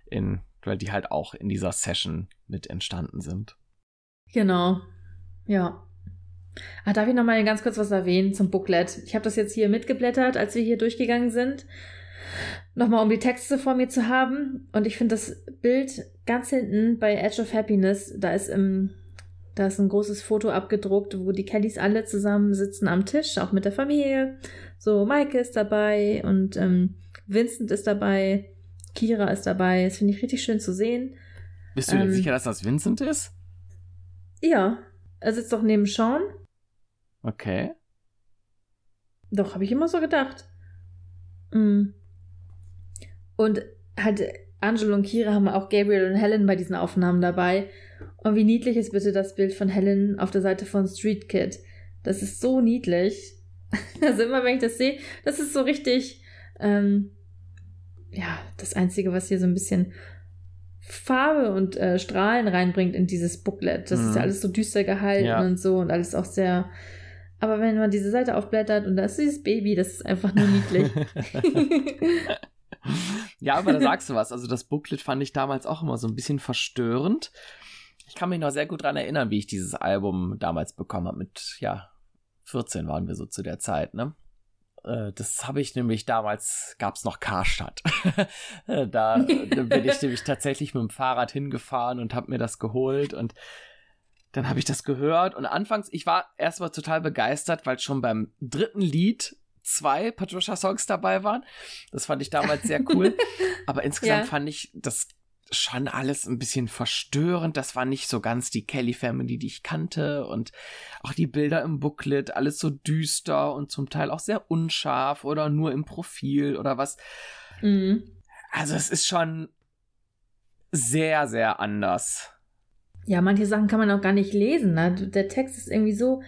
in weil die halt auch in dieser Session mit entstanden sind. Genau. Ja. Ah, darf ich noch mal ganz kurz was erwähnen zum Booklet? Ich habe das jetzt hier mitgeblättert, als wir hier durchgegangen sind. Nochmal, um die Texte vor mir zu haben. Und ich finde das Bild ganz hinten bei Edge of Happiness, da ist im, da ist ein großes Foto abgedruckt, wo die Kellys alle zusammen sitzen am Tisch, auch mit der Familie. So, Maike ist dabei und ähm, Vincent ist dabei. Kira ist dabei. Das finde ich richtig schön zu sehen. Bist du ähm, dir sicher, dass das Vincent ist? Ja. Er sitzt doch neben Sean. Okay. Doch, habe ich immer so gedacht. Mm. Und halt, Angelo und Kira haben auch Gabriel und Helen bei diesen Aufnahmen dabei. Und wie niedlich ist bitte das Bild von Helen auf der Seite von Street Kid. Das ist so niedlich. Also immer wenn ich das sehe, das ist so richtig, ähm, ja, das Einzige, was hier so ein bisschen Farbe und äh, Strahlen reinbringt in dieses Booklet. Das mhm. ist ja alles so düster gehalten ja. und so und alles auch sehr. Aber wenn man diese Seite aufblättert und da ist dieses Baby, das ist einfach nur niedlich. ja, aber da sagst du was. Also das Booklet fand ich damals auch immer so ein bisschen verstörend. Ich kann mich noch sehr gut daran erinnern, wie ich dieses Album damals bekommen habe. Mit, ja, 14 waren wir so zu der Zeit, ne? Äh, das habe ich nämlich damals, gab es noch Karstadt. Äh, da, da bin ich nämlich tatsächlich mit dem Fahrrad hingefahren und habe mir das geholt und dann habe ich das gehört und anfangs, ich war erstmal total begeistert, weil schon beim dritten Lied zwei Patricia-Songs dabei waren. Das fand ich damals sehr cool. Aber insgesamt ja. fand ich das schon alles ein bisschen verstörend. Das war nicht so ganz die Kelly Family, die ich kannte. Und auch die Bilder im Booklet, alles so düster und zum Teil auch sehr unscharf oder nur im Profil oder was. Mhm. Also es ist schon sehr, sehr anders. Ja, manche Sachen kann man auch gar nicht lesen. Ne? Der Text ist irgendwie so,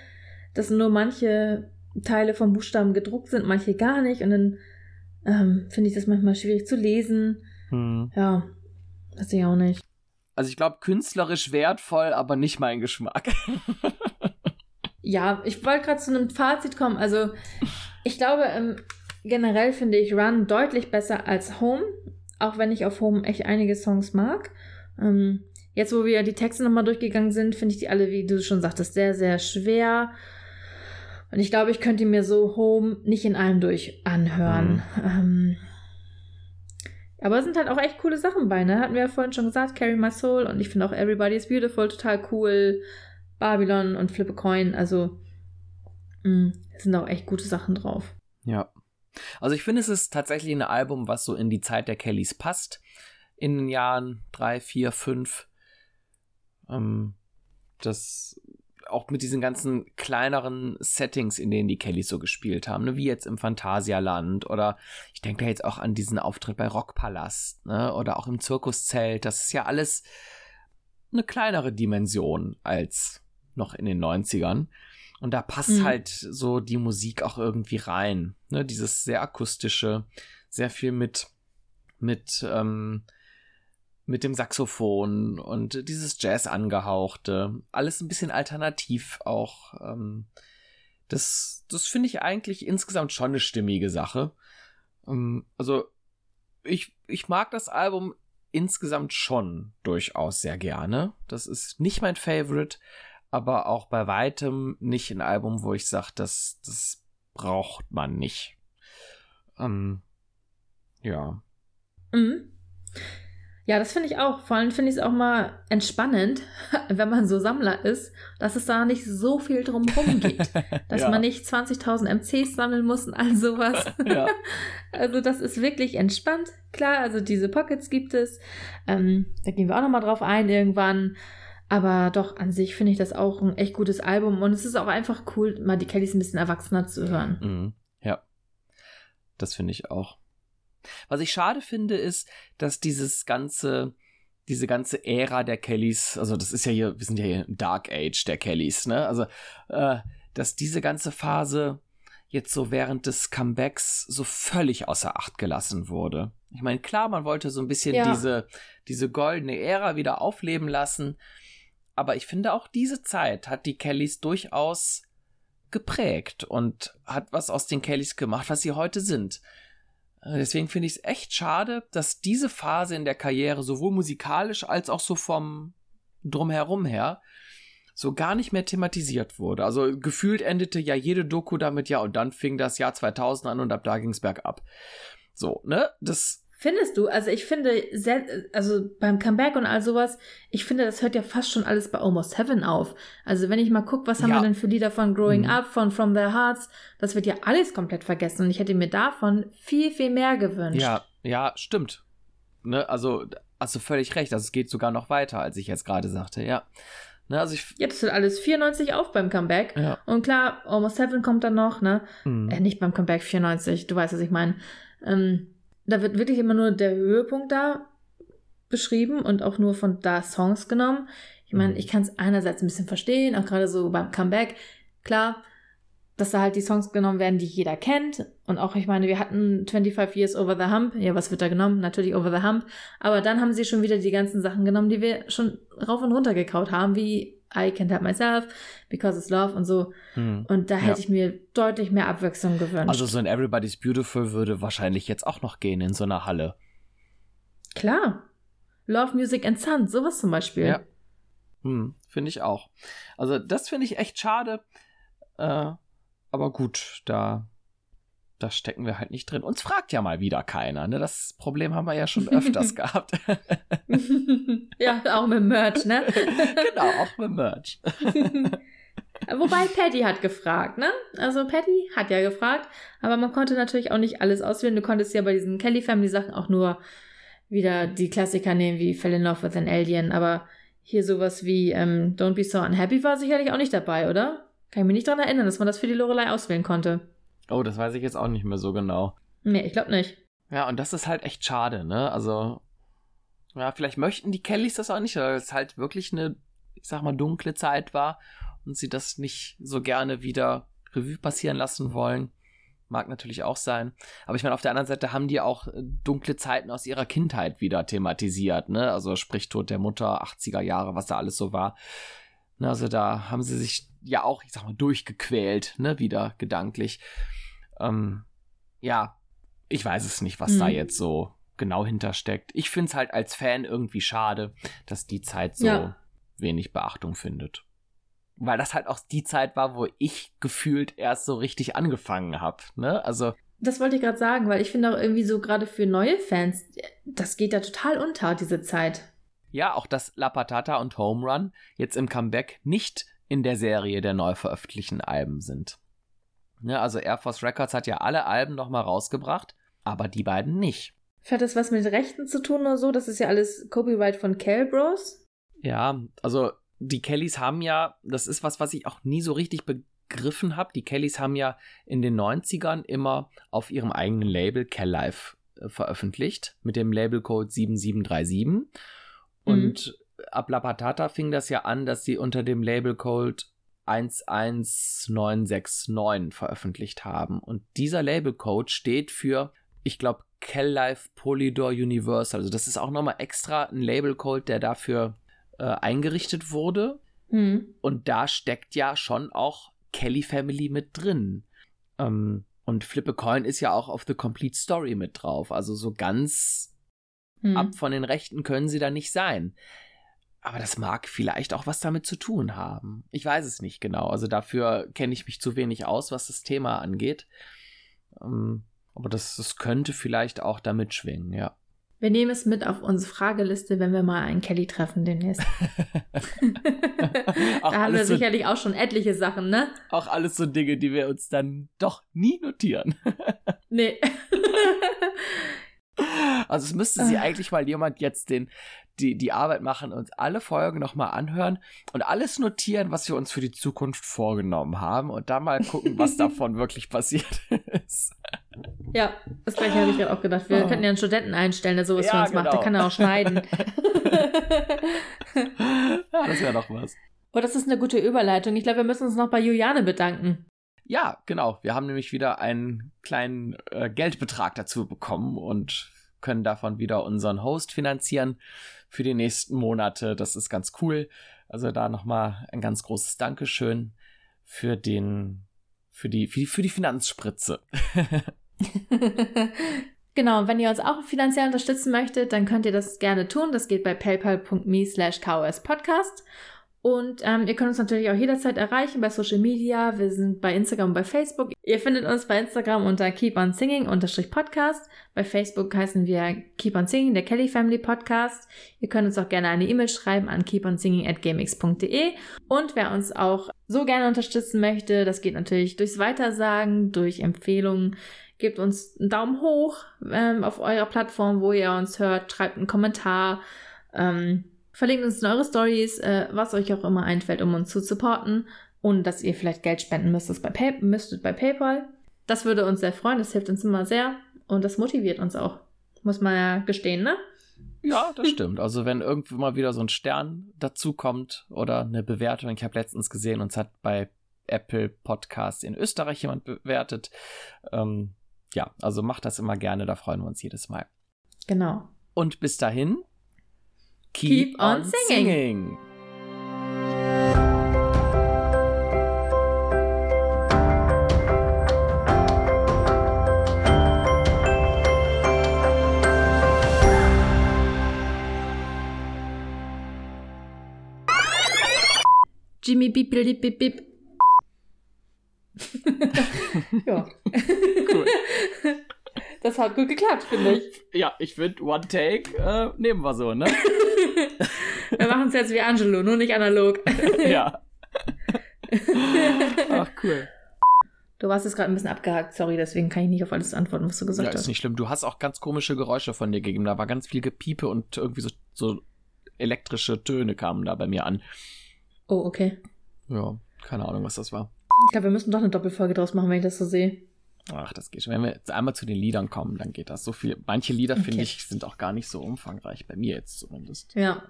dass nur manche Teile vom Buchstaben gedruckt sind, manche gar nicht. Und dann ähm, finde ich das manchmal schwierig zu lesen. Hm. Ja, Weiß ich auch nicht. Also ich glaube, künstlerisch wertvoll, aber nicht mein Geschmack. ja, ich wollte gerade zu einem Fazit kommen. Also ich glaube, ähm, generell finde ich Run deutlich besser als Home, auch wenn ich auf Home echt einige Songs mag. Ähm, jetzt, wo wir die Texte nochmal durchgegangen sind, finde ich die alle, wie du schon sagtest, sehr, sehr schwer. Und ich glaube, ich könnte mir so Home nicht in einem durch anhören. Mhm. Ähm, aber es sind halt auch echt coole Sachen bei, ne? Hatten wir ja vorhin schon gesagt, Carry My Soul und ich finde auch Everybody is Beautiful total cool. Babylon und Flip a Coin, also mh, mm, sind auch echt gute Sachen drauf. Ja. Also ich finde, es ist tatsächlich ein Album, was so in die Zeit der Kellys passt. In den Jahren drei, vier, fünf. Ähm, das auch mit diesen ganzen kleineren Settings, in denen die Kellys so gespielt haben, ne? wie jetzt im Phantasialand oder ich denke da jetzt auch an diesen Auftritt bei Rockpalast ne? oder auch im Zirkuszelt. Das ist ja alles eine kleinere Dimension als noch in den 90ern. Und da passt mhm. halt so die Musik auch irgendwie rein. Ne? Dieses sehr akustische, sehr viel mit, mit ähm, mit dem Saxophon und dieses Jazz angehauchte, alles ein bisschen alternativ auch. Ähm, Das, das finde ich eigentlich insgesamt schon eine stimmige Sache. Ähm, also, ich, ich mag das Album insgesamt schon durchaus sehr gerne. Das ist nicht mein Favorite, aber auch bei weitem nicht ein Album, wo ich sage, das, das braucht man nicht. Ähm, ja. Mhm. Ja, das finde ich auch. Vor allem finde ich es auch mal entspannend, wenn man so Sammler ist, dass es da nicht so viel drumherum geht. Dass ja. man nicht 20.000 MCs sammeln muss und all sowas. Ja. Also das ist wirklich entspannt. Klar, also diese Pockets gibt es. Ähm, da gehen wir auch nochmal drauf ein irgendwann. Aber doch, an sich finde ich das auch ein echt gutes Album. Und es ist auch einfach cool, mal die Kellys ein bisschen erwachsener zu hören. Mhm. Ja, das finde ich auch. Was ich schade finde, ist, dass dieses ganze, diese ganze Ära der Kellys, also das ist ja hier, wir sind ja hier im Dark Age der Kellys, ne? Also, äh, dass diese ganze Phase jetzt so während des Comebacks so völlig außer Acht gelassen wurde. Ich meine, klar, man wollte so ein bisschen ja. diese, diese goldene Ära wieder aufleben lassen, aber ich finde auch diese Zeit hat die Kellys durchaus geprägt und hat was aus den Kellys gemacht, was sie heute sind. Äh, deswegen finde ich es echt schade, dass diese Phase in der Karriere sowohl musikalisch als auch so vom Drumherum her so gar nicht mehr thematisiert wurde. Also gefühlt endete ja jede Doku damit, ja, und dann fing das Jahr 2000 an und ab da ging es bergab. So, ne? Das Findest du? Also ich finde, sehr, also beim Comeback und all sowas, ich finde, das hört ja fast schon alles bei Almost Heaven auf. Also wenn ich mal gucke, was haben ja. wir denn für Lieder von Growing mhm. Up, von From Their Hearts, das wird ja alles komplett vergessen und ich hätte mir davon viel, viel mehr gewünscht. Ja, ja, stimmt. Ne, also hast du völlig recht, also es geht sogar noch weiter, als ich jetzt gerade sagte, ja. Ne, also ich ja, das hört alles 94 auf beim Comeback. Ja. Und klar, Almost Heaven kommt dann noch, ne? Mhm. Äh, nicht beim Comeback 94, du weißt, was ich meine. Ähm, da wird wirklich immer nur der Höhepunkt da beschrieben und auch nur von da Songs genommen. Ich meine, mhm. ich kann es einerseits ein bisschen verstehen, auch gerade so beim Comeback. Klar, dass da halt die Songs genommen werden, die jeder kennt. Und auch, ich meine, wir hatten 25 Years Over the Hump. Ja, was wird da genommen? Natürlich Over the Hump. Aber dann haben sie schon wieder die ganzen Sachen genommen, die wir schon rauf und runter gekaut haben, wie I Can't Help Myself, Because It's Love und so. Hm. Und da hätte ja. ich mir deutlich mehr Abwechslung gewünscht. Also so ein Everybody's Beautiful würde wahrscheinlich jetzt auch noch gehen in so einer Halle. Klar. Love Music and Sun, sowas zum Beispiel. Ja. Hm, finde ich auch. Also das finde ich echt schade. Äh, aber gut, da da stecken wir halt nicht drin. Uns fragt ja mal wieder keiner. Ne? Das Problem haben wir ja schon öfters gehabt. ja, auch mit Merch, ne? genau, auch mit Merch. Wobei Patty hat gefragt, ne? Also Patty hat ja gefragt, aber man konnte natürlich auch nicht alles auswählen. Du konntest ja bei diesen Kelly Family Sachen auch nur wieder die Klassiker nehmen wie Fell in Love with an Alien, aber hier sowas wie ähm, Don't Be So Unhappy war sicherlich auch nicht dabei, oder? Kann ich mich nicht daran erinnern, dass man das für die Lorelei auswählen konnte. Oh, das weiß ich jetzt auch nicht mehr so genau. Nee, ich glaube nicht. Ja, und das ist halt echt schade, ne? Also, ja, vielleicht möchten die Kellys das auch nicht, weil es halt wirklich eine, ich sag mal, dunkle Zeit war und sie das nicht so gerne wieder Revue passieren lassen wollen. Mag natürlich auch sein. Aber ich meine, auf der anderen Seite haben die auch äh, dunkle Zeiten aus ihrer Kindheit wieder thematisiert, ne? Also sprich Tod der Mutter, 80er Jahre, was da alles so war. Ne, also da haben sie sich ja auch, ich sag mal, durchgequält, ne, wieder gedanklich. Ähm, ja, ich weiß es nicht, was mhm. da jetzt so genau hintersteckt. Ich finde es halt als Fan irgendwie schade, dass die Zeit so ja. wenig Beachtung findet. Weil das halt auch die Zeit war, wo ich gefühlt erst so richtig angefangen habe. Ne? Also. Das wollte ich gerade sagen, weil ich finde auch irgendwie so gerade für neue Fans, das geht da total unter, diese Zeit. Ja, auch dass La Patata und Home Run jetzt im Comeback nicht in der Serie der neu veröffentlichten Alben sind. Ne, also Air Force Records hat ja alle Alben nochmal rausgebracht, aber die beiden nicht. Hat das was mit Rechten zu tun oder so? Das ist ja alles Copyright von Cal Bros? Ja, also die Kellys haben ja, das ist was, was ich auch nie so richtig begriffen habe. Die Kellys haben ja in den 90ern immer auf ihrem eigenen Label Cal Life äh, veröffentlicht mit dem Labelcode 7737. Mhm. Und ab La Patata fing das ja an, dass sie unter dem Labelcode 11969 veröffentlicht haben. Und dieser Labelcode steht für, ich glaube, Cal-Life Polydor Universal. Also das ist auch nochmal extra ein Labelcode, der dafür äh, eingerichtet wurde. Mhm. Und da steckt ja schon auch Kelly Family mit drin. Ähm, und Flip a Coin ist ja auch auf The Complete Story mit drauf. Also so ganz hm. ab von den Rechten können sie da nicht sein. Aber das mag vielleicht auch was damit zu tun haben. Ich weiß es nicht genau. Also dafür kenne ich mich zu wenig aus, was das Thema angeht. Ähm, aber das, das könnte vielleicht auch damit schwingen, ja. Wir nehmen es mit auf unsere Frageliste, wenn wir mal einen Kelly treffen demnächst. da haben wir sicherlich so, auch schon etliche Sachen, ne? Auch alles so Dinge, die wir uns dann doch nie notieren. nee. also es müsste sie eigentlich mal jemand jetzt den, die, die Arbeit machen, uns alle Folgen nochmal anhören und alles notieren, was wir uns für die Zukunft vorgenommen haben und dann mal gucken, was davon wirklich passiert ist. Ja, das gleiche habe ich gerade auch gedacht. Wir oh. könnten ja einen Studenten einstellen, der sowas ja, für uns genau. macht. Der kann er auch schneiden. ja, das wäre doch was. Oh, das ist eine gute Überleitung. Ich glaube, wir müssen uns noch bei Juliane bedanken. Ja, genau. Wir haben nämlich wieder einen kleinen äh, Geldbetrag dazu bekommen und können davon wieder unseren Host finanzieren für die nächsten Monate. Das ist ganz cool. Also da nochmal ein ganz großes Dankeschön für den, für die, für die, für die Finanzspritze. genau, wenn ihr uns auch finanziell unterstützen möchtet, dann könnt ihr das gerne tun. Das geht bei paypal.me slash podcast. Und ähm, ihr könnt uns natürlich auch jederzeit erreichen bei Social Media. Wir sind bei Instagram und bei Facebook. Ihr findet uns bei Instagram unter Keep on Singing Podcast. Bei Facebook heißen wir Keep on Singing, der Kelly Family Podcast. Ihr könnt uns auch gerne eine E-Mail schreiben an keeponsinging at gmx.de. Und wer uns auch so gerne unterstützen möchte, das geht natürlich durchs Weitersagen, durch Empfehlungen. Gebt uns einen Daumen hoch ähm, auf eurer Plattform, wo ihr uns hört. Schreibt einen Kommentar. Ähm, verlinkt uns in eure Stories, äh, was euch auch immer einfällt, um uns zu supporten. Und dass ihr vielleicht Geld spenden müsstet bei, Pay müsstet bei PayPal. Das würde uns sehr freuen. Das hilft uns immer sehr. Und das motiviert uns auch. Muss man ja gestehen, ne? Ja, das stimmt. Also wenn irgendwo mal wieder so ein Stern dazukommt oder eine Bewertung, ich habe letztens gesehen, uns hat bei Apple Podcast in Österreich jemand bewertet. Ähm, ja, also macht das immer gerne, da freuen wir uns jedes Mal. Genau. Und bis dahin, keep, keep on, on, singing. singing. Jimmy bip bip bip bip. ja. Cool. Das hat gut geklappt, finde ich. Ja, ich finde, One Take äh, nehmen wir so, ne? wir machen es jetzt wie Angelo, nur nicht analog. ja. Ach, cool. Du warst jetzt gerade ein bisschen abgehakt, sorry, deswegen kann ich nicht auf alles antworten, was du gesagt hast. Ja, ist nicht schlimm. Du hast auch ganz komische Geräusche von dir gegeben. Da war ganz viel Gepiepe und irgendwie so, so elektrische Töne kamen da bei mir an. Oh, okay. Ja, keine Ahnung, was das war. Ich glaube, wir müssen doch eine Doppelfolge draus machen, wenn ich das so sehe. Ach, das geht schon. Wenn wir jetzt einmal zu den Liedern kommen, dann geht das so viel. Manche Lieder, okay. finde ich, sind auch gar nicht so umfangreich, bei mir jetzt zumindest. Ja.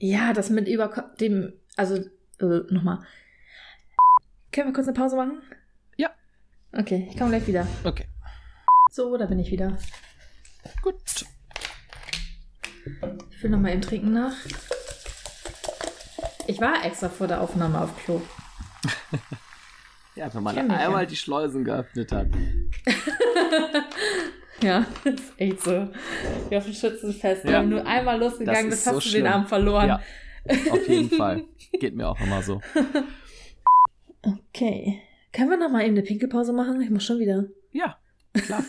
Ja, das mit über dem, also, äh, nochmal. Können wir kurz eine Pause machen? Ja. Okay, ich komme gleich wieder. Okay. So, da bin ich wieder. Gut. Ich will nochmal eben trinken nach. Ich war extra vor der Aufnahme auf Klo. ja, wenn man einmal die Schleusen geöffnet hat. ja, das ist echt so. Wie auf dem Schützenfest. Ja. Wenn du einmal losgegangen bist, hast so du schlimm. den Abend verloren. Ja, auf jeden Fall. Geht mir auch immer so. Okay. Können wir noch mal eben eine Pinkelpause machen? Ich muss schon wieder. Ja, klar.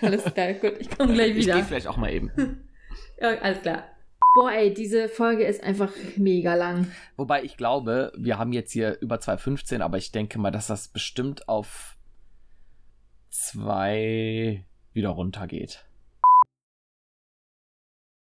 alles klar, gut. Ich komme gleich wieder. Ich gehe vielleicht auch mal eben. ja, alles klar. Boah, ey, diese Folge ist einfach mega lang. Wobei ich glaube, wir haben jetzt hier über 2,15, aber ich denke mal, dass das bestimmt auf zwei wieder runtergeht.